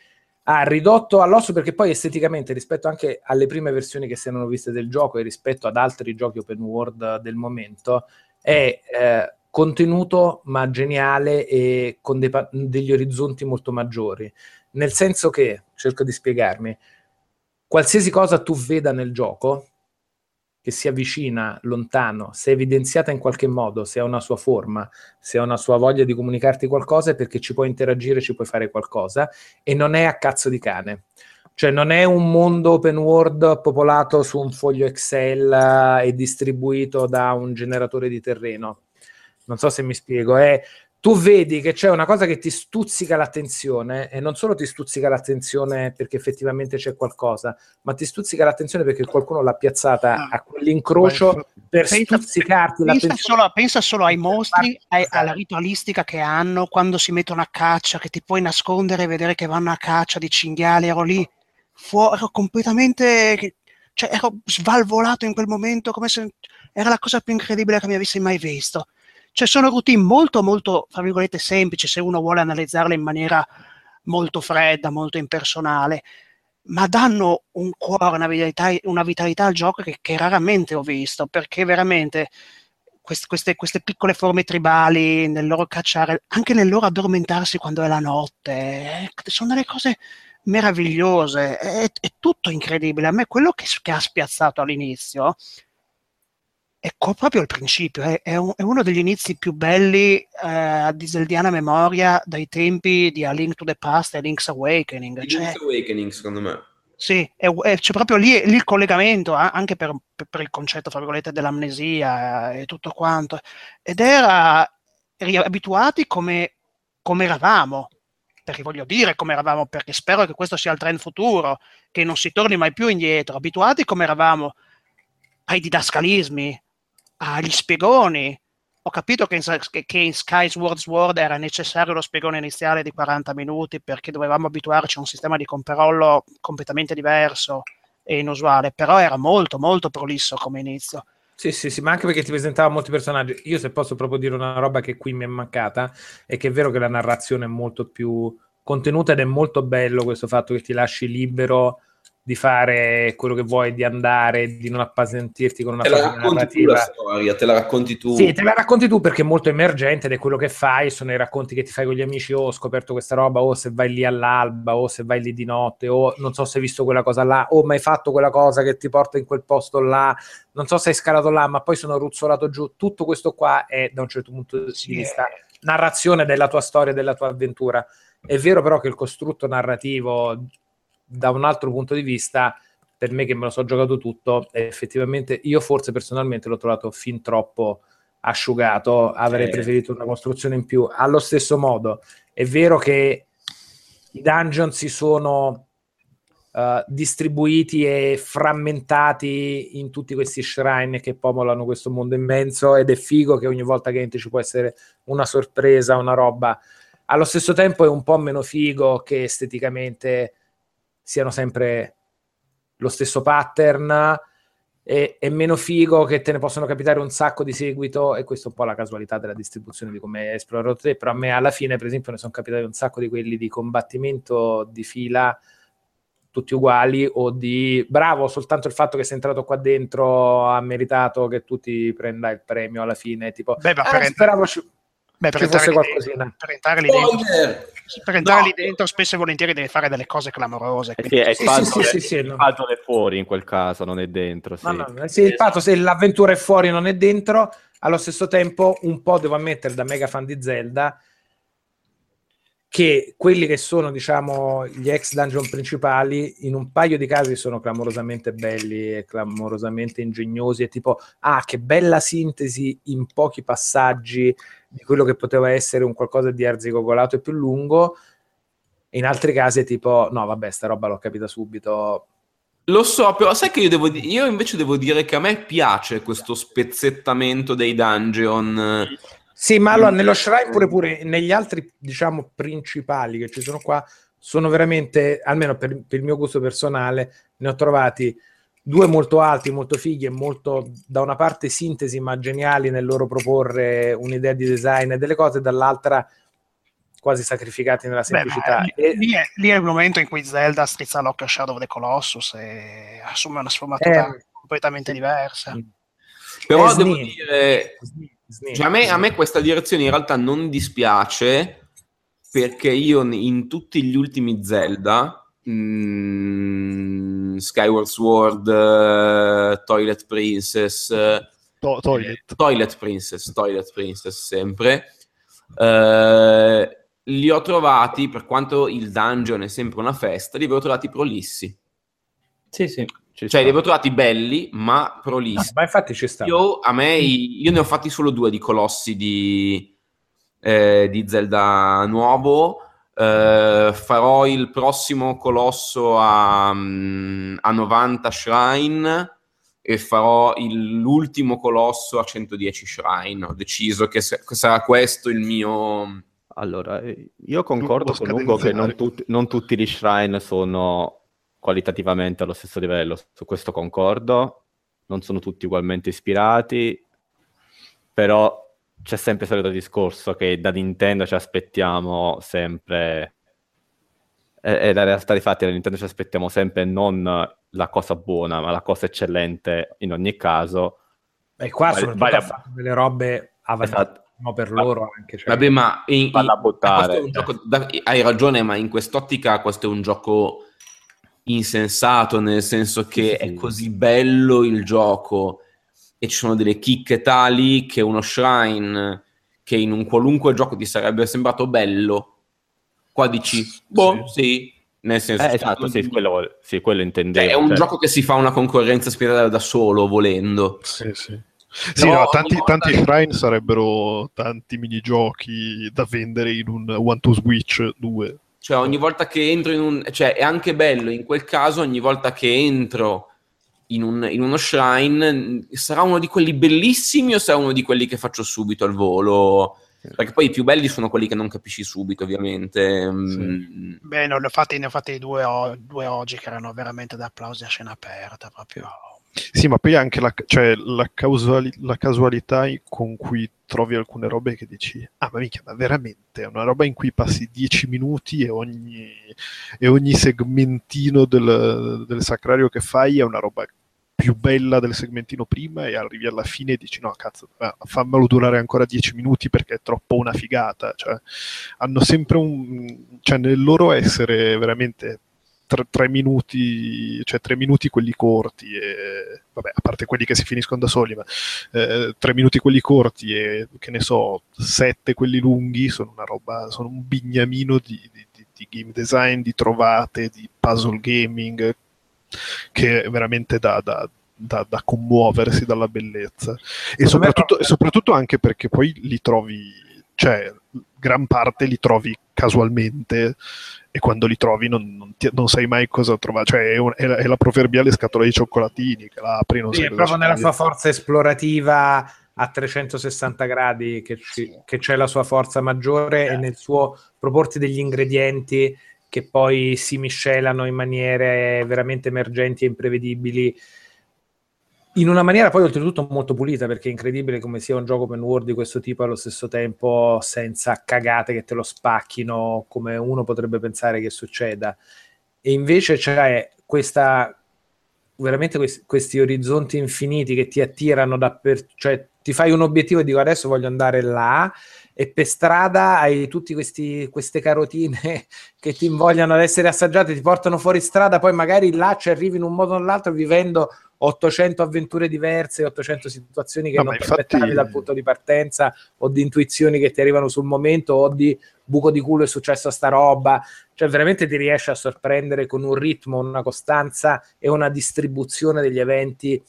ha ridotto all'osso perché poi esteticamente rispetto anche alle prime versioni che si erano viste del gioco e rispetto ad altri giochi open world del momento è eh, contenuto ma geniale e con pa- degli orizzonti molto maggiori. Nel senso che cerco di spiegarmi qualsiasi cosa tu veda nel gioco che si avvicina lontano, se è evidenziata in qualche modo, se ha una sua forma, se ha una sua voglia di comunicarti qualcosa, è perché ci puoi interagire, ci puoi fare qualcosa e non è a cazzo di cane. Cioè non è un mondo open world popolato su un foglio Excel eh, e distribuito da un generatore di terreno. Non so se mi spiego, è tu vedi che c'è una cosa che ti stuzzica l'attenzione e non solo ti stuzzica l'attenzione perché effettivamente c'è qualcosa, ma ti stuzzica l'attenzione perché qualcuno l'ha piazzata a quell'incrocio per Pensa- stuzzicarti Pensa l'attenzione. solo, pensa solo ai mostri, ai- alla ritualistica che hanno quando si mettono a caccia, che ti puoi nascondere e vedere che vanno a caccia di cinghiali. Ero lì, fuori, ero completamente. Cioè, ero svalvolato in quel momento, come se era la cosa più incredibile che mi avessi mai visto. Cioè, sono routine molto, molto, fra virgolette, semplici se uno vuole analizzarle in maniera molto fredda, molto impersonale, ma danno un cuore, una vitalità, una vitalità al gioco che, che raramente ho visto, perché veramente quest- queste, queste piccole forme tribali nel loro cacciare, anche nel loro addormentarsi quando è la notte, eh, sono delle cose meravigliose, è, è tutto incredibile. A me quello che, che ha spiazzato all'inizio è co- proprio il principio, è, è un- è uno degli inizi più belli eh, a diseldiana memoria dai tempi di A Link to the Past e Link's Awakening. Cioè, Link's Awakening, secondo me. sì, è- c'è proprio lì, lì il collegamento anche per, per- il concetto, fra virgolette, dell'amnesia e tutto quanto. Ed era abituati come, come eravamo, perché voglio dire come eravamo, perché spero che questo sia il trend futuro, che non si torni mai più indietro, abituati come eravamo ai didascalismi, agli spiegoni. Ho capito che in, che- in Sky Sword era necessario lo spiegone iniziale di 40 minuti perché dovevamo abituarci a un sistema di controllo completamente diverso e inusuale, però era molto molto prolisso come inizio. Sì, sì, sì, ma anche perché ti presentava molti personaggi. Io se posso proprio dire una roba che qui mi è mancata, è che è vero che la narrazione è molto più contenuta ed è molto bello questo fatto che ti lasci libero di fare quello che vuoi, di andare, di non appesantirti con una Te la racconti tu la narrativa. storia, te la racconti tu. Sì, te la racconti tu perché è molto emergente ed è quello che fai, sono i racconti che ti fai con gli amici, oh, ho scoperto questa roba, o se vai lì all'alba, o se vai lì di notte, o non so se hai visto quella cosa là, o mai fatto quella cosa che ti porta in quel posto là, non so se hai scalato là, ma poi sono ruzzolato giù. Tutto questo qua è da un certo punto Sì, di vista narrazione della tua storia, della tua avventura. È vero però che il costrutto narrativo, da un altro punto di vista, per me che me lo so giocato tutto, effettivamente io forse personalmente l'ho trovato fin troppo asciugato, avrei Eh. preferito una costruzione in più. Allo stesso modo, è vero che i dungeon si sono eh, distribuiti e frammentati in tutti questi shrine che popolano questo mondo immenso ed è figo che ogni volta che entri ci può essere una sorpresa, una roba. Allo stesso tempo è un po' meno figo che esteticamente siano sempre lo stesso pattern e è meno figo che te ne possono capitare un sacco di seguito e questo è un po' la casualità della distribuzione di come esplorato te, però a me alla fine per esempio ne sono capitati un sacco di quelli di combattimento di fila tutti uguali o di bravo soltanto il fatto che sei entrato qua dentro ha meritato che tu ti prenda il premio alla fine tipo Beh, ma "Eh, per, ent- speravo ci, beh, per ci entrare fosse lì qualcosina dentro, per entrare lì dentro! Per entrare No. lì dentro spesso e volentieri devi fare delle cose clamorose. Eh sì, è il Sì, patto, sì, è- sì, sì, no. è fuori in quel caso, non è dentro. Sì. No, no, se il fatto se l'avventura è fuori non è dentro, allo stesso tempo un po' devo ammettere da mega fan di Zelda che quelli che sono diciamo gli ex dungeon principali in un paio di casi sono clamorosamente belli e clamorosamente ingegnosi e tipo ah che bella sintesi in pochi passaggi di quello che poteva essere un qualcosa di arzigogolato e più lungo. In altri casi è tipo no vabbè sta roba l'ho capita subito. Lo so, però sai che io devo io invece devo dire che a me piace questo spezzettamento dei dungeon. Sì, ma allora nello Shrine pure, pure negli altri, diciamo, principali che ci sono qua, sono veramente, almeno per, per il mio gusto personale, ne ho trovati due molto alti, molto fighi e molto, da una parte, sintesi, ma geniali nel loro proporre un'idea di design e delle cose, dall'altra quasi sacrificati nella Beh, semplicità. lì, E- lì è, lì è il momento in cui Zelda strizza l'occhio a Shadow of the Colossus e assume una sfumatura Eh, completamente diversa. Però Eh, devo sni. dire, Sni- cioè, a, me, a me questa direzione in realtà non dispiace perché io in tutti gli ultimi Zelda mm, Skyward Sword, eh, Toilet Princess, eh, To- toilet. Toilet Princess, Toilet Princess sempre. Eh, li ho trovati, per quanto il dungeon è sempre una festa, li avevo trovati prolissi. Sì, sì. Ci Cioè, sta. li avevo trovati belli, ma prolissi. Ma infatti ci sta. Io, a me, io ne ho fatti solo due di colossi di, eh, di Zelda nuovo. Eh, farò il prossimo colosso a, mm, a 90 shrine e farò il- l'ultimo colosso a 110 shrine. Ho deciso che, se- che sarà questo il mio... Allora, eh, io concordo con Ugo che non, tut- non tutti gli shrine sono qualitativamente allo stesso livello, su questo concordo, non sono tutti ugualmente ispirati, però c'è sempre il solito discorso che da Nintendo ci aspettiamo sempre, e, la realtà dei fatti da Nintendo ci aspettiamo sempre non la cosa buona, ma la cosa eccellente in ogni caso. E qua Vale- soprattutto vale a- delle robe avanzate Esatto. per Va- loro anche. Cioè, Vabbè, ma in- in- buttare, questo è un cioè. gioco da- hai ragione, ma in quest'ottica questo è un gioco insensato, nel senso che Sì. è così bello il gioco e ci sono delle chicche tali che uno shrine che in un qualunque gioco ti sarebbe sembrato bello, qua dici, boh, sì, nel senso... Eh, esatto, sì, quello, sì, quello intendevo. Cioè, è un cioè- gioco che si fa una concorrenza spietata da solo, volendo. Sì, sì. Sì, No, no, tanti, volta- tanti shrine sarebbero tanti minigiochi da vendere in un One to Switch 2. Cioè, ogni volta che entro in un... Cioè, è anche bello in quel caso, ogni volta che entro in, un- in uno shrine, mh, sarà uno di quelli bellissimi o sarà uno di quelli che faccio subito al volo? Perché poi i più belli sono quelli che non capisci subito, ovviamente. Mm, Beh, ne ho fatti, ne ho fatti due, o- due oggi che erano veramente da applausi a scena aperta, proprio. Sì, ma poi anche la, cioè, la, causali- la casualità con cui trovi alcune robe che dici, ah ma minchia, ma veramente è una roba in cui passi 10 minuti e ogni, e ogni segmentino del, del sacrario che fai è una roba più bella del segmentino prima e arrivi alla fine e dici no cazzo fammelo durare ancora 10 minuti perché è troppo una figata cioè, hanno sempre un cioè nel loro essere veramente tre, tre minuti cioè tre minuti quelli corti e vabbè a parte quelli che si finiscono da soli ma eh, tre minuti quelli corti e che ne so sette quelli lunghi sono una roba sono un bignamino di, di, di- di game design di trovate di puzzle gaming che è veramente da, da- da- da commuoversi dalla bellezza. E soprattutto, e soprattutto anche perché poi li trovi cioè gran parte li trovi casualmente e quando li trovi non, non ti- non sai mai cosa trovare. Cioè è, un- è la, è la proverbiale scatola di cioccolatini che la apri non Sì, sai è proprio nella sua forza esplorativa a 360 gradi che, ci- che c'è la sua forza maggiore e nel suo proporti degli ingredienti che poi si miscelano in maniere veramente emergenti e imprevedibili in una maniera poi oltretutto molto pulita perché è incredibile come sia un gioco open world di questo tipo allo stesso tempo senza cagate che te lo spacchino come uno potrebbe pensare che succeda. E invece c'è questa veramente questi, questi orizzonti infiniti che ti attirano da per, cioè ti fai un obiettivo e dico adesso voglio andare là e per strada hai tutte queste carotine che ti invogliano ad essere assaggiate, ti portano fuori strada, poi magari là ci arrivi in un modo o nell'altro vivendo 800 avventure diverse, 800 situazioni che No, non ti infatti- aspettavi dal punto di partenza o di intuizioni che ti arrivano sul momento o di buco di culo è successo a sta roba, cioè veramente ti riesce a sorprendere con un ritmo, una costanza e una distribuzione degli eventi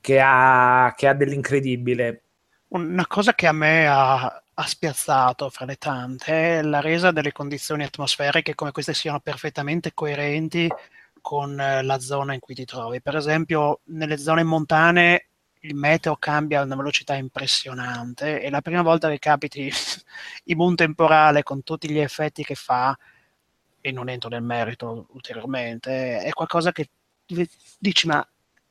che ha, che ha dell'incredibile. Una cosa che a me ha, ha spiazzato fra le tante è la resa delle condizioni atmosferiche come queste siano perfettamente coerenti con eh, la zona in cui ti trovi. Per esempio, nelle zone montane il meteo cambia a una velocità impressionante e la prima volta che capiti in un temporale con tutti gli effetti che fa, e non entro nel merito ulteriormente, è qualcosa che dici ma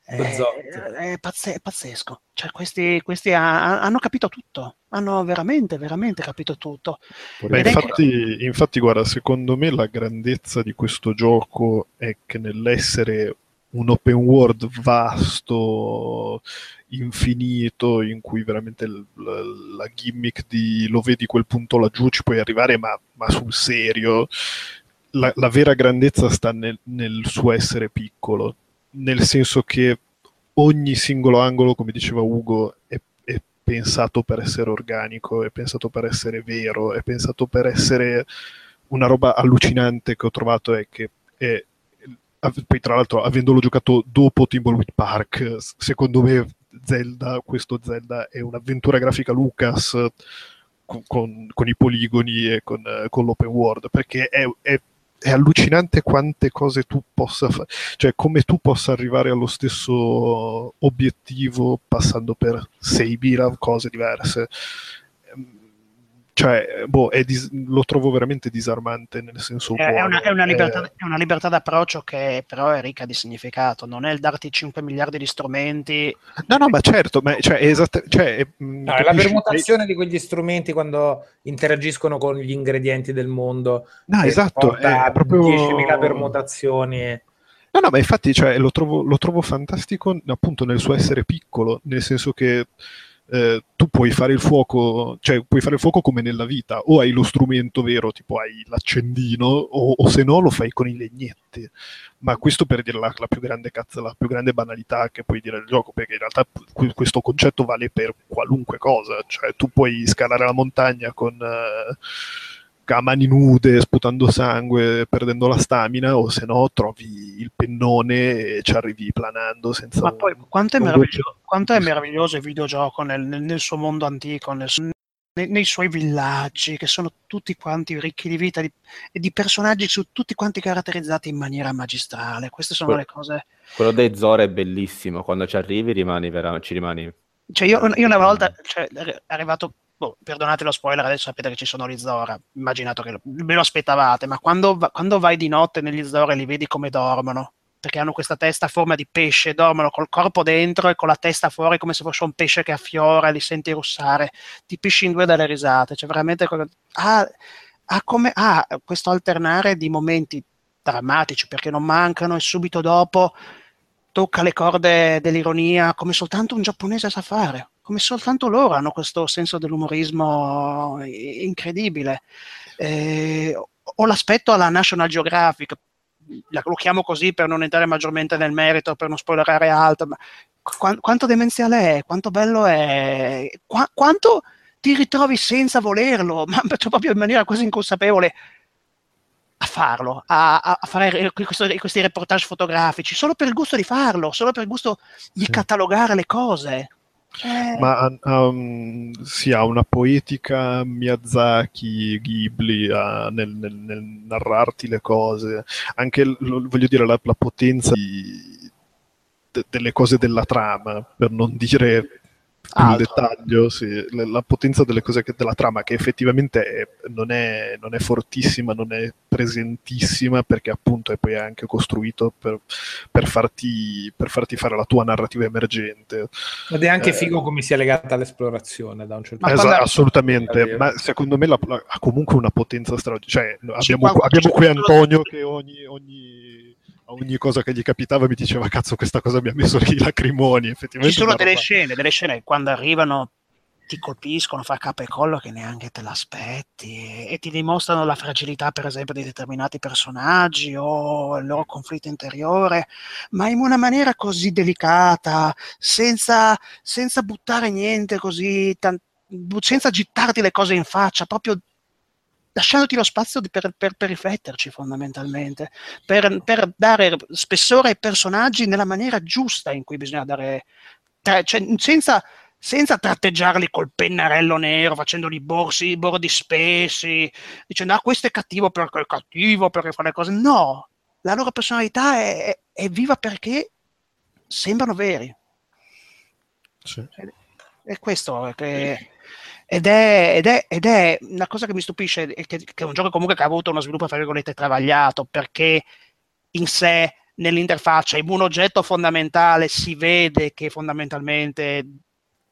è, Bezzotti. è pazze- è pazzesco. Cioè, questi, questi ha- hanno capito tutto, hanno veramente, veramente capito tutto. Beh, Ed è infatti, infatti, guarda, secondo me la grandezza di questo gioco è che nell'essere un open world vasto, infinito, in cui veramente il- la, la gimmick di lo vedi quel punto laggiù ci puoi arrivare, ma, ma sul serio, la, la vera grandezza sta nel, nel suo essere piccolo, nel senso che ogni singolo angolo, come diceva Ugo, è, è pensato per essere organico, è pensato per essere vero, è pensato per essere una roba allucinante che ho trovato è che è, poi tra l'altro avendolo giocato dopo Timbleweed Park, secondo me Zelda, questo Zelda è un'avventura grafica Lucas con, con- con i poligoni e con, con l'open world, perché è, è- è allucinante quante cose tu possa fare, cioè come tu possa arrivare allo stesso obiettivo passando per 6.000 cose diverse. Cioè, boh, è dis- lo trovo veramente disarmante nel senso È, è buono. una, è una libertà, Eh, è una libertà d'approccio che però è ricca di significato, non è il darti 5 miliardi di strumenti. No, no, ma certo, ma cioè, è esatta- cioè, è- mh, No, è la permutazione di quegli strumenti quando interagiscono con gli ingredienti del mondo. No, esatto, è proprio- 10.000 permutazioni. No, no, ma infatti cioè, lo, trovo, lo trovo fantastico appunto nel suo essere piccolo, nel senso che eh, tu puoi fare il fuoco, cioè puoi fare il fuoco come nella vita, o hai lo strumento vero, tipo hai l'accendino, o, o se no lo fai con i legnetti. Ma questo per dire la, la più grande cazzo, la più grande banalità che puoi dire del gioco, perché in realtà que- questo concetto vale per qualunque cosa, cioè tu puoi scalare la montagna con... eh, a mani nude, sputando sangue, perdendo la stamina, o se no trovi il pennone e ci arrivi planando senza... Ma un- poi quanto è un meraviglioso, quanto è meraviglioso il videogioco nel, nel- nel suo mondo antico, nel nei, nei suoi villaggi, che sono tutti quanti ricchi di vita di- e di personaggi su, tutti quanti caratterizzati in maniera magistrale. Queste sono Que- le cose. Quello dei Zora è bellissimo, quando ci arrivi rimani vera- ci rimani... Cioè, io, io una volta, cioè, è arrivato, boh, perdonate lo spoiler, adesso sapete che ci sono gli Zora, immaginato che lo- ve lo aspettavate, ma quando, quando vai di notte negli Zora e li vedi come dormono, perché hanno questa testa a forma di pesce, dormono col corpo dentro e con la testa fuori come se fosse un pesce che affiora, li senti russare, ti pisci in due dalle risate, cioè veramente ha, ha come, ha questo alternare di momenti drammatici perché non mancano e subito dopo tocca le corde dell'ironia come soltanto un giapponese sa fare, come soltanto loro hanno questo senso dell'umorismo i- incredibile. Eh, ho l'aspetto alla National Geographic, la- lo chiamo così per non entrare maggiormente nel merito, per non spoilerare altro, ma qua- quanto demenziale è, quanto bello è, qua- quanto ti ritrovi senza volerlo, ma proprio in maniera quasi inconsapevole a farlo, a, a- a fare questo- questi reportage fotografici, solo per il gusto di farlo, solo per il gusto di Sì. catalogare le cose. Cioè, Ma ha un- sì, ha una poetica Miyazaki, Ghibli ha nel, nel- nel narrarti le cose, anche lo- voglio dire la, la potenza di- de- delle cose della trama, per non dire il dettaglio, sì, la, potenza delle cose che- della trama che effettivamente è- non, è, non è fortissima, non è presentissima perché appunto è poi anche costruito per, per farti, per farti fare la tua narrativa emergente. Ed è anche Eh. figo come sia legata all'esplorazione da un certo Ma Esa- quando- assolutamente, ma secondo me la- la- ha comunque una potenza straordinaria. Cioè, abbiamo, abbiamo qui Antonio che ogni, ogni, ogni cosa che gli capitava mi diceva cazzo questa cosa mi ha messo i lacrimoni, Ci effettivamente. sono una delle roba- scene, delle scene quando arrivano ti colpiscono, fa capo e collo che neanche te l'aspetti e, e ti dimostrano la fragilità, per esempio, di determinati personaggi o il loro conflitto interiore, ma in una maniera così delicata, senza, senza buttare niente così, tan- senza gittarti le cose in faccia, proprio lasciandoti lo spazio per, per- per rifletterci fondamentalmente, per, per dare spessore ai personaggi nella maniera giusta in cui bisogna dare, cioè, senza, senza tratteggiarli col pennarello nero, facendoli borsi, bordi spessi, dicendo ah questo è cattivo perché è cattivo, perché fa le cose. No, la loro personalità è, è- è viva perché sembrano veri. Sì. È questo che... Ed è, ed, è, ed è una cosa che mi stupisce, che, che è un gioco comunque che ha avuto uno sviluppo, fra virgolette, travagliato, perché in sé, nell'interfaccia, in un oggetto fondamentale, si vede che fondamentalmente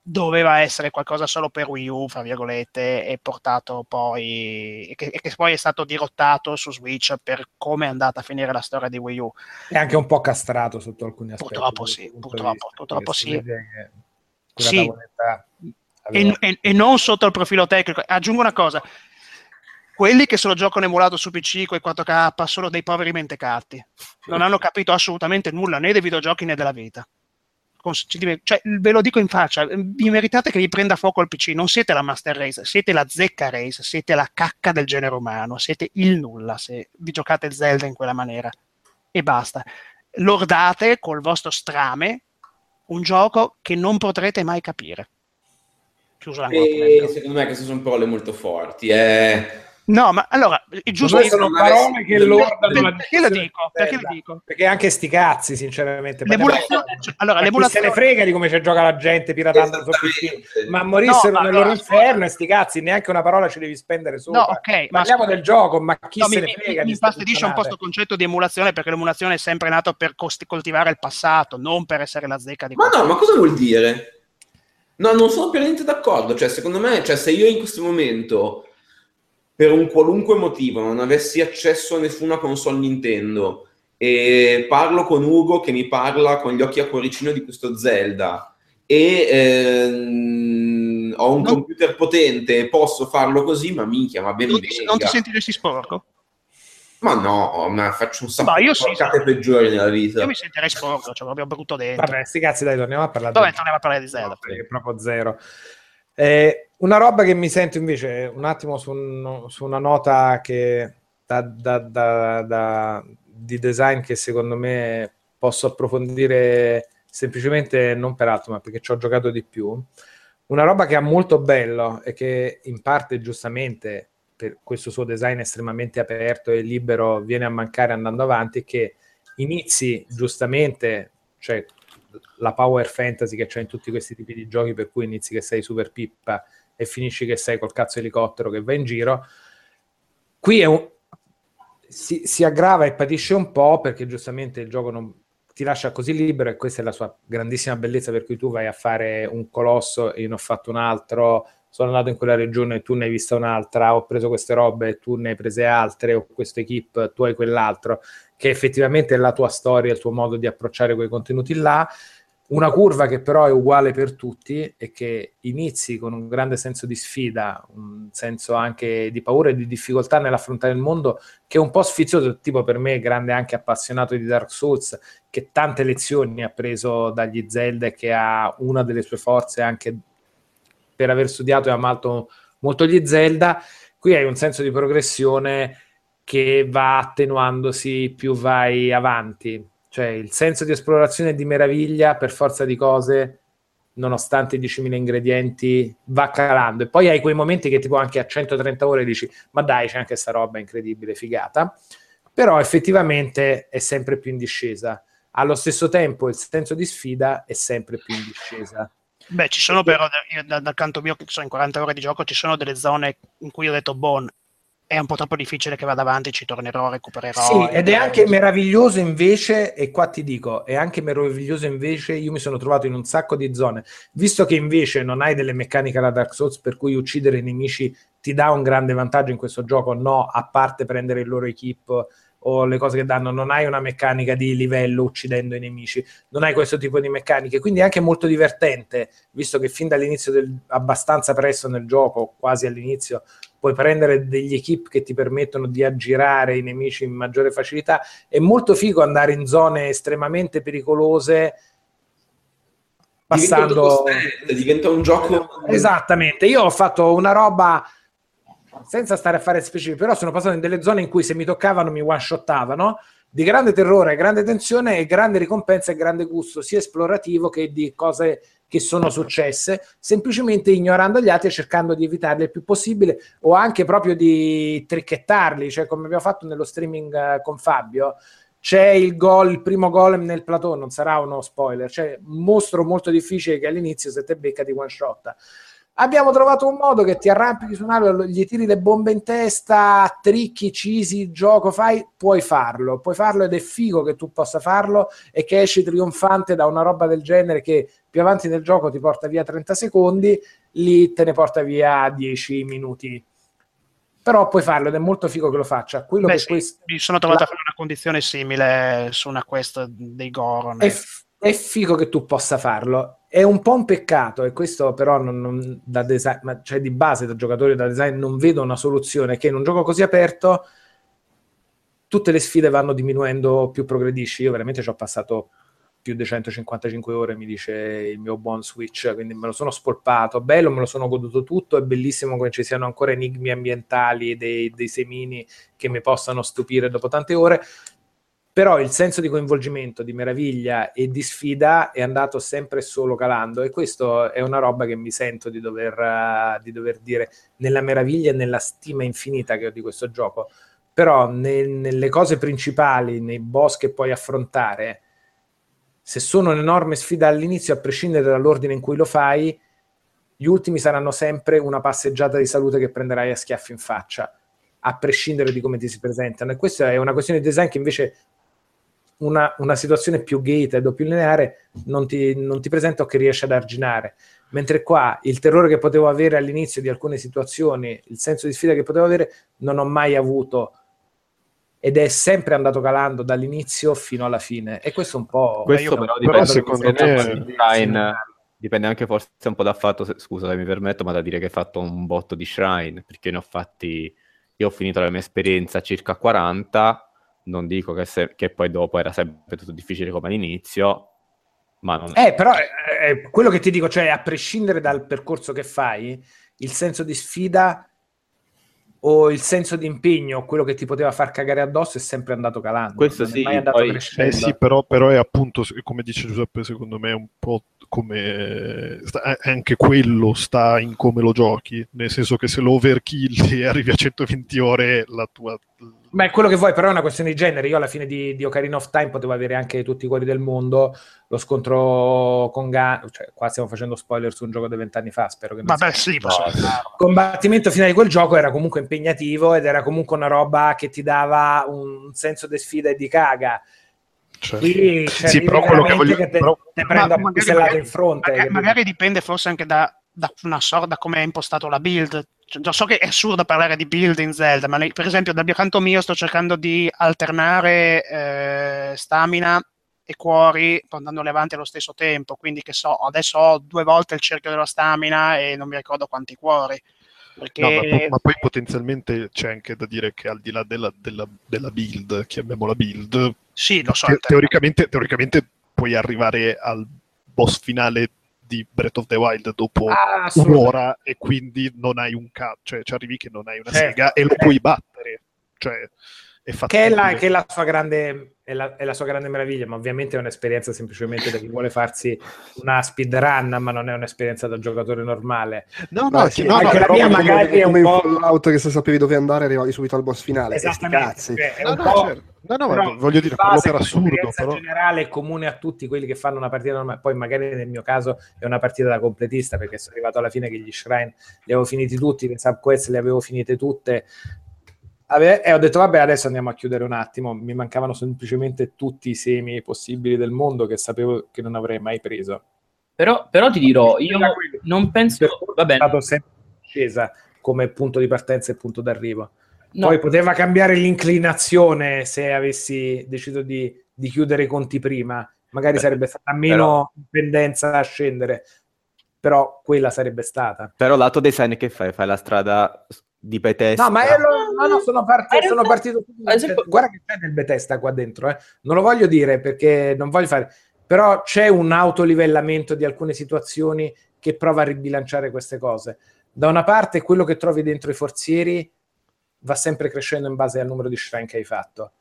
doveva essere qualcosa solo per Wii U, fra virgolette, e portato poi, e che, e che poi è stato dirottato su Switch per come è andata a finire la storia di Wii U. È anche un po' castrato sotto alcuni aspetti. Purtroppo sì, purtroppo, vista, purtroppo sì. quella Sì. tavoletta E, e- e non sotto il profilo tecnico. Aggiungo una cosa. quelli che se lo giocano emulato su PC con i 4K sono dei poveri mentecatti. Non hanno capito assolutamente nulla né dei videogiochi né della vita. Cioè, ve lo dico in faccia, vi meritate che vi prenda fuoco il PC, non siete la Master Race, siete la zecca race, siete la cacca del genere umano, siete il nulla se vi giocate Zelda in quella maniera. E basta. Lordate col vostro strame un gioco che non potrete mai capire. Chiuso l'angolo E secondo me queste sono parole molto forti. eh. No, ma allora, è giusto Queste sono parole che lordano perché lo dico? Perché lo dico? Perché anche sti cazzi, sinceramente. L'emulazione, cioè, allora, Ma chi se l'emulazione ne frega di come ci gioca la gente piratando su PC. Ma morissero No, ma nel loro inferno e sti cazzi, neanche una parola ci devi spendere sopra. No, ok, ma Parliamo scusa- del gioco, ma chi No, se mi, ne frega mi infastidisce un po' questo concetto di emulazione perché l'emulazione è sempre nata per costi- coltivare il passato, non per essere la zecca di Ma no, ma cosa vuol dire? No, non sono per niente d'accordo. Cioè, secondo me, cioè, se io in questo momento, per un qualunque motivo, non avessi accesso a nessuna console Nintendo e parlo con Ugo che mi parla con gli occhi a cuoricino di questo Zelda e ehm, ho un Non- computer potente e posso farlo così, ma minchia, ma ben Non ti, non ti sentiresti sporco? Ma no, ma faccio un sacco Ma io di sì, porcate sì. peggiori nella vita. Io mi sentirei sporco, cioè proprio brutto dentro. Vabbè, sti cazzi, dai, torniamo a parlare Vabbè, torniamo a parlare di Zelda. No, proprio zero. Eh, una roba che mi sento invece un attimo su, un- su una nota che da, da- da- da- di design che secondo me posso approfondire semplicemente non per altro, ma perché ci ho giocato di più. Una roba che ha molto bello e che in parte giustamente per questo suo design estremamente aperto e libero viene a mancare andando avanti che inizi giustamente, cioè la power fantasy che c'è in tutti questi tipi di giochi, per cui inizi che sei super pippa e finisci che sei col cazzo elicottero che va in giro. Qui un- si, si aggrava e patisce un po' perché giustamente il gioco non ti lascia così libero e questa è la sua grandissima bellezza per cui tu vai a fare un colosso e io ne ho fatto un altro sono andato in quella regione e tu ne hai vista un'altra, ho preso queste robe e tu ne hai prese altre, o questo equip, tu hai quell'altro, che effettivamente è la tua storia, il tuo modo di approcciare quei contenuti là. Una curva che però è uguale per tutti e che inizi con un grande senso di sfida, un senso anche di paura e di difficoltà nell'affrontare il mondo, che è un po' sfizioso, tipo per me, grande anche appassionato di Dark Souls, che tante lezioni ha preso dagli Zelda e che ha una delle sue forze anche per aver studiato e amato molto gli Zelda, qui hai un senso di progressione che va attenuandosi più vai avanti, cioè il senso di esplorazione e di meraviglia per forza di cose, nonostante i 10.000 ingredienti, va calando. E poi hai quei momenti che tipo anche a 130 ore dici, ma dai, c'è anche sta roba incredibile, figata, però effettivamente è sempre più in discesa. Allo stesso tempo il senso di sfida è sempre più in discesa. Beh, ci sono però, io da- dal canto mio, che sono in 40 ore di gioco, ci sono delle zone in cui ho detto, bon, è un po' troppo difficile che vada avanti, ci tornerò, recupererò. Sì, ed è anche meraviglioso invece, e qua ti dico, è anche meraviglioso invece, io mi sono trovato in un sacco di zone, visto che invece non hai delle meccaniche alla Dark Souls per cui uccidere i nemici ti dà un grande vantaggio in questo gioco, no, a parte prendere il loro equip o le cose che danno, non hai una meccanica di livello uccidendo i nemici, non hai questo tipo di meccaniche, quindi è anche molto divertente, visto che fin dall'inizio, del, abbastanza presto nel gioco, quasi all'inizio, puoi prendere degli equip che ti permettono di aggirare i nemici in maggiore facilità. È molto figo andare in zone estremamente pericolose passando diventa un gioco Esattamente, io ho fatto una roba senza stare a fare specifici, però sono passato in delle zone in cui se mi toccavano mi one-shottavano, di grande terrore, grande tensione e grande ricompensa e grande gusto, sia esplorativo che di cose che sono successe, semplicemente ignorando gli altri e cercando di evitarli il più possibile o anche proprio di tricchettarli, cioè come abbiamo fatto nello streaming eh, con Fabio, c'è il gol, il primo golem nel plateau, non sarà uno spoiler, un mostro molto difficile che all'inizio se te becca di one shot. Abbiamo trovato un modo che ti arrampichi su un albero, gli tiri le bombe in testa, tricchi, cisi, gioco, fai, puoi farlo, puoi farlo ed è figo che tu possa farlo e che esci trionfante da una roba del genere che più avanti nel gioco ti porta via 30 secondi, lì te ne porta via 10 minuti. Però puoi farlo ed è molto figo che lo faccia. Quello Beh, che sì, questo mi sono trovato la- a fare una condizione simile su una quest dei Goron. f- è figo che tu possa farlo. È un po' un peccato, e questo però non, non- da design, ma cioè di base da giocatore da design non vedo una soluzione che in un gioco così aperto tutte le sfide vanno diminuendo più progredisci. Io veramente ci ho passato più di 155 ore, mi dice il mio buon Switch, quindi me lo sono spolpato, bello, me lo sono goduto tutto, è bellissimo che ci siano ancora enigmi ambientali dei, dei semini che mi possano stupire dopo tante ore, però il senso di coinvolgimento, di meraviglia e di sfida è andato sempre solo calando e questo è una roba che mi sento di dover, eh, di dover dire nella meraviglia e nella stima infinita che ho di questo gioco. Però ne- nelle cose principali, nei boss che puoi affrontare, se sono un'enorme sfida all'inizio, a prescindere dall'ordine in cui lo fai, gli ultimi saranno sempre una passeggiata di salute che prenderai a schiaffi in faccia, a prescindere di come ti si presentano. E questa è una questione di design che invece una, una situazione più gated o più lineare non ti, non ti presenta o che riesce ad arginare. Mentre qua il terrore che potevo avere all'inizio di alcune situazioni, il senso di sfida che potevo avere, non ho mai avuto ed è sempre andato calando dall'inizio fino alla fine. E questo è un po'. Questo però però dipende, secondo me- Shrine, dipende anche forse un po' dal fatto, se- scusa se mi permetto, ma da dire che hai fatto un botto di Shrine, perché ne ho fatti, io ho finito la mia esperienza circa 40, non dico che, se- che poi dopo era sempre tutto difficile come all'inizio, ma non... Eh, però eh, eh, quello che ti dico, cioè, a prescindere dal percorso che fai, il senso di sfida o il senso di impegno, quello che ti poteva far cagare addosso, è sempre andato calando. Questo non è sì, mai andato poi- Eh sì, però, però è appunto, come dice Giuseppe, secondo me è un po' come... eh, anche quello sta in come lo giochi, nel senso che se lo overkill e arrivi a 120 ore la tua... Beh, quello che vuoi, però è una questione di genere. Io alla fine di, di Ocarina of Time potevo avere anche tutti i cuori del mondo. Lo scontro con Ganon, cioè qua stiamo facendo spoiler su un gioco di vent'anni fa. Spero che non Vabbè, sia- sì, Il combattimento finale di quel gioco era comunque impegnativo ed era comunque una roba che ti dava un senso di sfida e di caga. cioè- cioè, sì, però quello che voglio... te, però- te prendo a in fronte. Magari, magari dipende forse anche da, da una sorta da come è impostato la build. Cioè, lo so che è assurdo parlare di build in Zelda, ma per esempio dal mio canto mio sto cercando di alternare eh, stamina e cuori andandoli avanti allo stesso tempo. Quindi che so, adesso ho due volte il cerchio della stamina e non mi ricordo quanti cuori. Perché No, ma, po- ma poi potenzialmente c'è anche da dire che al di là della, della- della build, chiamiamola build, sì, lo so. te- teoricamente, teoricamente puoi arrivare al boss finale di Breath of the Wild dopo Ah, un'ora e quindi non hai un cazzo, cioè ci arrivi che non hai una Certo. sega e lo puoi battere. Cioè, è che è, la, che è la sua grande è la, è la sua grande meraviglia, ma ovviamente è un'esperienza semplicemente da chi vuole farsi una speedrun, ma non è un'esperienza da giocatore normale. No, no, No, sì, no, anche no, la mia magari è un po'- Fallout che se sapevi dove andare arrivavi subito al boss finale. Esattamente, cazzi. cioè, è No, un no, po'- certo. No, no, però voglio dire, di parlo per assurdo, però. generale è comune a tutti quelli che fanno una partita normale. Poi, magari nel mio caso, è una partita da completista perché sono arrivato alla fine che gli shrine li avevo finiti tutti, le subquest le avevo finite tutte. Ave- e ho detto, vabbè, adesso andiamo a chiudere un attimo. Mi mancavano semplicemente tutti i semi possibili del mondo che sapevo che non avrei mai preso. Però, però ti dirò, io non penso... Va È bene, stato sempre scesa come punto di partenza e punto d'arrivo. no, Poi poteva cambiare l'inclinazione se avessi deciso di, di chiudere i conti prima, magari Beh, sarebbe stata meno dipendenza a scendere, però quella sarebbe stata. Però lato design che fai? Fai la strada di Bethesda? No, ma è lo- no, no, sono, partito, sono partito. esempio- Guarda che c'è del Bethesda qua dentro, eh. non lo voglio dire perché non voglio fare, però c'è un autolivellamento di alcune situazioni che prova a ribilanciare queste cose. Da una parte, quello che trovi dentro i forzieri va sempre crescendo in base al numero di shrine che hai fatto.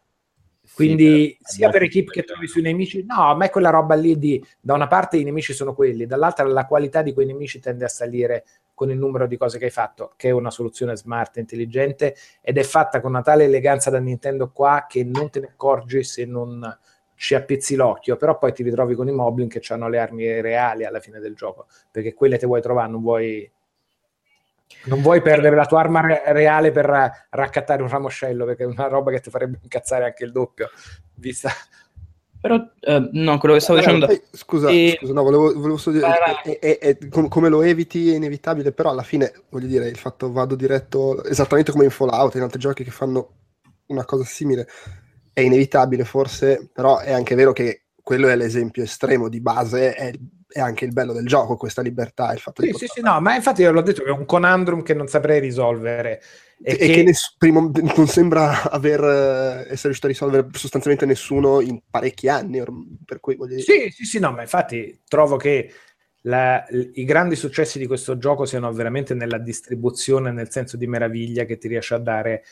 Sì, Quindi però- sia per equip che trovi sui nemici, no, a me quella roba lì di da una parte i nemici sono quelli, dall'altra la qualità di quei nemici tende a salire con il numero di cose che hai fatto, che è una soluzione smart, intelligente ed è fatta con una tale eleganza da Nintendo qua che non te ne accorgi se non ci appizzi l'occhio, però poi ti ritrovi con i moblin che hanno le armi reali alla fine del gioco, perché quelle te vuoi trovare, non vuoi non vuoi perdere la tua arma re- reale per ra- raccattare un ramoscello, perché è una roba che ti farebbe incazzare anche il doppio, vista però eh, no, quello che stavo Allora, dicendo... poi, scusa, E- scusa, no, volevo, volevo solo dire, Vai, è- è- è- com- come lo eviti è inevitabile, però alla fine, voglio dire, il fatto vado diretto, esattamente come in Fallout, in altri giochi che fanno una cosa simile, è inevitabile forse, però è anche vero che quello è l'esempio estremo di base, è, è anche il bello del gioco, questa libertà, il fatto Sì, di sì, sì, no, ma infatti io l'ho detto che è un conundrum che non saprei risolvere. E, e che, che, ness- prima- non sembra aver, eh, essere riuscito a risolvere sostanzialmente nessuno in parecchi anni, per cui voglio dire... Sì, sì, sì, no, ma infatti trovo che la- i grandi successi di questo gioco siano veramente nella distribuzione, nel senso di meraviglia che ti riesce a dare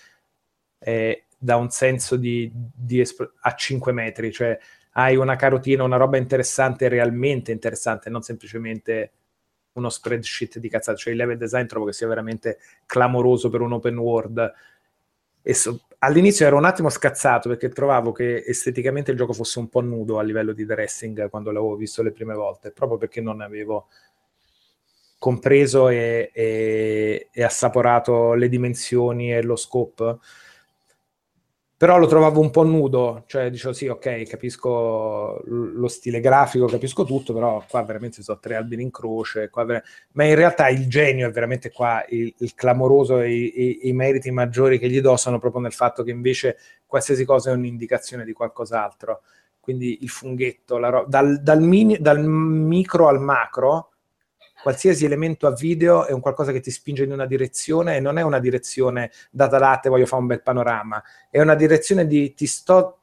eh, da un senso di, di espl- a 5 metri, cioè hai una carotina, una roba interessante, realmente interessante, non semplicemente uno spreadsheet di cazzate, cioè il level design trovo che sia veramente clamoroso per un open world. So- all'inizio ero un attimo scazzato perché trovavo che esteticamente il gioco fosse un po' nudo a livello di dressing quando l'avevo visto le prime volte, proprio perché non avevo compreso e, e- e assaporato le dimensioni e lo scope. Però lo trovavo un po' nudo, cioè dicevo sì, ok, capisco lo stile grafico, capisco tutto, però qua veramente sono tre alberi in croce, ver- ma in realtà il genio è veramente qua, il, il clamoroso e i, i- meriti maggiori che gli do sono proprio nel fatto che invece qualsiasi cosa è un'indicazione di qualcos'altro. Quindi il funghetto, ro- dal, dal mini- dal micro al macro, qualsiasi elemento a video è un qualcosa che ti spinge in una direzione e non è una direzione data latte, voglio fare un bel panorama, è una direzione di ti sto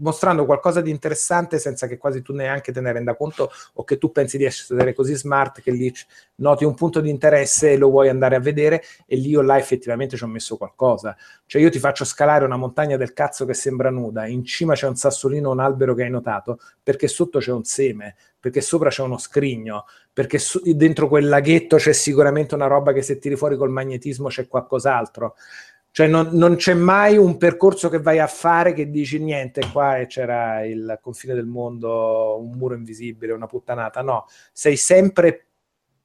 mostrando qualcosa di interessante senza che quasi tu neanche te ne renda conto o che tu pensi di essere così smart che lì noti un punto di interesse e lo vuoi andare a vedere e lì io là effettivamente ci ho messo qualcosa. Cioè io ti faccio scalare una montagna del cazzo che sembra nuda, in cima c'è un sassolino, un albero che hai notato, perché sotto c'è un seme, perché sopra c'è uno scrigno, perché su- dentro quel laghetto c'è sicuramente una roba che se tiri fuori col magnetismo c'è qualcos'altro. Cioè non, non c'è mai un percorso che vai a fare che dici niente, qua e c'era il confine del mondo, un muro invisibile, una puttanata. No, sei sempre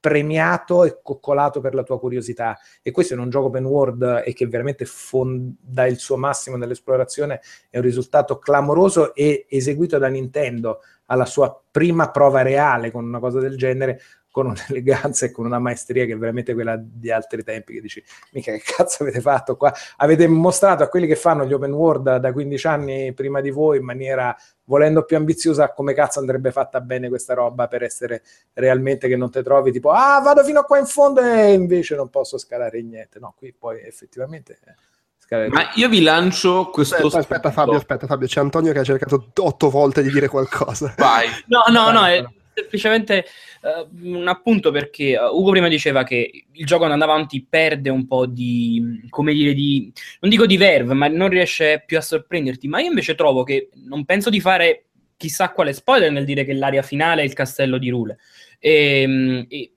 premiato e coccolato per la tua curiosità. E questo in un gioco open world e che veramente fonda il suo massimo nell'esplorazione è un risultato clamoroso e eseguito da Nintendo alla sua prima prova reale con una cosa del genere con un'eleganza e con una maestria che è veramente quella di altri tempi che dici mica che cazzo avete fatto qua avete mostrato a quelli che fanno gli open world da 15 anni prima di voi in maniera volendo più ambiziosa come cazzo andrebbe fatta bene questa roba per essere realmente che non te trovi tipo ah vado fino a qua in fondo e invece non posso scalare niente no qui poi effettivamente eh, scalare Ma io vi lancio questo... Aspetta, aspetta Fabio, aspetta Fabio, c'è Antonio che ha cercato otto volte di dire qualcosa. Vai. No, no, no, Vai, è semplicemente eh, un appunto perché eh, Ugo prima diceva che il gioco andando avanti perde un po' di, come dire, di, non dico di verve, ma non riesce più a sorprenderti, ma io invece trovo che non penso di fare chissà quale spoiler nel dire che l'area finale è il castello di Rule. E, e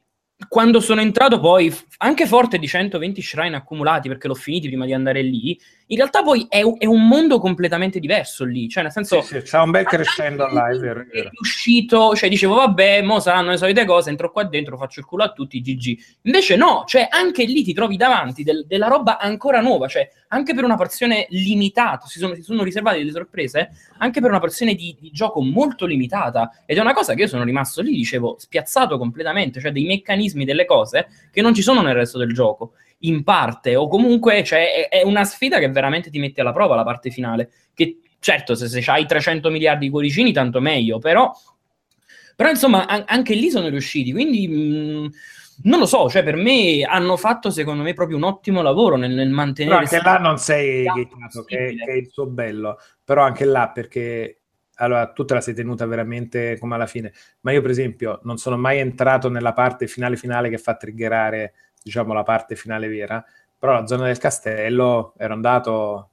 quando sono entrato poi, anche forte di 120 shrine accumulati, perché l'ho finiti prima di andare lì, in realtà poi è, un- è un mondo completamente diverso lì, cioè nel senso... Sì, sì, c'è un bel crescendo là, è vero, è uscito, cioè dicevo vabbè, mo saranno le solite cose, entro qua dentro, faccio il culo a tutti, GG. Invece no, cioè anche lì ti trovi davanti del- della roba ancora nuova, cioè anche per una porzione limitata, si sono, si sono riservate delle sorprese, anche per una porzione di, di gioco molto limitata. Ed è una cosa che io sono rimasto lì, dicevo, spiazzato completamente, cioè dei meccanismi, delle cose che non ci sono nel resto del gioco in parte, o comunque cioè, è, è una sfida che veramente ti mette alla prova la parte finale. Che certo, se, se hai 300 miliardi di cuoricini, tanto meglio, però, però insomma, an- anche lì sono riusciti. Quindi mh, non lo so, cioè per me hanno fatto secondo me proprio un ottimo lavoro nel, nel mantenere. Però anche là non sei il gateato, che, che è il suo bello. Però anche là perché allora tu te la sei tenuta veramente come alla fine. Ma io, per esempio, non sono mai entrato nella parte finale finale che fa triggerare, diciamo, la parte finale vera. Però la zona del castello ero andato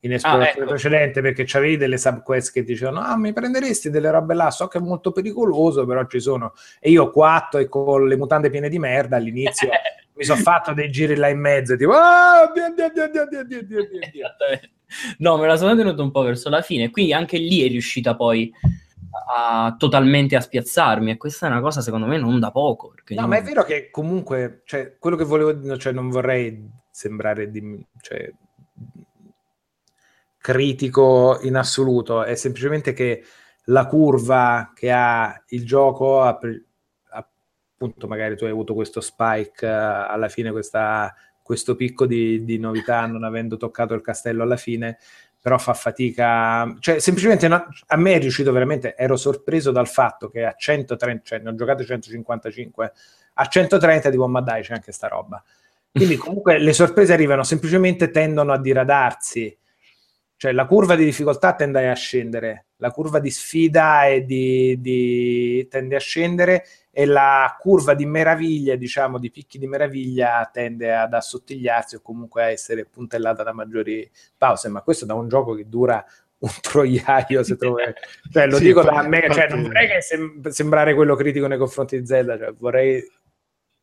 in esplorazione Ah, ecco. precedente perché c'avevi delle subquest che dicevano ah mi prenderesti delle robe là so che è molto pericoloso però ci sono e io quatto e con le mutande piene di merda all'inizio mi sono fatto dei giri là in mezzo tipo ah, oddio, oddio, oddio, oddio, oddio, oddio". Esattamente. No, me la sono tenuta un po' verso la fine, quindi anche lì è riuscita poi a totalmente a spiazzarmi e questa è una cosa secondo me non da poco. No, io- ma è vero che comunque, cioè, quello che volevo dire, cioè, non vorrei sembrare di, cioè, critico in assoluto, è semplicemente che la curva che ha il gioco, appunto, magari tu hai avuto questo spike, eh, alla fine questa- questo picco di, di novità, non avendo toccato il castello alla fine, però fa fatica, cioè semplicemente no- a me è riuscito veramente, ero sorpreso dal fatto che a 130, cioè ne ho giocato 155, a 130 tipo ma dai c'è anche sta roba. Quindi comunque le sorprese arrivano, semplicemente tendono a diradarsi, cioè la curva di difficoltà tende a scendere, la curva di sfida e di, di- tende a scendere e la curva di meraviglia, diciamo, di picchi di meraviglia tende ad assottigliarsi o comunque a essere puntellata da maggiori pause, ma questo da un gioco che dura un troiaio, se trovo... cioè, lo Sì, dico da me, cioè, non vorrei che sem- sembrare quello critico nei confronti di Zelda, cioè, vorrei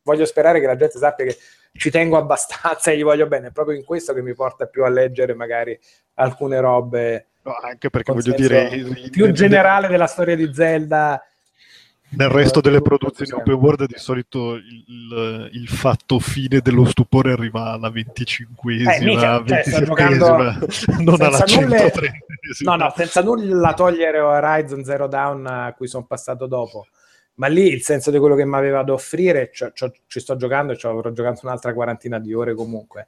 voglio sperare che la gente sappia che ci tengo abbastanza e gli voglio bene, è proprio in questo che mi porta più a leggere magari alcune robe No, anche perché voglio dire, il- più nel- generale della storia di Zelda. Nel resto delle produzioni open world di solito il, il- il fatto fine dello stupore arriva alla 25esima, Eh, mica, cioè, sto 27esima, giocando non alla senza nulla- 130esima. No, no, senza nulla togliere Horizon Zero Dawn a cui sono passato dopo. Ma lì il senso di quello che mi aveva da offrire, ci sto giocando e ci avrò giocato un'altra quarantina di ore comunque.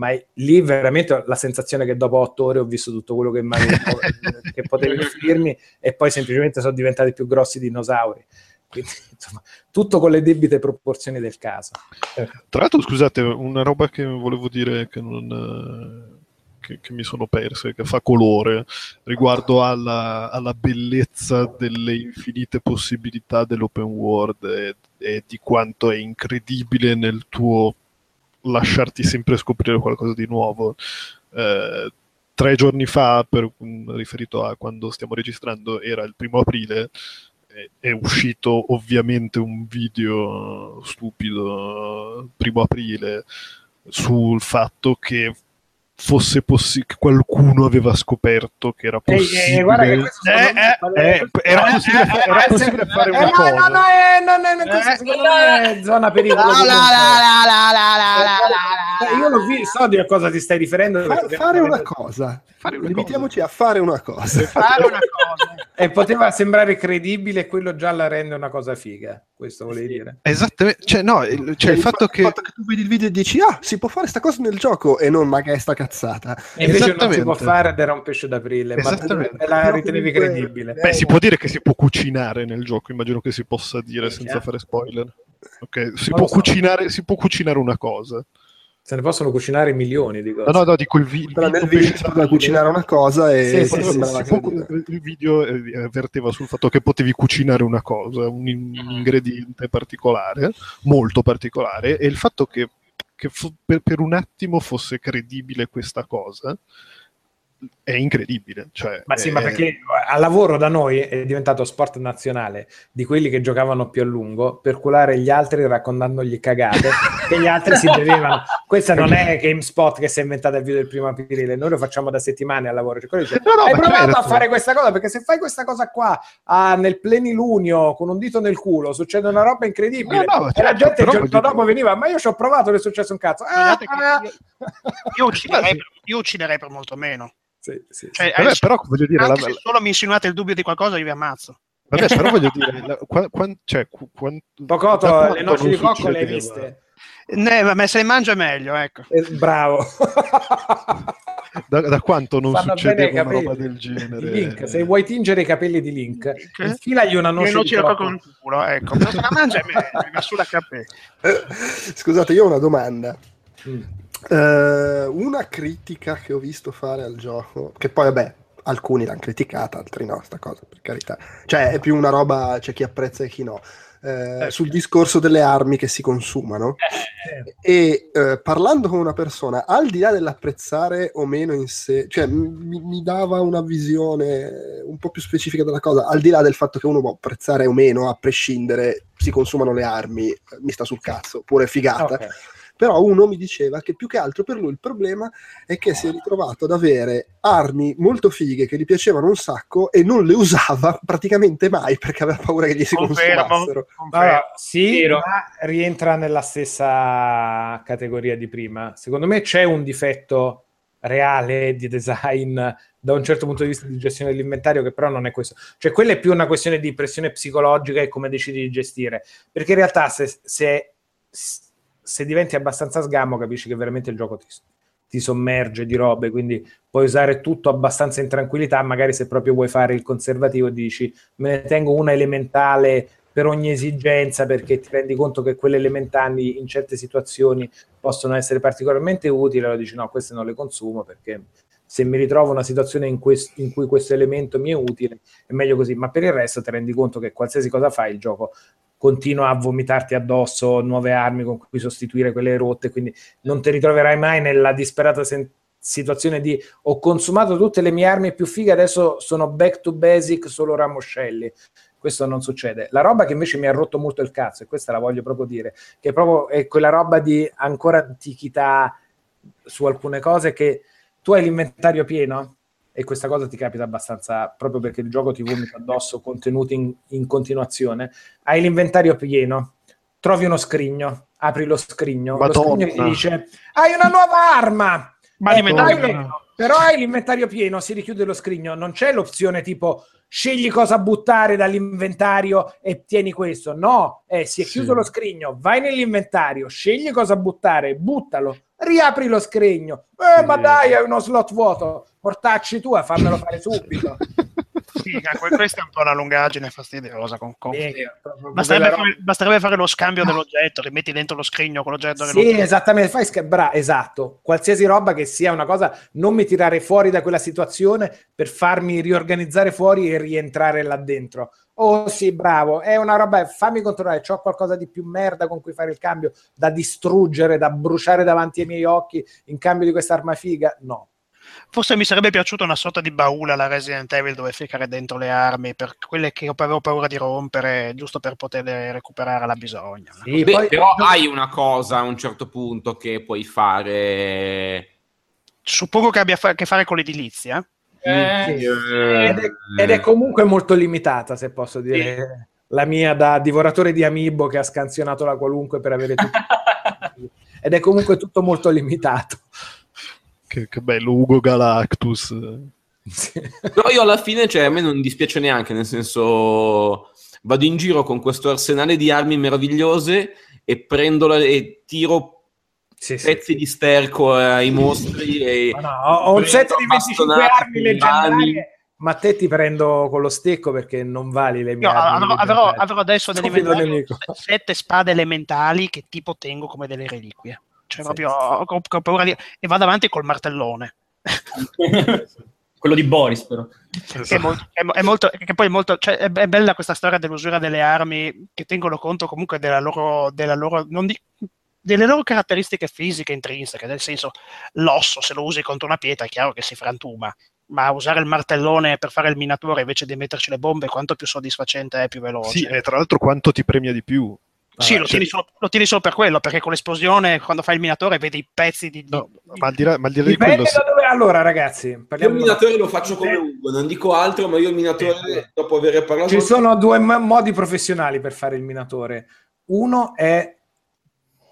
Ma è- lì veramente ho la sensazione che dopo otto ore ho visto tutto quello che, che potevi offrirmi e poi semplicemente sono diventati più grossi dinosauri. Quindi, insomma, tutto con le debite proporzioni del caso. Tra l'altro, scusate, una roba che volevo dire che, non, che, che mi sono perse, che fa colore riguardo alla, alla bellezza delle infinite possibilità dell'open world e, e di quanto è incredibile nel tuo lasciarti sempre scoprire qualcosa di nuovo. Eh, tre giorni fa, per- riferito a quando stiamo registrando, era il primo aprile è- uscito ovviamente un video stupido primo aprile sul fatto che fosse possi- che qualcuno aveva scoperto che era possibile eh, Eh, eh, era possibile, possibile fare Eh, una cosa no, no, eh, no, no, no, questo secondo me è zona pericolo. comunque. Eh, Io visto, so di cosa ti stai riferendo. Fare una cosa. Limitiamoci a fare una cosa. Fare una cosa. E poteva sembrare credibile e quello già la rende una cosa figa. Questo volevi dire. esattamente cioè no cioè, il fatto che tu vedi il video e dici ah si può fare sta cosa nel gioco e non ma che è sta cazzata E invece non si può fare ed era un pesce d'aprile. Ma la ritenevi credibile. beh si può dire che si può cucinare nel gioco immagino che si possa dire Sì, senza chiaro. fare spoiler ok si può so. cucinare si può cucinare una cosa Se ne possono cucinare milioni di cose. no no no dico il, vi- il nel video video si poteva cucinare una cosa e Sì, sì, sì, credibile. il video eh, avverteva sul fatto che potevi cucinare una cosa, un, in- un ingrediente particolare, molto particolare, e il fatto che, che fo- per, per un attimo fosse credibile questa cosa è incredibile. Cioè, Ma sì, ma è- perché al lavoro da noi è diventato sport nazionale di quelli che giocavano più a lungo per culare gli altri raccontandogli cagate che gli altri si bevevano. Questa non è GameSpot che si è inventata il video del primo aprile, noi lo facciamo da settimane al lavoro. Cioè, dice, No, no, Hai ma provato certo. a fare questa cosa perché se fai questa cosa qua ah, nel plenilunio con un dito nel culo succede una roba incredibile. No, no, e la certo, gente il giorno voglio dopo veniva, ma io ci ho provato, non è successo un cazzo. Ah, che ah. io, io ucciderei, per- io ucciderei per molto meno. Sì, sì. Cioè, Vabbè, però voglio dire, anche la- se solo mi insinuate il dubbio di qualcosa, io vi ammazzo. vabbè, però voglio dire, la- qua- quan- cioè, qu- quan- Pocoto, da quanto le noci non di cocco le hai viste? Ne, ma se le mangio è meglio, ecco. Eh, bravo. Da, da quanto non Fanno i una capelli. roba del genere? Link, se vuoi tingere i capelli di Link, Link? infilagli una noce di cocco. cocco nel culo, ecco. Ma se la mangia è meglio, va sull'HP. Eh, Scusate, io ho una domanda. Mm. Eh, una critica che ho visto fare al gioco, che poi vabbè, alcuni l'hanno criticata, altri no, sta cosa, per carità. Cioè, è più una roba, c'è chi apprezza e chi no. Eh, Eh, sul sì. discorso delle armi che si consumano Eh, e eh, parlando con una persona, al di là dell'apprezzare o meno in sé, cioè mi, mi dava una visione un po' più specifica della cosa, al di là del fatto che uno può apprezzare o meno, a prescindere, si consumano le armi, eh, mi sta sul cazzo, pure figata. ok. Però uno mi diceva che più che altro per lui il problema è che si è ritrovato ad avere armi molto fighe che gli piacevano un sacco e non le usava praticamente mai perché aveva paura che gli si Confermo, consumassero. confermo. Allora, sì, Vero. ma rientra nella stessa categoria di prima. Secondo me c'è un difetto reale di design da un certo punto di vista di gestione dell'inventario che però non è questo. Cioè quella è più una questione di pressione psicologica e come decidi di gestire. Perché in realtà se, se, se diventi abbastanza sgammo capisci che veramente il gioco ti, ti sommerge di robe, quindi puoi usare tutto abbastanza in tranquillità, magari se proprio vuoi fare il conservativo dici me ne tengo una elementale per ogni esigenza perché ti rendi conto che quelle elementali in certe situazioni possono essere particolarmente utili, allora dici no, queste non le consumo perché se mi ritrovo una situazione in, quest- in cui questo elemento mi è utile, è meglio così, ma per il resto ti rendi conto che qualsiasi cosa fai, il gioco continua a vomitarti addosso nuove armi con cui sostituire quelle rotte, quindi non ti ritroverai mai nella disperata sen- situazione di ho consumato tutte le mie armi più fighe, adesso sono back to basic, solo ramoscelli. Questo non succede. La roba che invece mi ha rotto molto il cazzo, e questa la voglio proprio dire, che proprio è quella roba di ancora antichità su alcune cose che tu hai l'inventario pieno e questa cosa ti capita abbastanza proprio perché il gioco ti vomita addosso contenuti in, in continuazione, hai l'inventario pieno, trovi uno scrigno, apri lo scrigno, lo Madonna. scrigno ti dice hai una nuova arma, Ma Ecco, l'inventario hai- pieno. però hai l'inventario pieno, si richiude lo scrigno, non c'è l'opzione tipo scegli cosa buttare dall'inventario e tieni questo. No, eh, si è Sì. chiuso lo scrigno, vai nell'inventario, scegli cosa buttare, buttalo, riapri lo scrigno. Eh, Sì. ma dai, hai uno slot vuoto, portacci tua, fammelo fare subito. Sì, que- questa è un po' una lungaggine fastidiosa. Con, con- Basterebbe, fare, basterebbe fare lo scambio dell'oggetto, rimetti dentro lo scrigno con l'oggetto che Sì, esattamente, fai sca- bra- esatto. Qualsiasi roba che sia una cosa, non mi tirare fuori da quella situazione per farmi riorganizzare fuori e rientrare là dentro. Oh sì, bravo, è una roba, fammi controllare, c'ho qualcosa di più merda con cui fare il cambio, da distruggere, da bruciare davanti ai miei occhi in cambio di questa arma figa? No. Forse mi sarebbe piaciuta una sorta di baula alla Resident Evil dove ficcare dentro le armi per quelle che avevo paura di rompere, giusto per poterle recuperare alla bisogna. Sì, Beh, poi- però hai una cosa a un certo punto che puoi fare. Suppongo che abbia a che fare con l'edilizia. Eh, Sì. Ed è, ed è comunque molto limitata, se posso dire. La mia da divoratore di Amiibo che ha scansionato la qualunque per avere tutto. Ed è comunque tutto molto limitato. Che, che bello, Ugo Galactus. Sì. Però io alla fine, cioè, a me non dispiace neanche, nel senso, vado in giro con questo arsenale di armi meravigliose e prendo la- e tiro Sì, sì. pezzi di sterco ai mostri. E no, ho, un set di 25 bastonate armi leggendarie, ma te ti prendo con lo stecco perché non vali le mie armi avrò, avrò- adesso sette spade elementali che tipo tengo come delle reliquie. Cioè, Sì, proprio ho, ho- ho paura di... E vado avanti col martellone. Quello di Boris, però. Che è molto, è, è molto- che poi è molto, cioè, è, è bella questa storia dell'usura delle armi che tengono conto comunque della loro, della loro non di- delle loro caratteristiche fisiche intrinseche, nel senso l'osso se lo usi contro una pietra è chiaro che si frantuma, ma usare il martellone per fare il minatore invece di metterci le bombe quanto più soddisfacente è, più veloce. Sì, e tra l'altro quanto ti premia di più. Sì, Vabbè, lo tieni, solo, lo tieni solo per quello, perché con l'esplosione, quando fai il minatore, vedi i pezzi di... No, ma al di là, ma al di là di quello, dove... Allora, ragazzi, Io il parliamo minatore lo faccio come Ugo, non dico altro, ma io il minatore, dopo aver parlato... Ci sono due m- modi professionali per fare il minatore. Uno è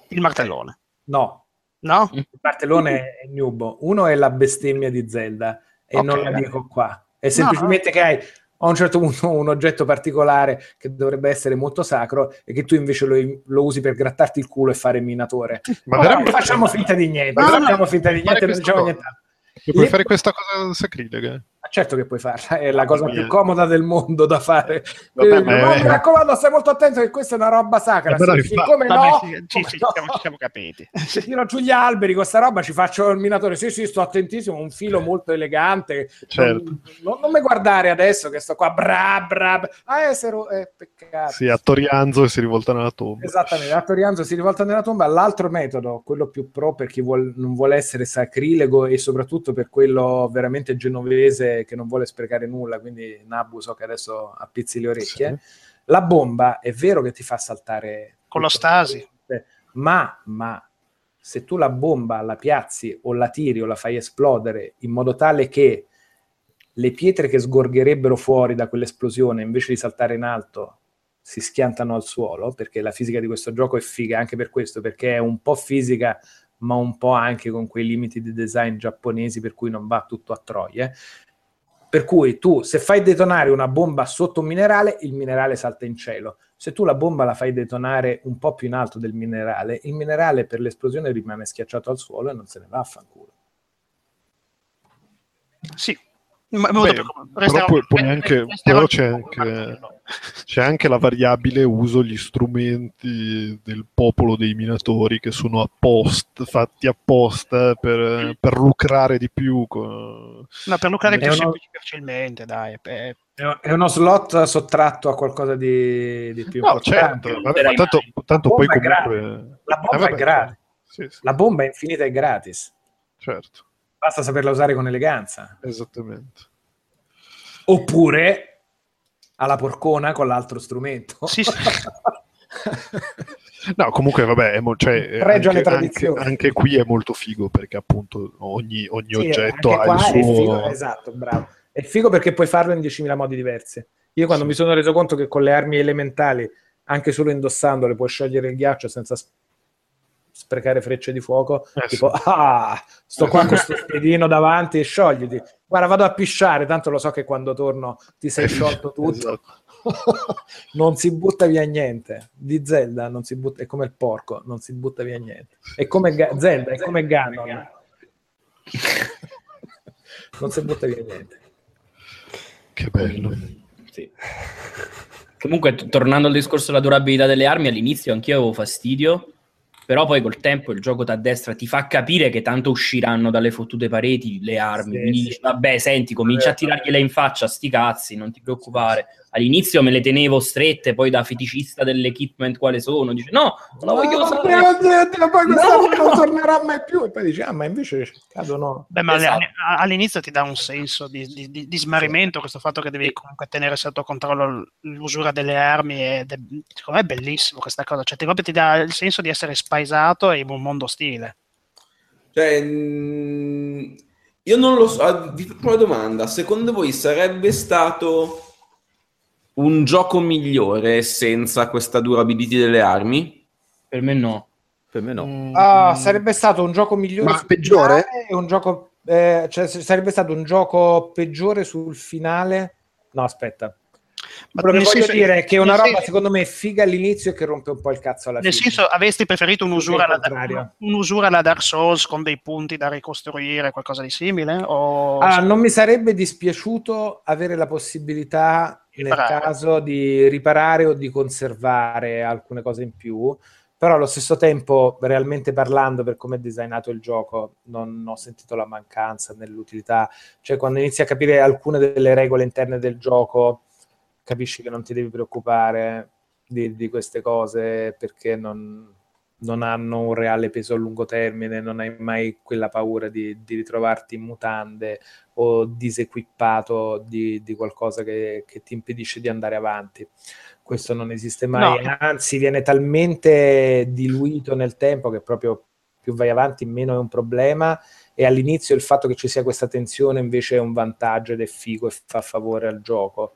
il martellone. no, No? il martellone è nubo. Uno è la bestemmia di Zelda e Ok. non la dico qua. È semplicemente che hai a un certo punto un oggetto particolare che dovrebbe essere molto sacro e che tu invece lo, lo usi per grattarti il culo e fare minatore. ma Ora veramente- facciamo finta di niente, No, no, facciamo finta di niente, non diciamo cosa. niente. puoi fare questa cosa sacrilega. Certo che puoi farla, è la cosa più comoda del mondo da fare. Vabbè, Eh, ma- mi raccomando, stai molto attento che questa è una roba sacra. Eh, Sì, siccome Vabbè, no, sì, sì, no? ci siamo, ci siamo capiti. Se tiro giù gli alberi con sta roba ci faccio il minatore. Sì, sì, sto attentissimo. Un filo molto elegante. Certo. Non, non- non mi guardare adesso che sto qua. Bra, bra, bra. Ah, eh, se ro- eh, peccato. Sì, a Torianzo si rivolta nella tomba. Esattamente, a Torianzo si rivolta nella tomba. L'altro metodo, quello più pro per chi vuol- non vuole essere sacrilego e soprattutto per quello veramente genovese che non vuole sprecare nulla, quindi Nabu so che adesso appizzi le orecchie. La bomba è vero che ti fa saltare Con lo tutto. stasi. ma, ma se tu la bomba la piazzi o la tiri o la fai esplodere in modo tale che le pietre che sgorgherebbero fuori da quell'esplosione invece di saltare in alto si schiantano al suolo perché la fisica di questo gioco è figa anche per questo perché è un po' fisica ma un po' anche con quei limiti di design giapponesi per cui non va tutto a troie per cui tu, se fai detonare una bomba sotto un minerale, il minerale salta in cielo. Se tu la bomba la fai detonare un po' più in alto del minerale, il minerale per l'esplosione rimane schiacciato al suolo e non se ne va a fanculo. Sì, ma molto Beh, più però poi, poi anche, però c'è anche, c'è anche la variabile uso gli strumenti del popolo dei minatori che sono apposta, fatti apposta per, per lucrare di più. con- No, per lucrare È più uno- facilmente, dai. eh, È uno slot sottratto a qualcosa di, di più No, certo, vabbè, ma tanto, tanto La poi bomba è comunque... La bomba Eh, vabbè, è gratis. Sì, sì, La bomba è infinita e gratis. certo, Basta saperla usare con eleganza. esattamente. Oppure alla porcona con l'altro strumento. Sì, sì. No, comunque vabbè, è mo- cioè, anche, anche, tradizioni. anche qui è molto figo perché appunto ogni, ogni Sì, oggetto ha il è suo... figo, esatto, bravo. È figo perché puoi farlo in 10.000 modi diversi. Io quando Sì. mi sono reso conto che con le armi elementali, anche solo indossandole, puoi sciogliere il ghiaccio senza sprecare frecce di fuoco, Eh, tipo, ah, sto qua con sto spiedino davanti e sciogliti. Guarda, vado a pisciare, tanto lo so che quando torno ti sei sciolto tutto. Esatto. non si butta via niente. Di Zelda non si butta, è come il porco, non si butta via niente. È come Ga- Zelda, è come Ganon. non si butta via niente. Che bello. Sì. Comunque, t- tornando al discorso della durabilità delle armi, all'inizio anch'io avevo fastidio, però poi col tempo il gioco da destra ti fa capire che tanto usciranno dalle fottute pareti le armi. Sì, Quindi sì. dici, vabbè, senti, comincia a tirargliele in faccia, sti cazzi, non ti preoccupare. All'inizio me le tenevo strette, poi da feticista dell'equipment quale sono, dice no, non la voglio usare. Oddio, oddio, oddio, poi questa No, no. non tornerà mai più. E poi dici, ah, ma invece cadono. Beh, ma Esatto. all'inizio ti dà un senso di, di- di- di smarrimento questo fatto che devi comunque tenere sotto controllo l'usura delle armi ed è, secondo me è bellissimo questa cosa, cioè ti, proprio ti dà il senso di essere spaesato in un mondo ostile. Cioè, mm, io non lo so, ah, vi faccio una domanda, secondo voi sarebbe stato un gioco migliore senza questa durability delle armi? Per me no. Per me no. Mm, Ah, sarebbe stato un gioco migliore. Ma peggiore? Un gioco, eh, cioè, sarebbe stato un gioco peggiore sul finale. No, aspetta. ma nel voglio senso- dire che è una nel roba, senso- secondo me, figa all'inizio e che rompe un po' il cazzo alla Nel fine. senso, avresti preferito un'usura alla, un'usura alla Dark Souls con dei punti da ricostruire, qualcosa di simile? O... Ah, non mi sarebbe dispiaciuto avere la possibilità, nel caso, di riparare o di conservare alcune cose in più, però allo stesso tempo, realmente parlando, per come è designato il gioco, non ho sentito la mancanza nell'utilità. Cioè, quando inizi a capire alcune delle regole interne del gioco, capisci che non ti devi preoccupare di, di queste cose perché non, non hanno un reale peso a lungo termine, non hai mai quella paura di, di ritrovarti in mutande o disequippato di, di qualcosa che, che ti impedisce di andare avanti. Questo non esiste mai, No. anzi viene talmente diluito nel tempo che proprio più vai avanti meno è un problema e all'inizio il fatto che ci sia questa tensione invece è un vantaggio ed è figo e fa favore al gioco.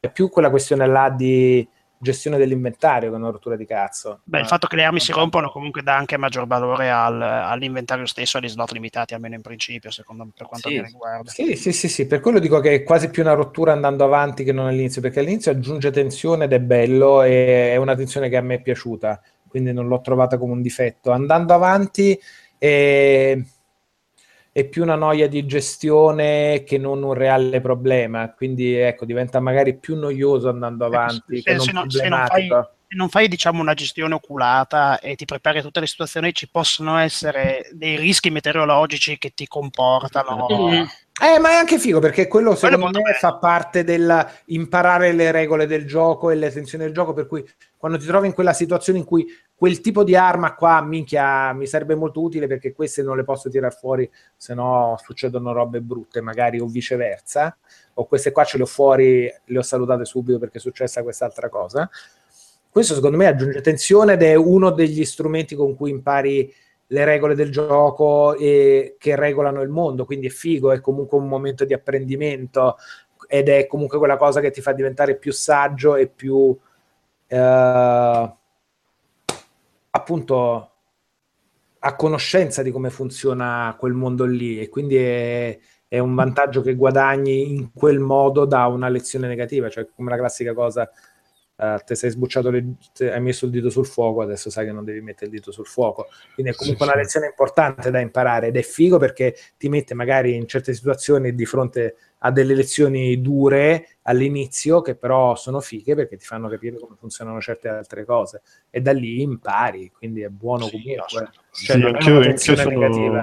È più quella questione là di gestione dell'inventario che è una rottura di cazzo. Beh, il fatto che le armi si rompono comunque dà anche maggior valore al- all'inventario stesso, agli slot limitati, almeno in principio, secondo me, per quanto Sì. mi riguarda. Sì, sì, sì, sì, per quello dico che è quasi più una rottura andando avanti che non all'inizio, perché all'inizio aggiunge tensione ed è bello e è una tensione che a me è piaciuta, quindi non l'ho trovata come un difetto. Andando avanti è, è più una noia di gestione che non un reale problema, quindi ecco, diventa magari più noioso andando avanti se- se non- se non problematico. Se non fai, diciamo, una gestione oculata e ti prepari a tutte le situazioni, ci possono essere dei rischi meteorologici che ti comportano. Mm. Eh, ma è anche figo perché quello Quello secondo molto me fa parte del imparare le regole del gioco e le tensioni del gioco, per cui quando ti trovi in quella situazione in cui quel tipo di arma qua, minchia, mi sarebbe molto utile perché queste non le posso tirare fuori, se no succedono robe brutte, magari o viceversa, o queste qua ce le ho fuori, le ho salutate subito perché è successa quest'altra cosa. Questo secondo me aggiunge tensione ed è uno degli strumenti con cui impari le regole del gioco e che regolano il mondo, quindi è figo, è comunque un momento di apprendimento ed è comunque quella cosa che ti fa diventare più saggio e più eh, appunto a conoscenza di come funziona quel mondo lì. E quindi è, è un vantaggio che guadagni in quel modo da una lezione negativa, cioè come la classica cosa eh, te sei sbucciato, le, te hai messo il dito sul fuoco, adesso sai che non devi mettere il dito sul fuoco. Quindi è comunque Sì, una sì. lezione importante da imparare ed è figo perché ti mette magari in certe situazioni di fronte a delle lezioni dure all'inizio che però sono fighe perché ti fanno capire come funzionano certe altre cose e da lì impari, quindi è buono Sì, comunque. Cioè, Sì, non è una tensione negativa.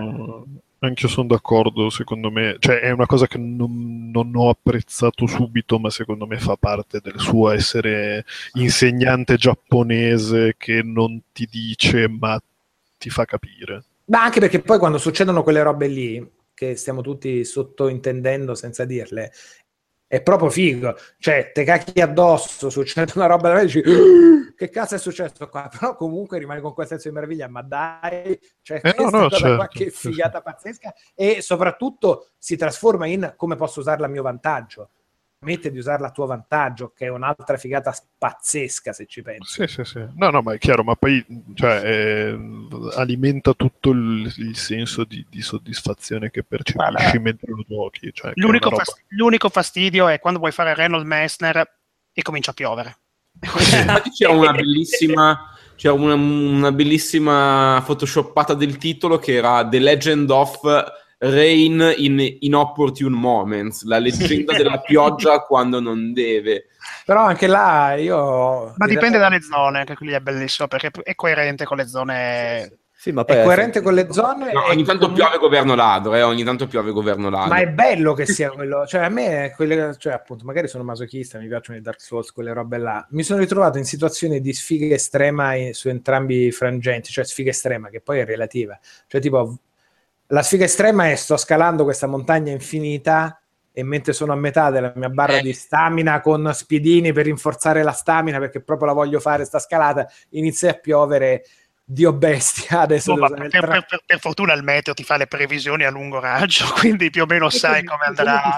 Sono, anch'io sono d'accordo, secondo me, cioè è una cosa che non, non ho apprezzato subito, ma secondo me fa parte del suo essere insegnante giapponese che non ti dice ma ti fa capire. Ma anche perché poi quando succedono quelle robe lì, che stiamo tutti sottointendendo senza dirle, è proprio figo. Cioè, te cacchi addosso, succede una roba da me, dici "Ah, che cazzo è successo qua? Però comunque rimani con quel senso di meraviglia, ma dai, cioè, Eh, no, no, certo, che figata pazzesca. E soprattutto si trasforma in come posso usarla a mio vantaggio. Mette di usarla a tuo vantaggio, che è un'altra figata pazzesca se ci pensi. Sì, sì, sì. No, no, ma è chiaro, ma poi cioè, eh, alimenta tutto il, il senso di, di soddisfazione che percepisci Guarda, mentre lo giochi. Cioè, L'unico, roba- fast- l'unico fastidio è quando vuoi fare Reynold Messner e comincia a piovere. Infatti c'era una bellissima, c'era una, una bellissima photoshoppata del titolo che era The Legend of Rain in Inopportune Moments, la leggenda della pioggia quando non deve. Però anche là io... Ma dipende dalle zone, anche quelli è bellissimo perché è coerente con le zone. Sì, ma poi È è coerente con le zone. No, ogni tanto comunque- piove governo ladro, eh, ogni tanto piove governo ladro. Ma è bello che sia quello, cioè a me, quelle, cioè appunto, magari sono masochista, mi piacciono i Dark Souls, quelle robe là. Mi sono ritrovato in situazioni di sfiga estrema in- su entrambi i frangenti, cioè sfiga estrema, che poi è relativa. Cioè, tipo, la sfiga estrema è sto scalando questa montagna infinita e mentre sono a metà della mia barra Eh. di stamina con spiedini per rinforzare la stamina, perché proprio la voglio fare sta scalata, inizia a piovere. Dio bestia, adesso No, per, tra- per- per- per fortuna il meteo ti fa le previsioni a lungo raggio, quindi più o meno sai come andrà.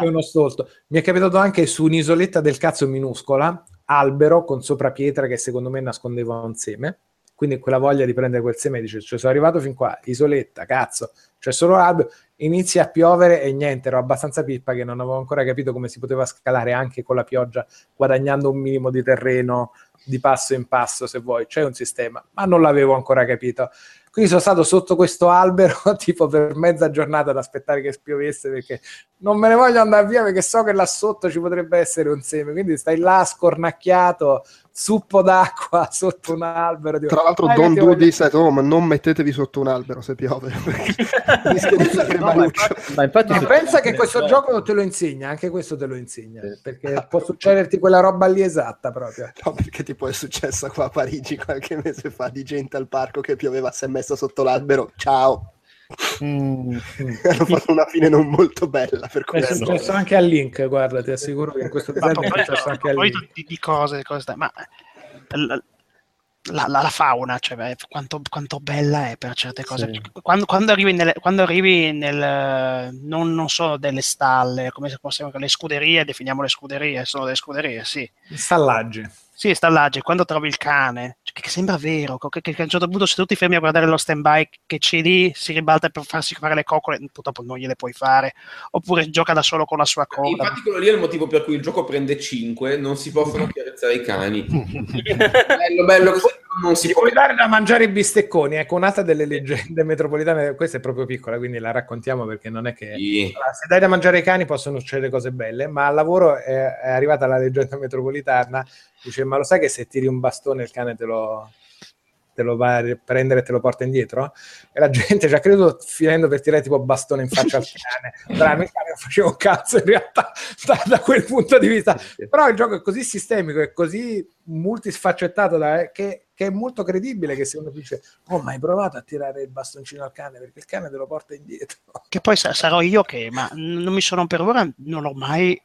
Mi è capitato anche su un'isoletta del cazzo minuscola, albero con sopra pietra che secondo me nascondeva un seme. Quindi quella voglia di prendere quel seme dice: cioè, sono arrivato fin qua, isoletta, cazzo, c'è solo albero. Inizia a piovere e niente, ero abbastanza pippa che non avevo ancora capito come si poteva scalare anche con la pioggia, guadagnando un minimo di terreno di passo in passo, se vuoi. C'è un sistema, ma non l'avevo ancora capito. Quindi sono stato sotto questo albero tipo per mezza giornata ad aspettare che spiovesse perché non me ne voglio andare via perché so che là sotto ci potrebbe essere un seme. Quindi stai là scornacchiato, zuppo d'acqua sotto un albero. dico, Tra l'altro, "Dai, Don Do voglio-" disse: Oh, ma non mettetevi sotto un albero se piove. No, ma maluccio. infatti, ma infatti Ma succede- pensa che questo gioco te lo insegna, anche questo te lo insegna, perché può succederti quella roba lì esatta proprio. No, perché tipo è successo qua a Parigi qualche mese fa di gente al parco che pioveva, si è messa sotto l'albero. Ciao! Mm, Hanno fatto una fine non molto bella per È questo. successo anche al link, guarda, ti assicuro che in questo design è successo anche al link. di, di cose, cose, ma la, la- la- la fauna, cioè, beh, quanto, quanto bella è per certe cose. Sì. Quando, quando arrivi, nelle, quando arrivi nel, non, non sono delle stalle, come se fossero le scuderie, definiamo le scuderie, sono delle scuderie, sì. Stallaggi. Sì, stallaggi, quando trovi il cane, cioè, che, che sembra vero, che, che a un certo punto se tu ti fermi a guardare lo stand-by che c'è lì, si ribalta per farsi fare le coccole, purtroppo non gliele puoi fare, oppure gioca da solo con la sua corda. Infatti quello lì è il motivo per cui il gioco prende 5, non si possono accarezzare i cani. bello, bello, così non si può... puoi dare da mangiare i bistecconi, ecco un'altra delle leggende metropolitane, questa è proprio piccola, quindi la raccontiamo perché non è che... Sì. Allora, se dai da mangiare ai cani possono succedere cose belle, ma al lavoro è, è arrivata la leggenda metropolitana, dice ma lo sai che se tiri un bastone il cane te lo, te lo va a prendere e te lo porta indietro? E la gente ci ha creduto finendo per tirare tipo bastone in faccia al cane. Tra il cane non faceva un cazzo in realtà da, da quel punto di vista. Però il gioco è così sistemico e così multisfaccettato da- che, che è molto credibile che se uno dice oh ma hai provato a tirare il bastoncino al cane perché il cane te lo porta indietro. Che poi sa- sarò io che, ma non mi sono per ora, non ho mai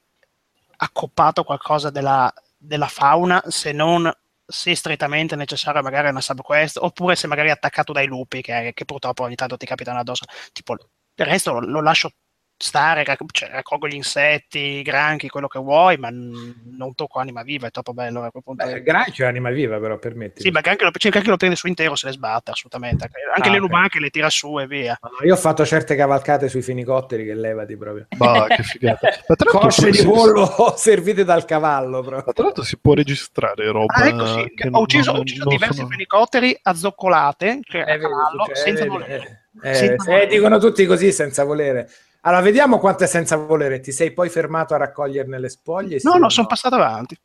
accoppato qualcosa della, della fauna se non se strettamente necessario magari una subquest oppure se magari attaccato dai lupi che, che purtroppo ogni tanto ti capitano addosso. Tipo il resto lo, lo lascio stare, rac- cioè, raccolgo gli insetti, i granchi, quello che vuoi, ma n- non tocco anima viva, è troppo bello. a quel punto. Beh, granchio è anima viva, però permetti. Sì, ma anche lo, anche lo prende su intero se le sbatte, assolutamente. Anche Ah, le ok. lumache le tira su e via. Io ho fatto certe cavalcate sui fenicotteri che levati proprio. Bah, che figata. Cosce di si- pollo servite dal cavallo proprio. Ma tra l'altro si può registrare roba Ah, ecco sì, che ho ucciso, non- ho ucciso non diversi sono- fenicotteri azzoccolate, cioè a Eh, cavallo, succede, senza eh, volere. eh, eh, volere. dicono tutti così senza volere. Allora, vediamo quanto è senza volere. Ti sei poi fermato a raccoglierne le spoglie? No, no, sono passato avanti.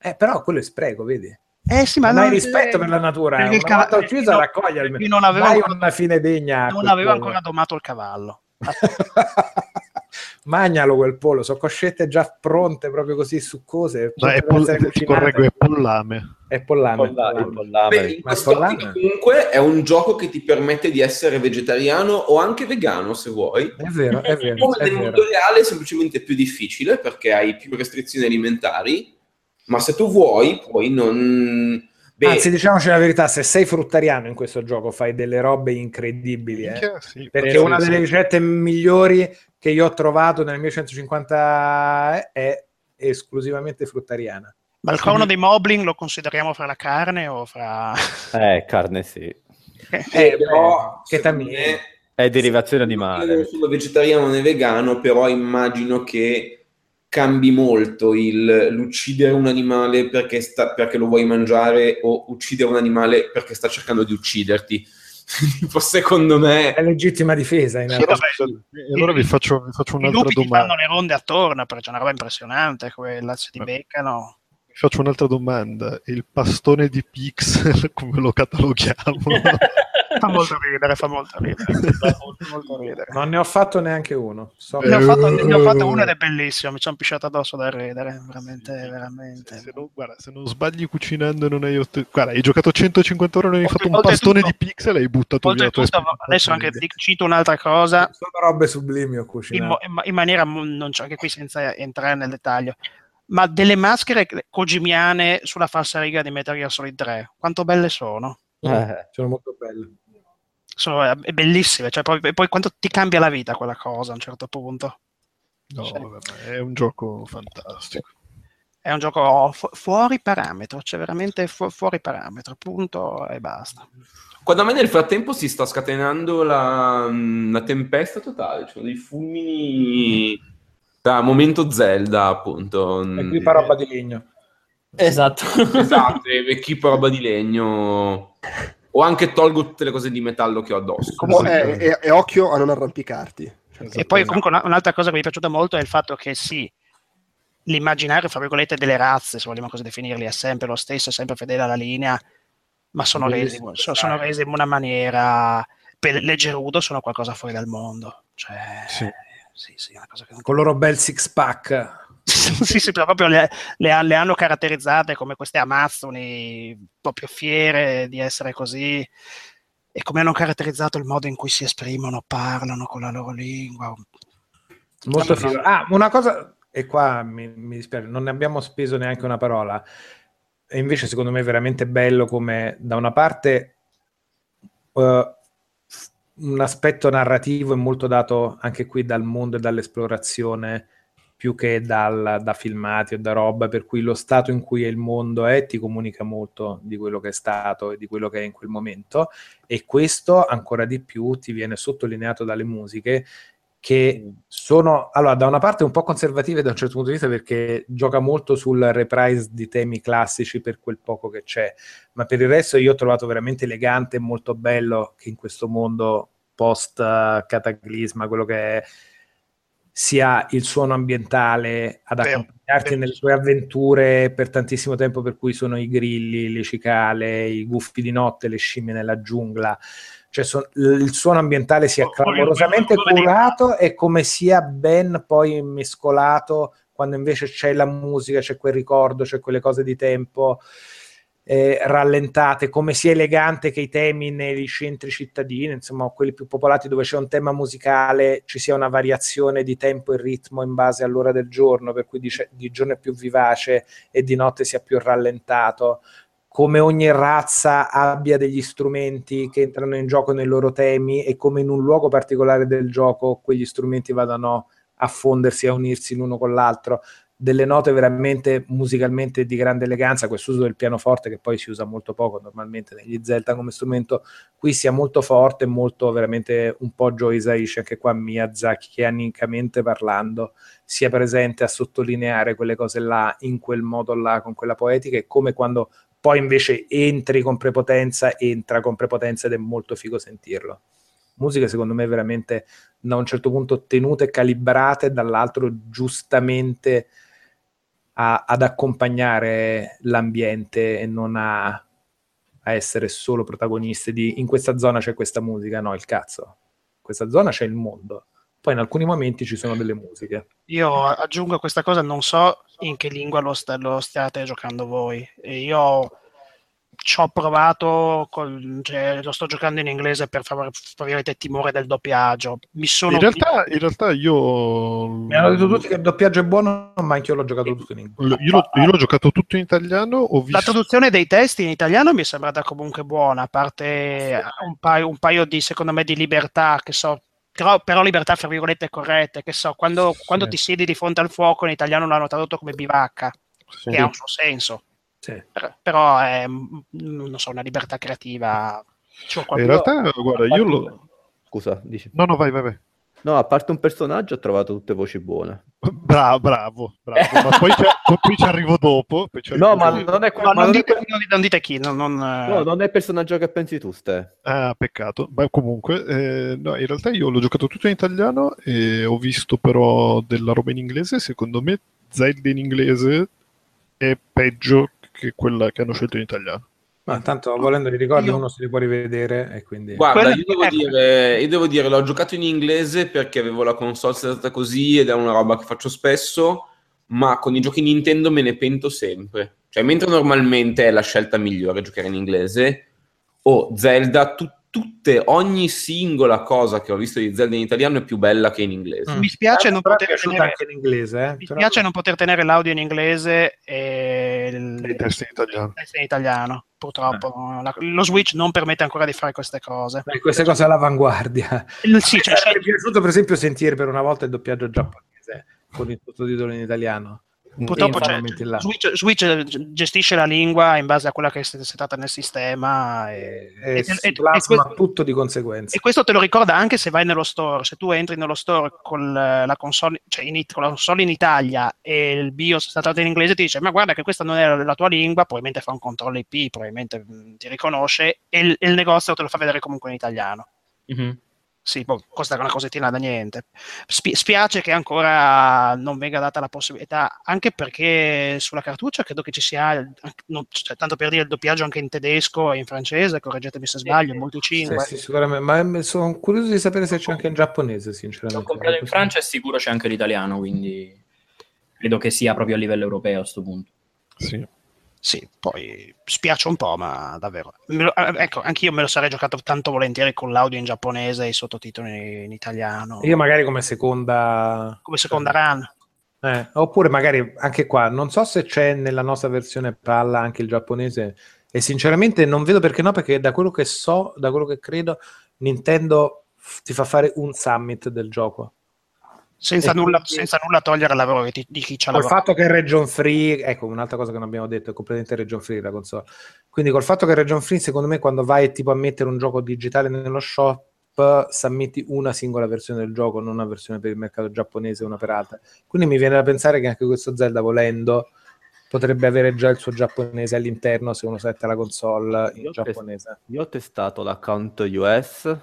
Eh, però quello è spreco, vedi? Eh sì, ma non hai rispetto per la natura. perché Una il cava- volta ucciso, no, raccogli almeno. perché non aveva Dai ancora- una fine degna. non pollo. ancora domato il cavallo. Magnalo quel pollo, sono coscette già pronte, proprio così succose. No, è pronte per pol- correggo, è pollame. È pollame. Polla- pollame. il pollame. Beh, Ma pollame? comunque è un gioco che ti permette di essere vegetariano o anche vegano se vuoi. È vero, è vero. Come è nel mondo reale è semplicemente più difficile perché hai più restrizioni alimentari, ma se tu vuoi puoi non... Beh, Anzi, diciamoci la verità, se sei fruttariano in questo gioco fai delle robe incredibili, eh. Sì, perché una delle ricette migliori che io ho trovato nel mio 150 è esclusivamente fruttariana. Ma il corno dei Moblin lo consideriamo fra la carne o fra... Eh, carne sì. eh, però, che me- È derivazione Io non animale. sono vegetariano né vegano, però immagino che cambi molto il, l'uccidere un animale perché, sta- perché lo vuoi mangiare o uccidere un animale perché sta cercando di ucciderti. Tipo, secondo me... È legittima difesa in Sì, realtà. e allora vi faccio, vi faccio I un'altra lupi ti domanda. fanno le ronde attorno, perché c'è una roba impressionante quella, se ti beccano. Vi faccio un'altra domanda. Il pastone di Pixel, come lo cataloghiamo? Fa molto ridere, fa molto ridere. Fa molto, molto ridere. Non ne ho fatto neanche uno. So Eh, Ne ho, fatto, ne ho fatto uno ed è bellissimo, mi sono pisciato addosso da ridere, veramente, veramente. se, non, guarda, se non sbagli cucinando e non hai ottenuto... Guarda, hai giocato 150 ore, non hai fatto un pastone di Pixel e hai buttato via la tua Oltretutto, esperienza. adesso anche ti cito un'altra cosa, Sono robe sublimi ho in, cucinato. in in maniera, non c'è anche qui senza entrare nel dettaglio, ma delle maschere kojimiane sulla falsariga di Metal Gear Solid 3, quanto belle sono? Eh, Sono molto belle. Sono eh, bellissime, cioè poi, poi quanto ti cambia la vita quella cosa a un certo punto. No, Sì. vabbè, è un gioco fantastico. È un gioco fu- fuori parametro, cioè veramente fu- fuori parametro, punto e basta. Qua da me nel frattempo si sta scatenando la, la tempesta totale, cioè dei fulmini da momento Zelda, appunto. E qui fa roba di legno. Esatto. Esatto, e equipo roba di legno. O anche tolgo tutte le cose di metallo che ho addosso. Come- e, e- e occhio a non arrampicarti. Cioè, E poi comunque una- un'altra cosa che mi è piaciuta molto è il fatto che sì, l'immaginario, fra virgolette, delle razze, se vogliamo così definirli, è sempre lo stesso, è sempre fedele alla linea, ma sono resi, Bellissimo, so- sono resi in una maniera, per leggerudo, sono qualcosa fuori dal mondo. Cioè, Sì. sì, sì, è una cosa che non Con il loro bel six pack. sì, sì, proprio le, le le hanno caratterizzate come queste amazzoni proprio fiere di essere così e come hanno caratterizzato il modo in cui si esprimono, parlano con la loro lingua. Molto no, figo. Ah, una cosa, e qua mi, mi dispiace, non ne abbiamo speso neanche una parola. E invece, secondo me, è veramente bello come da una parte eh, un aspetto narrativo è molto dato anche qui dal mondo e dall'esplorazione più che dal- da filmati o da roba, per cui lo stato in cui il mondo è ti comunica molto di quello che è stato e di quello che è in quel momento e questo ancora di più ti viene sottolineato dalle musiche che sono allora da una parte un po' conservative da un certo punto di vista perché gioca molto sul reprise di temi classici per quel poco che c'è, ma per il resto io ho trovato veramente elegante e molto bello che in questo mondo post eh, cataclisma, quello che è sia il suono ambientale ad accompagnarti nelle tue avventure per tantissimo tempo, per cui sono i grilli, le cicale, i guffi di notte, le scimmie nella giungla. Cioè son- il suono ambientale sia Oh, clamorosamente curato e come sia ben poi mescolato quando invece c'è la musica, c'è quel ricordo, c'è quelle cose di tempo eh, rallentate, come sia elegante che i temi nei centri cittadini, insomma quelli più popolati dove c'è un tema musicale, ci sia una variazione di tempo e ritmo in base all'ora del giorno, per cui dice- di giorno è più vivace e di notte sia più rallentato come ogni razza abbia degli strumenti che entrano in gioco nei loro temi e come in un luogo particolare del gioco quegli strumenti vadano a fondersi, a unirsi l'uno con l'altro. Delle note veramente musicalmente di grande eleganza, questo uso del pianoforte che poi si usa molto poco normalmente negli Zelda come strumento, qui sia molto forte, molto veramente un po' Joe Hisaishi, anche qua Miyazaki, che animicamente parlando sia presente a sottolineare quelle cose là in quel modo là, con quella poetica, e come quando poi invece entri con prepotenza, entra con prepotenza ed è molto figo sentirlo. Musiche secondo me veramente da un certo punto tenute, calibrate, dall'altro giustamente a- ad accompagnare l'ambiente e non a, a essere solo protagoniste di in questa zona c'è questa musica, no, il cazzo. In questa zona c'è il mondo. Poi in alcuni momenti ci sono delle musiche. Io aggiungo questa cosa, non so in che lingua lo, sta- lo stiate giocando voi. E io ci ho provato, col- cioè, lo sto giocando in inglese per far, tra virgolette, timore del doppiaggio. Mi sono In realtà, in realtà io... Mi hanno detto tutti che il doppiaggio è buono, ma anche io l'ho giocato tutto in inglese. Io l'ho, io l'ho giocato tutto in italiano, ho La visto... traduzione dei testi in italiano mi è sembrata comunque buona, a parte un paio, un paio di, secondo me, di libertà, che so, però, però libertà, fra virgolette, corrette, che so, quando, quando ti siedi di fronte al fuoco in italiano l'hanno tradotto come bivacca, Sì. che ha un suo senso, Sì. Per- però è, mm, non so, una libertà creativa. Ci ho In realtà, guarda, io lo... Scusa, dici. No, no, vai, vai, vai. No, a parte un personaggio ho trovato tutte voci buone. Bravo, bravo, bravo. Ma poi, c'è- poi ci arrivo dopo. ci No, arrivo ma dopo. non è No, quello. non, dite, non dite- non dite chi, non, non, eh, No, non è il personaggio che pensi tu, Ste. Ah, peccato. Ma comunque, eh, no, in realtà io l'ho giocato tutto in italiano e ho visto però della roba in inglese. Secondo me Zelda in inglese è peggio che quella che hanno scelto in italiano. Ma tanto volendo li ricordi Io- uno si li può rivedere e quindi... Guarda, Quella- io devo, dire, io devo dire, l'ho giocato in inglese perché avevo la console settata così ed è una roba che faccio spesso, ma con i giochi Nintendo me ne pento sempre. Cioè, mentre normalmente è la scelta migliore giocare in inglese, o Zelda, tu- tutte, ogni singola cosa che ho visto di Zelda in italiano è più bella che in inglese. Mm. mi spiace non Però è poter tenere, anche in inglese, eh? mi però- spiace non poter tenere l'audio in inglese e I il testi in italiano. testo in italiano. Purtroppo Eh. La- lo Switch non permette ancora di fare queste cose. Beh, queste cose all'avanguardia. Il- sì, cioè, Mi sarebbe piaciuto per esempio sentire per una volta il doppiaggio giapponese con il sottotitolo in italiano. Purtroppo là. Switch, Switch gestisce la lingua in base a quella che è settata nel sistema e, E, e- e- questo, tutto di conseguenza. e questo te lo ricorda anche se vai nello store. Se tu entri nello store con la console, cioè in, con la console in Italia e il BIOS è stato in inglese, ti dice: Ma guarda che questa non è la, la tua lingua. Probabilmente fa un controllo IP, probabilmente mh, ti riconosce e il, il negozio te lo fa vedere comunque in italiano. Mhm. Sì, boh, costa una cosettina da niente. Spi- spiace che ancora non venga data la possibilità, anche perché sulla cartuccia credo che ci sia, non- cioè, tanto per dire, il doppiaggio anche in tedesco e in francese, correggetemi se sbaglio, in molti Sì, cinque. sì, sicuramente. Ma sono curioso di sapere se c'è anche in giapponese, L'ho sinceramente. comprato in Francia e sicuro c'è anche l'italiano, quindi credo che sia proprio a livello europeo a questo punto. Sì. Sì, poi spiace un po', ma davvero. Lo- eh, ecco, anch'io me lo sarei giocato tanto volentieri con l'audio in giapponese e i sottotitoli in italiano. Io magari come seconda... Come seconda run. Eh, oppure magari anche qua, non so se c'è nella nostra versione palla anche il giapponese e sinceramente non vedo perché no, perché da quello che so, da quello che credo, Nintendo ti fa fare un summit del gioco. Senza, E nulla, quindi- senza nulla togliere al lavoro di, di chi ci ha Col lavorato. fatto che è region free, ecco un'altra cosa che non abbiamo detto, è completamente region free la console. Quindi col fatto che è region free, secondo me quando vai tipo a mettere un gioco digitale nello shop, submetti una singola versione del gioco, non una versione per il mercato giapponese e una per altra. Quindi mi viene da pensare che anche questo Zelda volendo potrebbe avere già il suo giapponese all'interno se uno setta la console in Io ho test- giapponese. Io ho testato l'account US,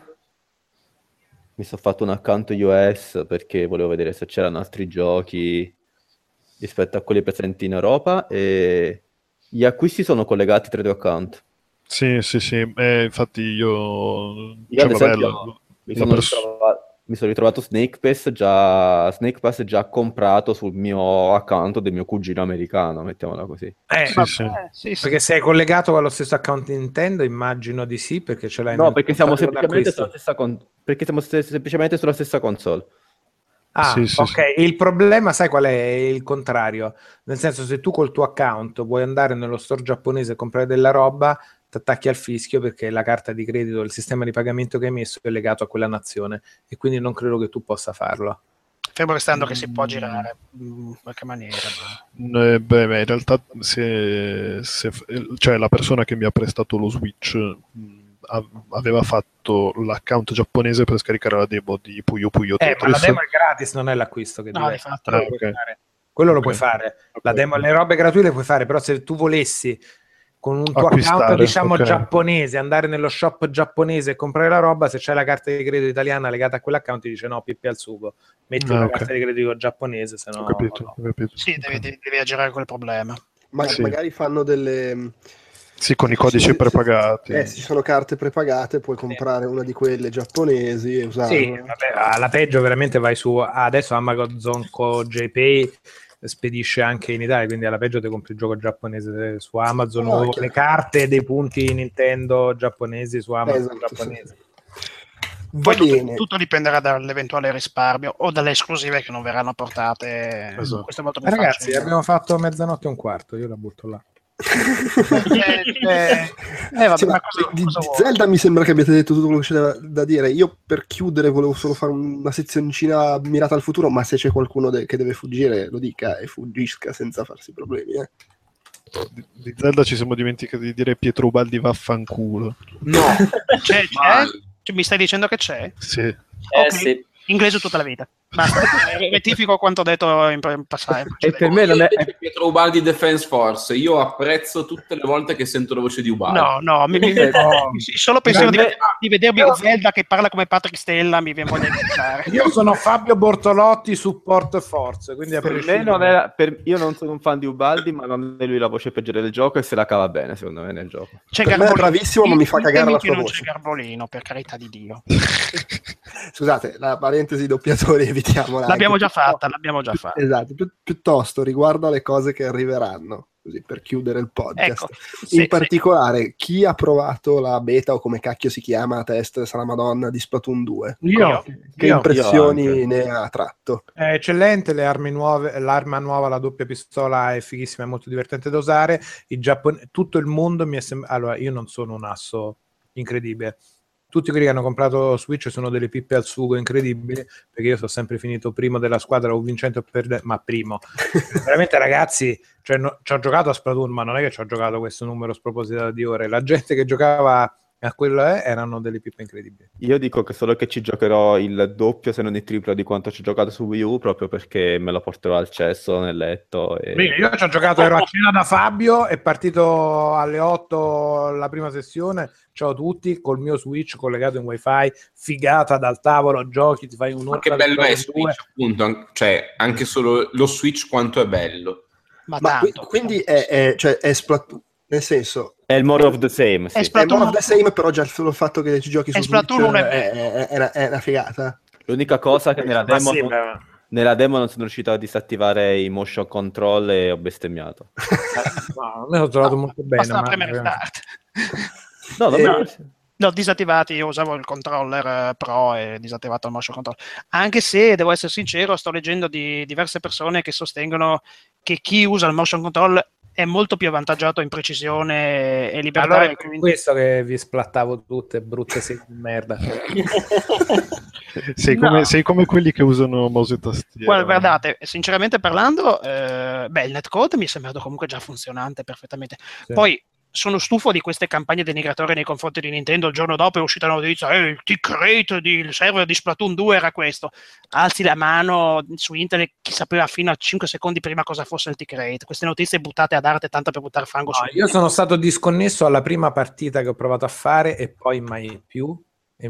mi sono fatto un account US perché volevo vedere se c'erano altri giochi rispetto a quelli presenti in Europa e gli acquisti sono collegati tra i due account. Sì, sì, sì. Eh, infatti io... Io cioè, vabbè, esempio la- mi sono, pers- ritrovato, mi sono ritrovato Snake Pass già, Snake Pass già comprato sul mio account del mio cugino americano, mettiamola così. Eh, Sì, Vabbè, sì. sì, sì. Perché sei collegato allo stesso account Nintendo, immagino di sì, perché ce l'hai No, nel perché siamo semplicemente sulla stessa con- perché siamo se- semplicemente sulla stessa console. Ah, Sì, sì, ok. sì. Il problema, sai qual è? È il contrario. Nel senso, se tu col tuo account vuoi andare nello store giapponese e comprare della roba, ti attacchi al fischio perché la carta di credito, il sistema di pagamento che hai messo è legato a quella nazione e quindi non credo che tu possa farlo. Fermo restando che si può girare mm, in qualche maniera. ma- Eh, beh, beh, in realtà se, se- cioè, la persona che mi ha prestato lo Switch mh, a- aveva fatto l'account giapponese per scaricare la demo di Puyo Puyo Eh, ma la demo è gratis, non è l'acquisto che No, devi. Quello, Ah, lo puoi ok. fare. Quello lo puoi fare. La Ok. demo, le robe gratuite le puoi fare, però se tu volessi con un tuo Acquistare, account diciamo ok. giapponese, andare nello shop giapponese e comprare la roba, se c'è la carta di credito italiana legata a quell'account ti dice no, pippi al sugo, metti Ah, una ok. carta di credito giapponese, se no Ho capito, no. ho capito. Sì, devi, devi, devi aggirare quel problema. Ma- Sì. Magari fanno delle... Sì, con i codici Sì, prepagati. Eh, se ci sono carte prepagate, puoi comprare una di quelle giapponesi e usarla. Sì, vabbè, alla peggio veramente vai su adesso Amazon con JPay spedisce anche in Italia, quindi alla peggio ti compri il gioco giapponese su Amazon Oh, o chiaro. le carte dei punti Nintendo giapponesi su Amazon Esatto, giapponesi. Va Poi tutto, tutto dipenderà dall'eventuale risparmio o dalle esclusive che non verranno portate. Esatto. Questo è molto più Ragazzi, facile. abbiamo fatto mezzanotte e un quarto, io la butto là. Eh, eh, eh, vabbè, ma cosa, di, cosa di? Zelda mi sembra che abbiate detto tutto quello che c'è da, da dire. Io per chiudere volevo solo fare una sezioncina mirata al futuro, ma se c'è qualcuno de- che deve fuggire lo dica e fuggisca senza farsi problemi. eh. Di, di Zelda ci siamo dimenticati di dire Pietro Ubaldi vaffanculo. No, C'è, c'è? ma- Cioè, Mi stai dicendo che c'è? Sì. Eh Ok. sì. Inglese tutta la vita. Basta. Rettifico quanto detto in, in passato. E per me non è... Io Pietro Ubaldi Defense Force. Io apprezzo tutte le volte che sento la voce di Ubaldi. No, no, mi, mi- No. mi- solo pensiero di, me- di vedermi Zelda che parla come Patrick Stella mi viene voglia di pensare. Io sono Fabio Bortolotti, support forze, quindi Per me non era, per- io non sono un fan di Ubaldi, ma non è lui la voce peggiore del gioco e se la cava bene, secondo me, nel gioco. C'è Per me è bravissimo, ma mi fa cagare la sua non voce. c'è Garbolino, per carità di Dio. Scusate, la parentesi doppiatori evitiamola. L'abbiamo anche. già fatta, l'abbiamo già fatta. Esatto, pi- piuttosto riguarda le cose che arriveranno, così per chiudere il podcast. Ecco, sì, In sì. particolare, chi ha provato la beta o come cacchio si chiama a test, sarà Madonna, di Splatoon 2? Io, Che io- impressioni io ne ha tratto? È eccellente, le armi nuove, l'arma nuova, la doppia pistola è fighissima, è molto divertente da usare. Il Giappone, tutto il mondo mi è sembrato. Allora, io non sono un asso incredibile. Tutti quelli che hanno comprato Switch sono delle pippe al sugo incredibili, perché io sono sempre finito primo della squadra o vincente o perdente, ma primo. Veramente, ragazzi, cioè, no- ci ho giocato a Splatoon, ma non è che ci ho giocato questo numero spropositato di ore. La gente che giocava a quello eh, erano delle pippe incredibili. Io dico che solo che ci giocherò il doppio, se non il triplo di quanto ci ho giocato su Wii U, proprio perché me lo porterò al cesso nel letto. E... Bene, io ci ho giocato, ero a cena da Fabio, è partito alle 8 la prima sessione, ciao a tutti, col mio Switch collegato in wifi, figata dal tavolo, giochi, ti fai Ma un'ora che bello è due. Switch, appunto. an- Cioè, anche solo lo Switch quanto è bello. Ma, Ma tanto. quindi è, è- cioè, è Splatoon, nel senso, È il more of the same, sì. È è Splatoon more of the same, però già il solo fatto che ci giochi È su Splatoon Switch è è, è- è una, è una figata. L'unica cosa che nella demo, sì, ma- nella demo non sono riuscito a disattivare i motion control e ho bestemmiato. no, me l'ho trovato molto bene. Basta premere start. No, Eh, vabbè. L'ho disattivati, io usavo il controller eh, Pro e disattivato il motion control. Anche se, devo essere sincero, sto leggendo di diverse persone che sostengono che chi usa il motion control è molto più avvantaggiato in precisione e libertà. Allora e è quindi- questo che vi splattavo tutte brutte segni di merda. Sei, No. come, sei come quelli che usano mouse e tastiera. Guarda, guardate, sinceramente parlando, eh, beh, il netcode mi è sembrato comunque già funzionante perfettamente. Sì. Poi sono stufo di queste campagne denigratorie nei confronti di Nintendo. Il giorno dopo è uscita la notizia: eh, il tick rate del server di Splatoon 2 era questo. Alzi la mano su internet, chi sapeva fino a 5 secondi prima cosa fosse il tick rate. Queste notizie buttate ad arte tanto per buttare fango su. No, io sono stato disconnesso alla prima partita che ho provato a fare e poi mai più. E,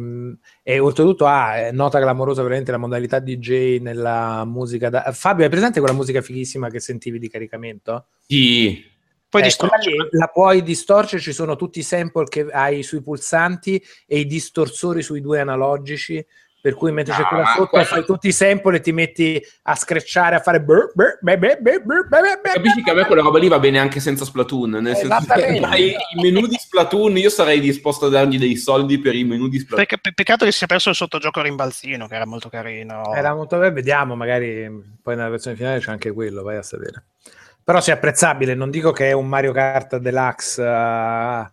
e oltretutto ha eh, nota clamorosa veramente la modalità DJ nella musica. Da... Fabio, hai presente quella musica fighissima che sentivi di caricamento? Sì. Poi ecco, distorce. La puoi distorcere, ci sono tutti i sample che hai sui pulsanti e i distorsori sui due analogici, per cui mentre no, c'è ah, quella sotto quello... fai tutti i sample e ti metti a screcciare, a fare... Brr, brr, brr, Capisci che a me quella roba lì va bene anche senza Splatoon, nel eh, senso che i menu di Splatoon io sarei disposto a dargli dei soldi per i menu di Splatoon. Pecc- peccato che si sia perso il sottogioco rimbalzino, che era molto carino. Era molto... bello, vediamo, magari poi nella versione finale c'è anche quello, vai a sapere. Però è apprezzabile, non dico che è un Mario Kart Deluxe, eh,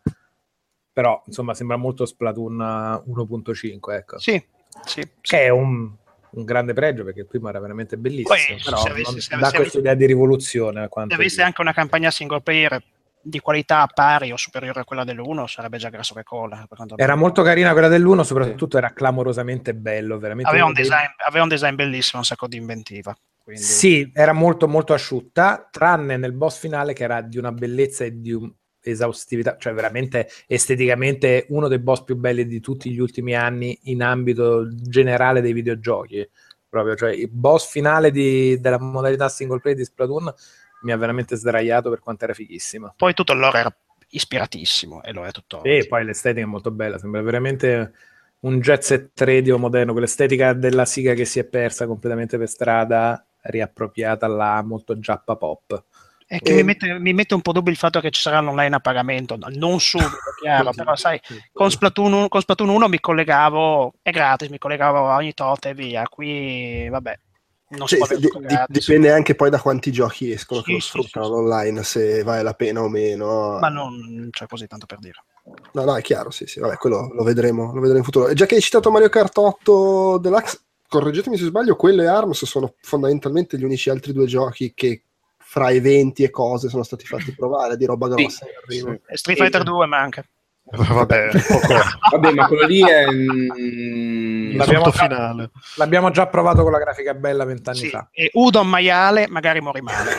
però insomma sembra molto Splatoon eh, 1.5, ecco. Sì, sì, sì. Che è un, un grande pregio perché il primo era veramente bellissimo, Poi, però avessi- non se dà avessi- questa idea di rivoluzione. Se avesse anche una campagna single player di qualità pari o superiore a quella dell'1, sarebbe già grasso che cola. Era molto carina quella dell'1, soprattutto era clamorosamente bello, veramente. aveva, un design, aveva un design bellissimo, un sacco di inventiva. Quindi... Sì, era molto molto asciutta, tranne nel boss finale che era di una bellezza e di un'esaustività, cioè veramente esteticamente uno dei boss più belli di tutti gli ultimi anni in ambito generale dei videogiochi. Proprio, cioè il boss finale di- della modalità single player di Splatoon mi ha veramente sdraiato per quanto era fighissimo. Poi tutto il lore era ispiratissimo e lo è tutto. E poi l'estetica è molto bella, sembra veramente un jet set radio moderno, quell'estetica della siga che si è persa completamente per strada, riappropriata là, molto giappa pop. È che mi, mette, mi mette un po' dubbio il fatto che ci sarà l'online a pagamento, non subito, chiaro, però sai, con Splatoon, 1, con Splatoon 1 mi collegavo, è gratis, mi collegavo ogni tot e via, qui vabbè, non si Sì, può di- dipende anche poi da quanti giochi escono che Sì, lo sì, sfruttano sì, online, se vale la pena o meno. ma non c'è così tanto per dire. No, no, è chiaro, sì, sì, vabbè, quello lo vedremo, lo vedremo in futuro. E già che hai citato Mario Kart 8 Deluxe, correggetemi se sbaglio, quello e ARMS sono fondamentalmente gli unici altri due giochi che fra eventi e cose sono stati fatti provare di roba grossa. E Street Fighter 2 manca. Vabbè, poco. Vabbè, ma quello lì è... mm, L'abbiamo Insulto già- finale. L'abbiamo già provato con la grafica bella vent'anni Sì, fa. e Udon maiale magari morì male.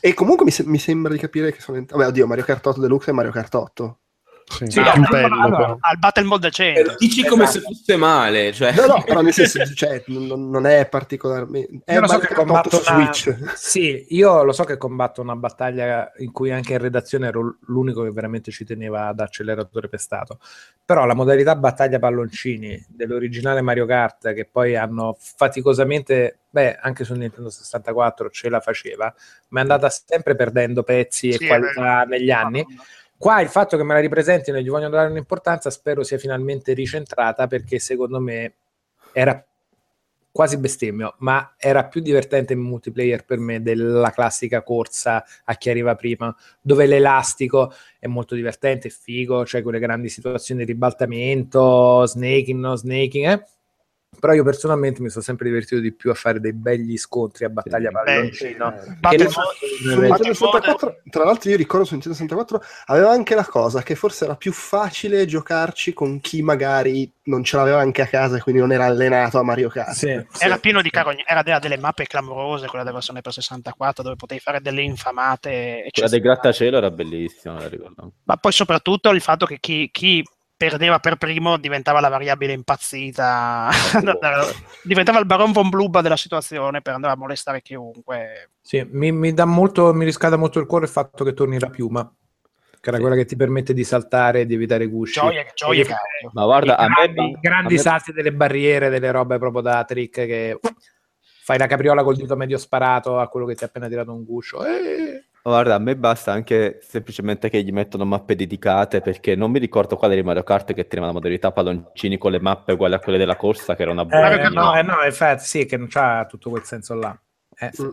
E comunque mi, se- mi sembra di capire che sono... Vabbè, oddio, Mario Kart 8 Deluxe e Mario Kart 8. Sì, Sì, no, più no, bello. no, no. però. Al Battle Mode decente. Eh, Dici come se fosse male, cioè... No, no, però nel senso, cioè, non, non è particolarmente... È Io lo so che Kart 8 combatto una... Switch. Sì, io lo so che combatto una battaglia in cui anche in redazione ero l'unico che veramente ci teneva ad acceleratore pestato. Però la modalità battaglia palloncini dell'originale Mario Kart, che poi hanno faticosamente, beh, anche su Nintendo 64 ce la faceva, ma è andata sempre perdendo pezzi Sì, e qualità negli anni. Qua il fatto che me la ripresentino e gli vogliono dare un'importanza, spero sia finalmente ricentrata perché secondo me era quasi bestemmio, ma era più divertente in multiplayer per me della classica corsa a chi arriva prima, dove l'elastico è molto divertente, è figo, c'è quelle grandi situazioni di ribaltamento, snaking, no snaking, eh? Però io personalmente mi sono sempre divertito di più a fare dei begli scontri a battaglia Sì. che Su non- Nintendo Battle 64, tra l'altro io ricordo su Nintendo 64 aveva anche la cosa che forse era più facile giocarci con chi magari non ce l'aveva anche a casa e quindi non era allenato a Mario Kart. Sì, Era sì. pieno di carogne, era della- delle mappe clamorose, quella della versione per 64, dove potevi fare delle infamate. Quella del grattacielo era bellissima, la ricordo. Ma poi soprattutto il fatto che chi, chi perdeva per primo diventava la variabile impazzita, diventava il Baron von Blubba della situazione per andare a molestare chiunque. Sì, mi, mi dà molto, mi riscalda molto il cuore il fatto che torni la piuma, che era Sì. quella che ti permette di saltare e di evitare gusci. Gioia, gioia, E. Ma guarda, i a me, grandi, ba- grandi a me- salti delle barriere, delle robe proprio da trick che fai la capriola col dito medio sparato a quello che ti ha appena tirato un guscio. Eh, Guarda, a me basta anche semplicemente che gli mettono mappe dedicate perché non mi ricordo quale di Mario Kart che teneva la modalità palloncini con le mappe uguali a quelle della corsa, che era una buona. eh, Kart no, no. eh, no, infatti sì, che non c'ha tutto quel senso là. Eh, Mm.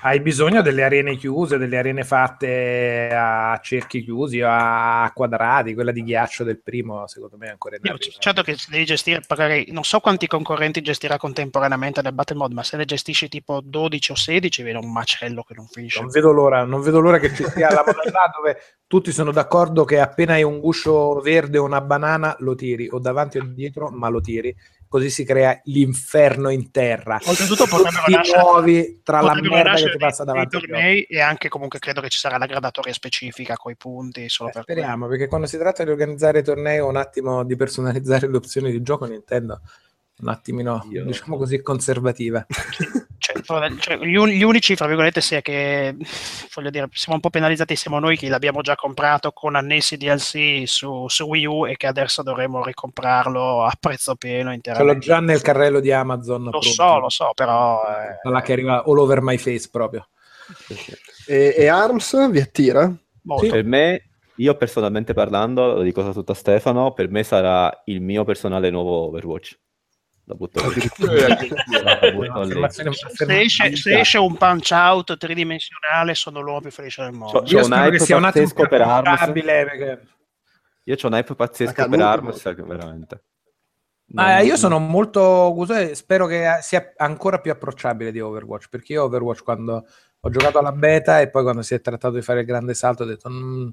Hai bisogno delle arene chiuse, delle arene fatte a cerchi chiusi o a quadrati, quella di ghiaccio del primo, secondo me è ancora in arrivo. certo che devi gestire, magari non so quanti concorrenti gestirà contemporaneamente nel Battle Mode, ma se ne gestisci tipo 12 o 16, viene un macello che non finisce. Non vedo l'ora, non vedo l'ora che ci sia la modalità dove tutti sono d'accordo che appena hai un guscio verde o una banana lo tiri, o davanti o dietro, ma lo tiri. Così si crea l'inferno in terra. Oltretutto potrebbero Ti nascere- muovi tra la merda che ti passa davanti tornei e anche comunque credo che ci sarà la gradatoria specifica con i punti solo Eh, per speriamo, perché quando si tratta di organizzare tornei o un attimo di personalizzare le opzioni di gioco, Nintendo un attimino, Io- diciamo così, conservativa. Cioè, cioè, gli, un- gli unici, fra virgolette, sia che voglio dire, siamo un po' penalizzati, siamo noi che l'abbiamo già comprato con annessi DLC su, su Wii U e che adesso dovremo ricomprarlo a prezzo pieno Ce l'ho interamente. già nel carrello di Amazon. Lo pronto. so, lo so, però eh, Quella che arriva all over my face proprio. E, e ARMS vi attira? molto. Per me, io personalmente parlando, lo dico sotto a Stefano, per me sarà il mio personale nuovo Overwatch. La butto lì. Se, esce, se esce un punch out tridimensionale sono l'uomo più felice del mondo. C'ho- Io c'ho un hype sia un attimo per Arms. perché- Io ho un hype pazzesco per Arms, veramente. Ma Non- io sono molto curioso e spero che sia ancora più approcciabile di Overwatch, perché io Overwatch quando ho giocato alla beta e poi quando si è trattato di fare il grande salto ho detto "Mm,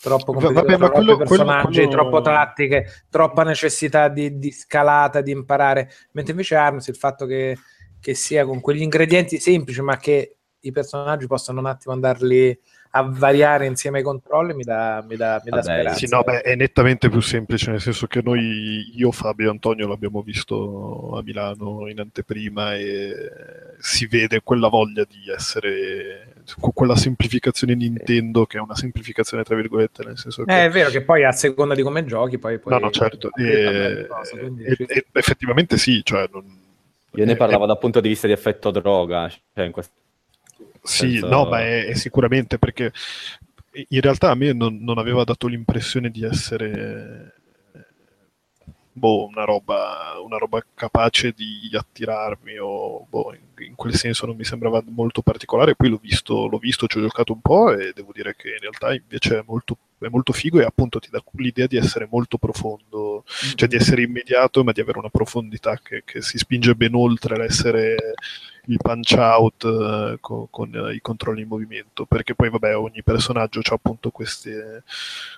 troppo vabbè, troppi quello- quello- personaggi, quello- troppo tattiche, troppa necessità di, di scalata, di imparare, mentre invece Arms il fatto che, che sia con quegli ingredienti semplici ma che i personaggi possano un attimo andarli a variare insieme ai controlli mi dà, mi dà, mi dà speranza. Sì, no, beh, è nettamente più semplice, nel senso che noi, io, Fabio e Antonio l'abbiamo visto a Milano in anteprima e si vede quella voglia di essere con quella semplificazione Nintendo che è una semplificazione tra virgolette, nel senso che Eh, è vero che poi a seconda di come giochi poi... poi No, no, certo. E, cosa, quindi e- e- effettivamente sì, cioè, non- Io ne parlavo dal punto di vista di effetto droga. Cioè in questo Sì, senso- no, ma è, è sicuramente perché in realtà a me non, non aveva dato l'impressione di essere boh, una, roba, una roba capace di attirarmi o boh, in, in quel senso non mi sembrava molto particolare. Poi l'ho visto, l'ho visto, ci ho giocato un po' e devo dire che in realtà invece è molto, è molto figo e appunto ti dà l'idea di essere molto profondo, cioè di essere immediato ma di avere una profondità che, che si spinge ben oltre l'essere il punch out eh, co- con, eh, i controlli in movimento perché poi vabbè ogni personaggio ha appunto queste,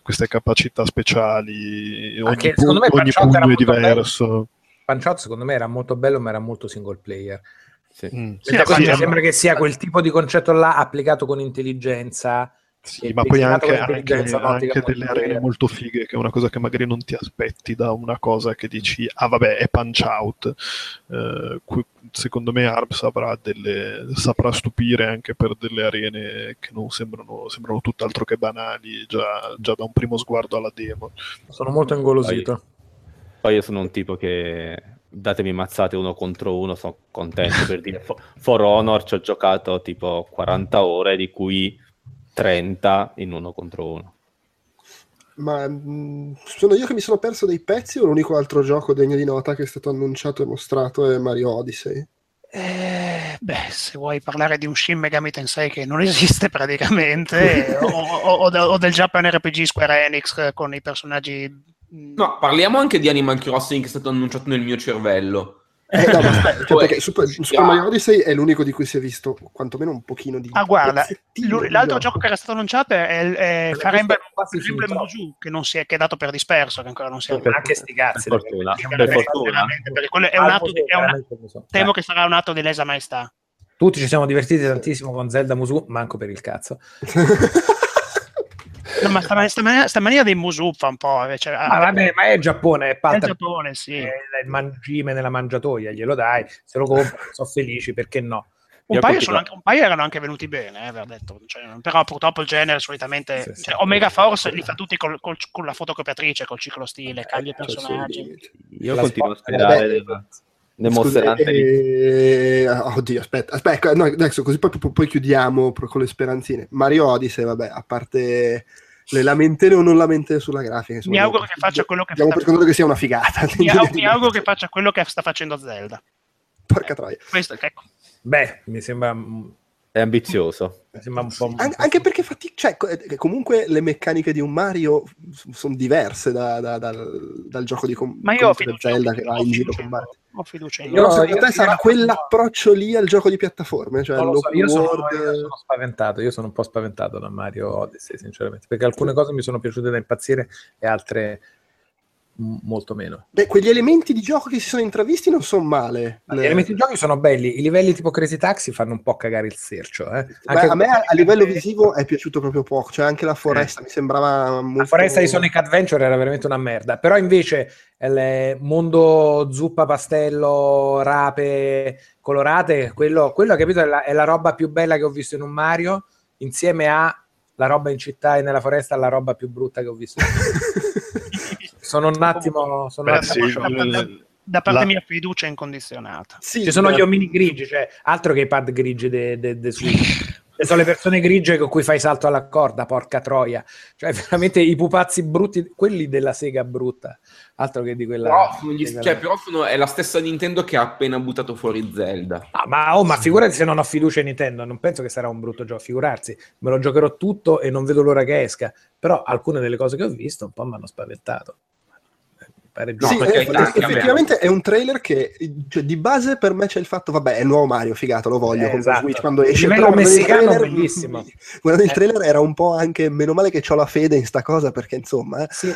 queste capacità speciali ogni, Anche, secondo me ogni Punch-Out era pugno è molto bello. diverso Punch Out secondo me era molto bello ma era molto single player Sì. Mm. Mentre sì, sì, sembra che sia quel tipo di concetto là applicato con intelligenza Sì, ma poi anche, anche, anche delle arene molto fighe, che è una cosa che magari non ti aspetti da una cosa che dici, ah vabbè, è punch out. Eh, qui- secondo me avrà delle, saprà stupire anche per delle arene che non sembrano, sembrano tutt'altro che banali, già, già da un primo sguardo alla demo. sono molto ingolosito Poi io sono un tipo che datemi mazzate uno contro uno, sono contento per dire For, For Honor ci ho giocato tipo 40 ore, di cui 30 in uno contro uno. Ma mh, sono io che mi sono perso dei pezzi o l'unico altro gioco degno di nota che è stato annunciato e mostrato è Mario Odyssey? Eh, beh, se vuoi parlare di un Shin Megami Tensei che non esiste praticamente, o, o- o de- o del Japan RPG Square Enix con i personaggi... mm, No, parliamo anche di Animal Crossing che è stato annunciato nel mio cervello. Eh, no, ma aspetta, cioè, perché Super, Super Mario Odyssey è l'unico di cui si è visto quantomeno un pochino di Ah, guarda, l'altro gioco. che era stato annunciato è, è l'ho Fire Emblem. Musu, che, non si è, che è dato per disperso, che ancora non si è Per- anche sti cazzi per fortuna, per fortuna. perché quello è un atto di, è un- temo Eh, che sarà un atto di lesa maestà. tutti ci siamo divertiti tantissimo con Zelda Musu manco per il cazzo No, ma sta, sta mania, sta mania dei Musu fa un po'. eh, Cioè, ma vabbè ma è Giappone è è il patta Giappone, sì. è il mangime nella mangiatoia glielo dai se lo compro sono felici perché no Un Io paio, anche- un paio erano anche venuti bene, eh, detto. Cioè, però purtroppo il genere solitamente... Sì, sì. cioè, Omega Force li fa tutti col- col- con la fotocopiatrice, col ciclo stile, cagli i Cioè, sì, personaggi. Io La continuo a sperare Vabbè, nel, nel Scusa, Monster Hunter eh, oddio, aspetta, aspetta, no, adesso così poi, poi- poi chiudiamo pro- con le speranzine. Mario Odyssey, vabbè, a parte le lamentele o non lamentele sulla grafica. insomma, Mi auguro che faccia quello che Diamo sta- per scontato che sia una figata. Mi, au- mi auguro che faccia quello che sta facendo Zelda. Porca troia. Questo, ecco. beh mi sembra mi è ambizioso. sembra un po' An- anche perché fatti- cioè, eh, comunque le meccaniche di un Mario sono diverse da- da- dal, dal gioco di com- Ma io ho fiducia, Zelda ho che va in giro con Mario. Ho fiducia in Io- Però secondo io- te sarà io- quell'approccio lì al gioco di piattaforme? Cioè lo so, io, sono, io sono spaventato, io sono un po' spaventato da Mario Odyssey, sinceramente, perché alcune cose mi sono piaciute da impazzire e altre molto meno. Beh, quegli elementi di gioco che si sono intravisti non sono male. Gli elementi di gioco sono belli, i livelli tipo Crazy Taxi fanno un po' cagare il sercio. Eh. A me a, livello visivo è piaciuto proprio poco, cioè anche la foresta mi sembrava molto... La foresta di Sonic Adventure era veramente una merda, però invece il mondo zuppa, pastello, rape colorate, quello, quello capito, è la, è la roba più bella che ho visto in un Mario, insieme a la roba in città e nella foresta, la roba più brutta che ho visto. sono un attimo... Sono un Beh, attimo sì, scioccato. da, parte La- mia fiducia incondizionata. Sì, Ci sono beh, gli omini grigi, cioè altro che i pad grigi de, Switch. E sono le persone grigie con cui fai salto alla corda, porca troia. Cioè, veramente i pupazzi brutti, quelli della Sega brutta. Altro che di quella. Però, sono gli- quella- cioè, però sono- è la stessa Nintendo che ha appena buttato fuori Zelda. Ah, ma, oh, ma figurati se non ho fiducia in Nintendo, non penso che sarà un brutto gioco, figurarsi, me lo giocherò tutto e non vedo l'ora che esca, però alcune delle cose che ho visto un po' mi hanno spaventato. No, sì, me- effettivamente è un trailer che cioè, di base per me c'è il fatto, vabbè, è il nuovo Mario, figato, lo voglio, Eh, con esatto. Switch quando Il esce. però il messicano trailer- bellissimo. Guardando il Eh. trailer era un po' anche, meno male che ho la fede in sta cosa, perché insomma... eh. Sì.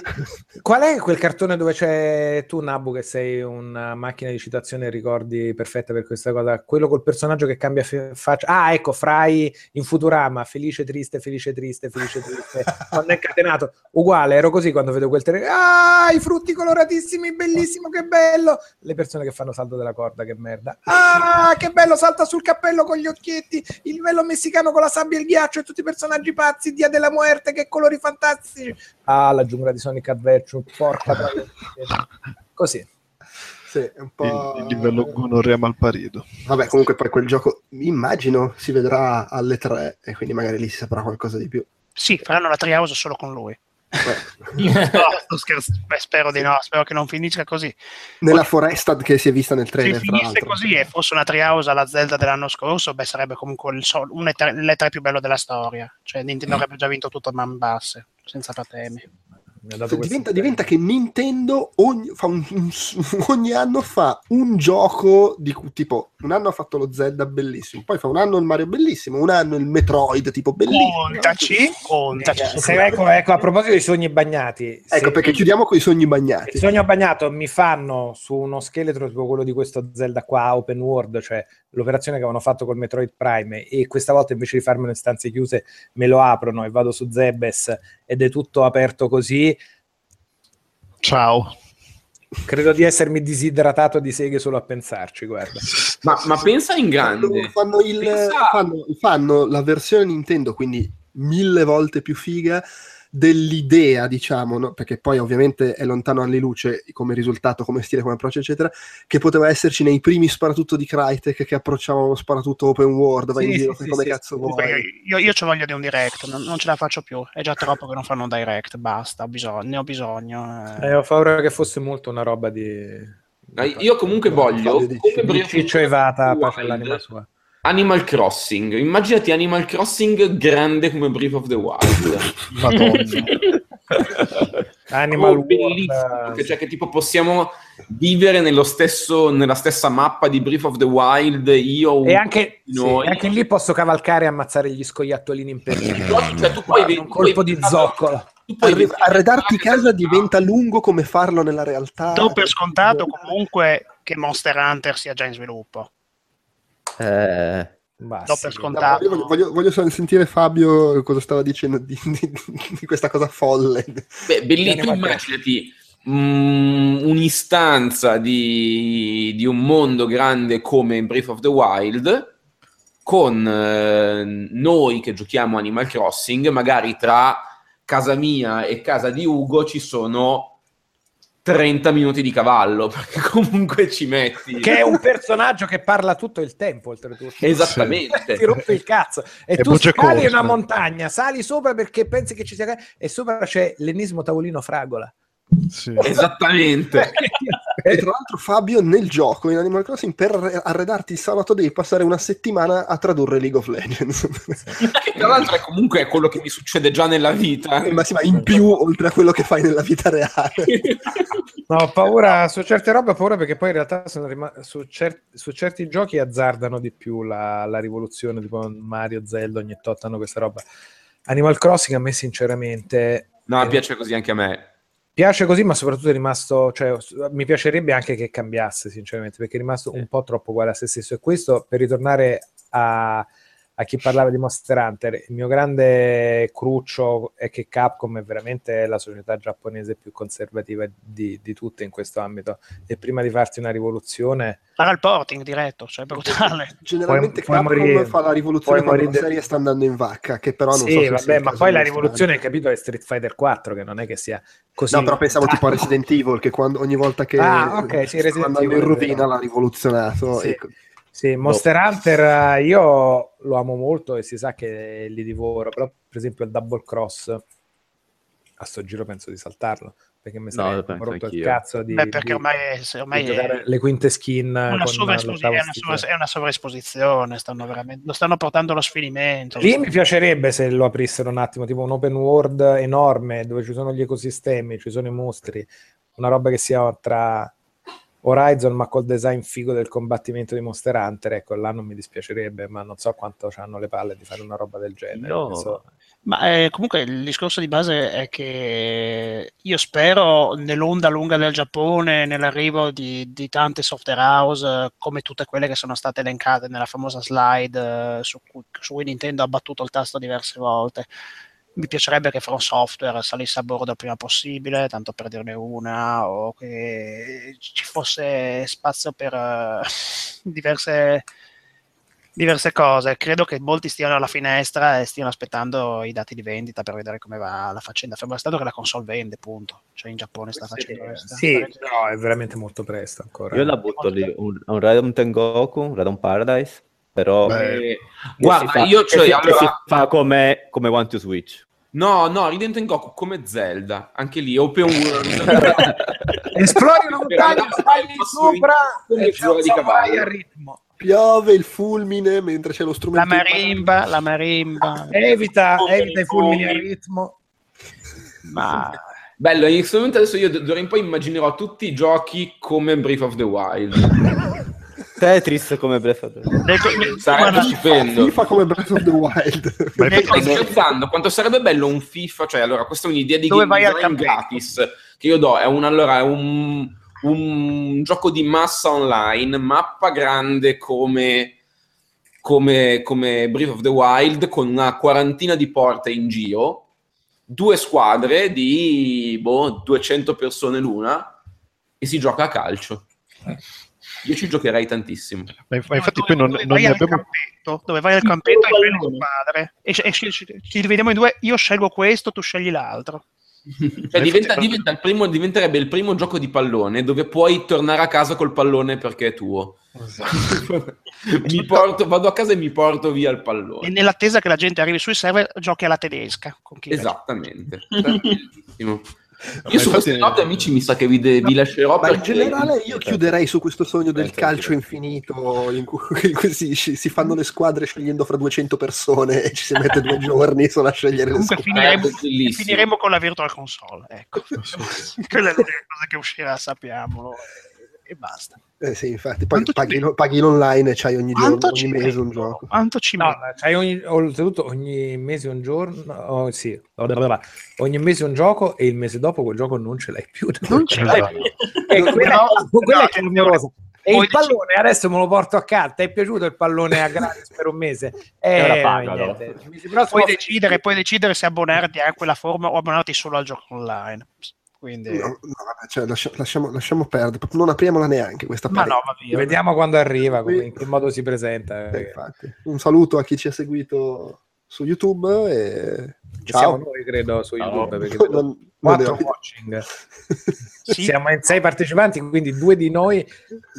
Qual è quel cartone dove c'è tu, Nabu, che sei una macchina di citazione e ricordi perfetta per questa cosa? Quello col personaggio che cambia fe- faccia. Ah, ecco, Fry in Futurama, felice, triste, felice, triste, felice, triste. quando è incatenato, uguale, ero così quando vedo quel trailer. Ah, i frutti coloratissimi, bellissimo, che bello. Le persone che fanno salto della corda, che merda. Ah, che bello, salta sul cappello con gli occhietti, il livello messicano con la sabbia e il ghiaccio e tutti i personaggi pazzi, Dia della Muerte, che colori fantastici. Ah, la giungla di Sonic Adventure, porca troia. Così. Sì, un po'... Il, il livello gonorrea malparido. Vabbè, comunque poi quel gioco, immagino, si vedrà alle 3 e quindi magari lì si saprà qualcosa di più. Sì, faranno la Treehouse solo con lui. No, sto scherzando. Beh, spero di no, spero che non finisca così. nella foresta che si è vista nel Se trailer, tra finisse così e fosse una Treehouse alla Zelda dell'anno scorso, beh, sarebbe comunque il sol- un E3 l'E3 più bello della storia. Cioè, Nintendo avrebbe già vinto tutto a man basse, senza patemi. Mi diventa, diventa che Nintendo ogni, fa un- un- ogni anno fa un gioco di tipo un anno ha fatto lo Zelda bellissimo, poi fa un anno il Mario bellissimo, un anno il Metroid tipo bellissimo. Contaci, contaci. Se- ecco, ecco, a proposito dei sogni bagnati, Ecco perché chiudiamo con i sogni il bagnati. sogno bagnato mi fanno su uno scheletro tipo quello di questo Zelda qua, open world, cioè l'operazione che avevano fatto col Metroid Prime e questa volta invece di farmelo in stanze chiuse me lo aprono e vado su Zebes ed è tutto aperto così, Ciao. credo di essermi disidratato di seghe solo a pensarci, guarda. Ma, ma pensa in Fanno, grande. fanno il- Pensa- fanno- fanno la versione Nintendo, quindi mille volte più figa dell'idea, diciamo, no? perché poi ovviamente è lontano anni luce come risultato, come stile, come approccio, eccetera, che poteva esserci nei primi sparatutto di Crytek che approcciavano lo sparatutto open world, vai Sì, in giro sì, come sì, cazzo sì. vuoi. Io, io ho voglia di un direct, non, non ce la faccio più. È già troppo che non fanno un direct, basta, ho bisogno, ne ho bisogno. eh. Eh, ho paura che fosse molto una roba di... Io comunque voglio, come the Evata, Wild, pace all'anima sua. Animal Crossing. Immaginati Animal Crossing grande come Breath of the Wild. Madonna. Animal Oh, World, bellissimo, che, cioè che tipo possiamo vivere nello stesso, nella stessa mappa di Breath of the Wild, io E anche, sì, noi. anche lì posso cavalcare e ammazzare gli scoiattolini in pericolo. Cioè, tu poi vedi- un colpo di zoccolo. tu poi Arre- vedi- arredarti casa diventa lungo come farlo nella realtà. Do per scontato comunque che Monster Hunter sia già in sviluppo. Eh, Ma Do sì, per No, scontato. io voglio, voglio- voglio solo sentire Fabio cosa stava dicendo di, di- di questa cosa folle. Beh, bellissimo, immaginati mm, un'istanza di, di un mondo grande come Breath of the Wild con eh, noi che giochiamo Animal Crossing, magari tra casa mia e casa di Ugo ci sono 30 minuti di cavallo, perché comunque ci metti... Che è un personaggio che parla tutto il tempo, oltretutto. Esattamente. Ti rompe il cazzo. E, E tu voce scali corta. una montagna, sali sopra perché pensi che ci sia... E sopra c'è l'ennesimo tavolino fragola. Sì. Esattamente. E tra l'altro Fabio nel gioco in Animal Crossing per arre- arredarti il sabato devi passare una settimana a tradurre League of Legends. che tra l'altro è comunque quello che mi succede già nella vita. Eh, Ma sì, ma in più oltre a quello che fai nella vita reale. No, ho paura su certe robe, ho paura perché poi in realtà sono rima- su, cer- su certi giochi azzardano di più la, la rivoluzione, tipo Mario, Zelda, ogni tot hanno questa roba. Animal Crossing a me sinceramente... No, eh, piace così anche a me. Piace così, ma soprattutto è rimasto, cioè, mi piacerebbe anche che cambiasse, sinceramente, perché è rimasto un po' troppo uguale a se stesso. E questo, per ritornare a, a chi parlava di Monster Hunter, il mio grande cruccio è che Capcom è veramente la società giapponese più conservativa di, di tutte in questo ambito. E prima di farti una rivoluzione, Farà il porting diretto, cioè brutale. Generalmente Puoi- puoi Capcom morire- fa la rivoluzione puoi quando morire- la serie sta andando in vacca, che però non so sì, se sia vabbè, ma poi la rivoluzione, capito, è Street Fighter 4, che non è che sia così. No, però pensavo tipo a Resident Evil, che quando, ogni volta che Ah, ok, sì, Resident andando in Evil, è rovina l'ha rivoluzionato. Sì. ecco. Sì, Monster Hunter eh, io lo amo molto e si sa che li divoro, però per esempio il Double Cross a sto giro penso di saltarlo, perché mi No, penso rotto il cazzo di, Beh, perché ormai, è, ormai è le quinte skin una, l'ottavo è una sovra- è una sovraesposizione, stanno veramente, lo stanno portando allo sfinimento. Lì mi piacerebbe se lo aprissero un attimo, tipo un open world enorme dove ci sono gli ecosistemi, ci sono i mostri, una roba che sia tra Horizon ma col design figo del combattimento di Monster Hunter, ecco là non mi dispiacerebbe, ma non so quanto hanno le palle di fare una roba del genere. Io- Penso- Ma eh, comunque il discorso di base è che io spero nell'onda lunga del Giappone, nell'arrivo di, di tante software house, come tutte quelle che sono state elencate nella famosa slide eh, su cui, su cui Nintendo ha battuto il tasto diverse volte. Mi piacerebbe che From Software salisse a bordo il prima possibile, tanto per dirne una, o che ci fosse spazio per eh, diverse diverse cose. Credo che molti stiano alla finestra e stiano aspettando i dati di vendita per vedere come va la faccenda. Fermo restando che la console vende, punto. Cioè in Giappone sta facendo. Sì, sta- no, è veramente molto presto ancora. Io la butto lì, un, un Random Tengoku, un Random Paradise, però... Eh, guarda, io cioè, allora- si fa come, come One to Switch. No, no, Rident Goku come Zelda, anche lì open world. Esplori una montagna, Per stai andare sopra come e di cavallo. a ritmo. Piove il fulmine mentre c'è lo La strumento. in mano. marimba, la marimba. Evita, evita i fulmini a come- ritmo. Ma Bello, in questo momento adesso io d'ora in poi immaginerò tutti i giochi come Breath of the Wild. Tetris come Breath of the Wild. Sarebbe guarda, stupendo. FIFA come Breath of the Wild. Ma Stai scherzando? Quanto sarebbe bello un FIFA? Cioè, allora, questa è un'idea di Dove game vai al design gratis che io do. È un, allora, è un, un gioco di massa online, mappa grande come, come, come Breath of the Wild, con una quarantina di porte in giro, due squadre di boh, 200 persone l'una e si gioca a calcio. Io ci giocherei tantissimo. Ma inf- ma infatti poi non, dove non vai ne al abbiamo... campetto, dove vai al campetto e prendi il padre e, e ci, ci- ci dividiamo in due. Io scelgo questo, tu scegli l'altro. Cioè, diventa- diventa il primo- diventerebbe il primo gioco di pallone dove puoi tornare a casa col pallone perché è tuo. mi porto, vado a casa e mi porto via il E pallone. nell'attesa che la gente arrivi sui server, giochi alla tedesca. Con chi Esattamente. Bellissimo. Io su queste note, amici, mi sa che vi, de- vi lascerò Ma in generale io chiuderei su questo sogno del Penso calcio anch'io. infinito in cui, in cui si, si fanno le squadre scegliendo fra 200 persone e ci si mette due giorni solo a scegliere le Comunque squadre. finiremo, bellissimo. finiremo con la virtual console. Ecco. Quella è l'unica cosa che uscirà, sappiamolo. E basta. Eh sì, infatti, paghi, Quanto ci paghi, paghi l'online e c'hai ogni giorno, ogni mese un gioco. Quanto ci No, c'hai ogni, oltretutto ogni mese un giorno, oh, sì, ogni mese un gioco e il mese dopo quel gioco non ce l'hai più. Non ce l'hai più. E No, quella, no, quella no, è clamorosa. E Poi il pallone adesso me lo porto a casa. Ti è piaciuto il pallone a gratis per un mese? Eh, ora pagalo. niente. Il mese prossimo- Puoi decidere, puoi decidere se abbonarti a quella forma o abbonarti solo al gioco online. Quindi, No, no, vabbè, cioè, lascia- lasciamo, lasciamo perdere, non apriamola neanche questa ma no. Vediamo quando arriva, come- in che modo si presenta. Eh. Un saluto a chi ci ha seguito su YouTube e Siamo ciao. noi, credo, su. YouTube. Perché Non- vedo non quattro ne ho- watching. Sì. Siamo in sei partecipanti, quindi due di noi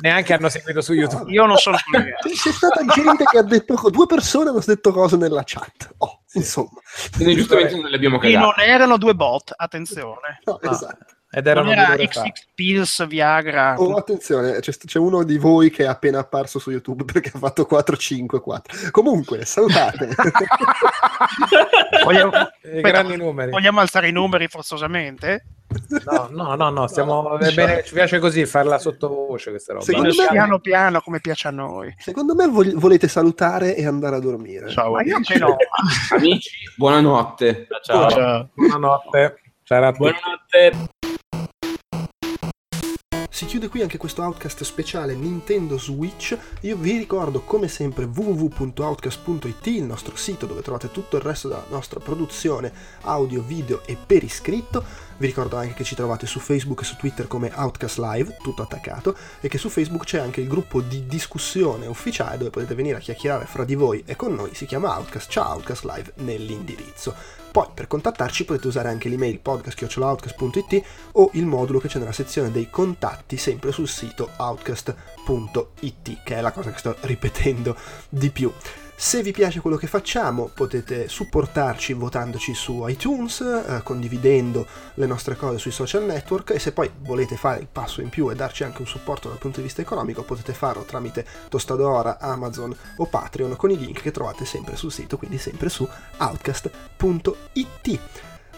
neanche hanno seguito su YouTube. Io non sono collegato. C'è, c'è stata gente che ha detto co- due persone hanno detto cose nella chat. Oh, insomma. Quindi giustamente non le abbiamo E non cagate. erano due bot, attenzione. No, No. esatto. Ed erano Non era. XX Pills, Viagra. Oh, attenzione, c'è, c'è uno di voi che è appena apparso su YouTube perché ha fatto 4-5-4. Comunque, salutate. Vogliamo, Eh, aspetta, grandi numeri. vogliamo alzare i numeri forzosamente? No, no, no, no, stiamo è bene, ci piace così farla sottovoce questa roba. Secondo me- Piano piano come piace a noi. Secondo me vol- volete salutare e andare a dormire. Ciao. Ma io amici. no. Amici, buonanotte. Ciao. Ciao. Buonanotte. Ciao a tutti. Buonanotte. Chiude qui anche questo Outcast speciale Nintendo Switch. Io vi ricordo come sempre www.outcast.it, il nostro sito dove trovate tutto il resto della nostra produzione audio, video e per iscritto. Vi ricordo anche che ci trovate su Facebook e su Twitter come Outcast Live, tutto attaccato, e che su Facebook c'è anche il gruppo di discussione ufficiale dove potete venire a chiacchierare fra di voi e con noi, si chiama Outcast, c'è Outcast Live nell'indirizzo. Poi per contattarci potete usare anche l'email podcast.outcast.it o il modulo che c'è nella sezione dei contatti sempre sul sito outcast.it, che è la cosa che sto ripetendo di più. Se vi piace quello che facciamo potete supportarci votandoci su iTunes, eh, condividendo le nostre cose sui social network e se poi volete fare il passo in più e darci anche un supporto dal punto di vista economico potete farlo tramite Tostadora, Amazon o Patreon con i link che trovate sempre sul sito, quindi sempre su outcast.it.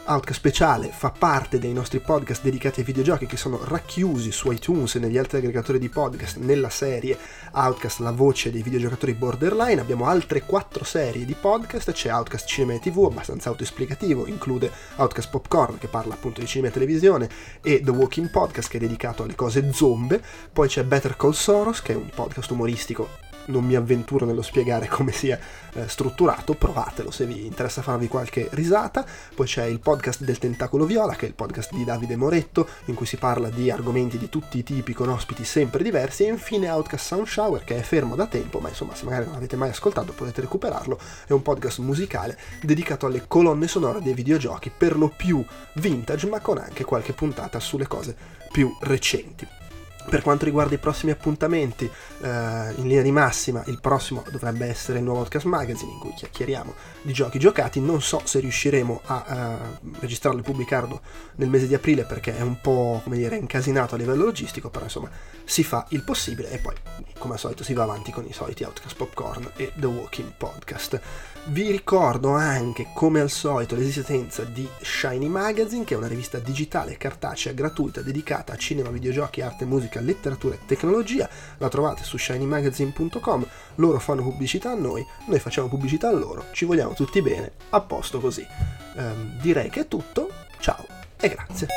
Outcast Speciale fa parte dei nostri podcast dedicati ai videogiochi che sono racchiusi su iTunes e negli altri aggregatori di podcast nella serie Outcast la voce dei videogiocatori borderline. Abbiamo altre quattro serie di podcast, c'è Outcast Cinema e TV abbastanza autoesplicativo, include Outcast Popcorn che parla appunto di cinema e televisione e The Walking Podcast che è dedicato alle cose zombie, poi c'è Better Call Soros che è un podcast umoristico non mi avventuro nello spiegare come sia eh, strutturato, provatelo se vi interessa farvi qualche risata. Poi c'è il podcast del Tentacolo Viola, che è il podcast di Davide Moretto, in cui si parla di argomenti di tutti i tipi con ospiti sempre diversi. E infine Outcast Sound Shower, che è fermo da tempo, ma insomma, se magari non l'avete mai ascoltato potete recuperarlo. È un podcast musicale dedicato alle colonne sonore dei videogiochi, per lo più vintage, ma con anche qualche puntata sulle cose più recenti. Per quanto riguarda i prossimi appuntamenti, eh, in linea di massima, il prossimo dovrebbe essere il nuovo Podcast Magazine in cui chiacchieriamo di giochi giocati. Non so se riusciremo a uh, registrarlo e pubblicarlo nel mese di aprile perché è un po' come dire incasinato a livello logistico, però insomma si fa il possibile e poi come al solito si va avanti con i soliti Outcast Popcorn e The Walking Podcast. Vi ricordo anche, come al solito, l'esistenza di Shiny Magazine, che è una rivista digitale cartacea gratuita dedicata a cinema, videogiochi, arte, musica, letteratura e tecnologia. La trovate su shinymagazine.com. Loro fanno pubblicità a noi, noi facciamo pubblicità a loro. Ci vogliamo tutti bene, a posto così. Ehm, direi che è tutto. Ciao e grazie.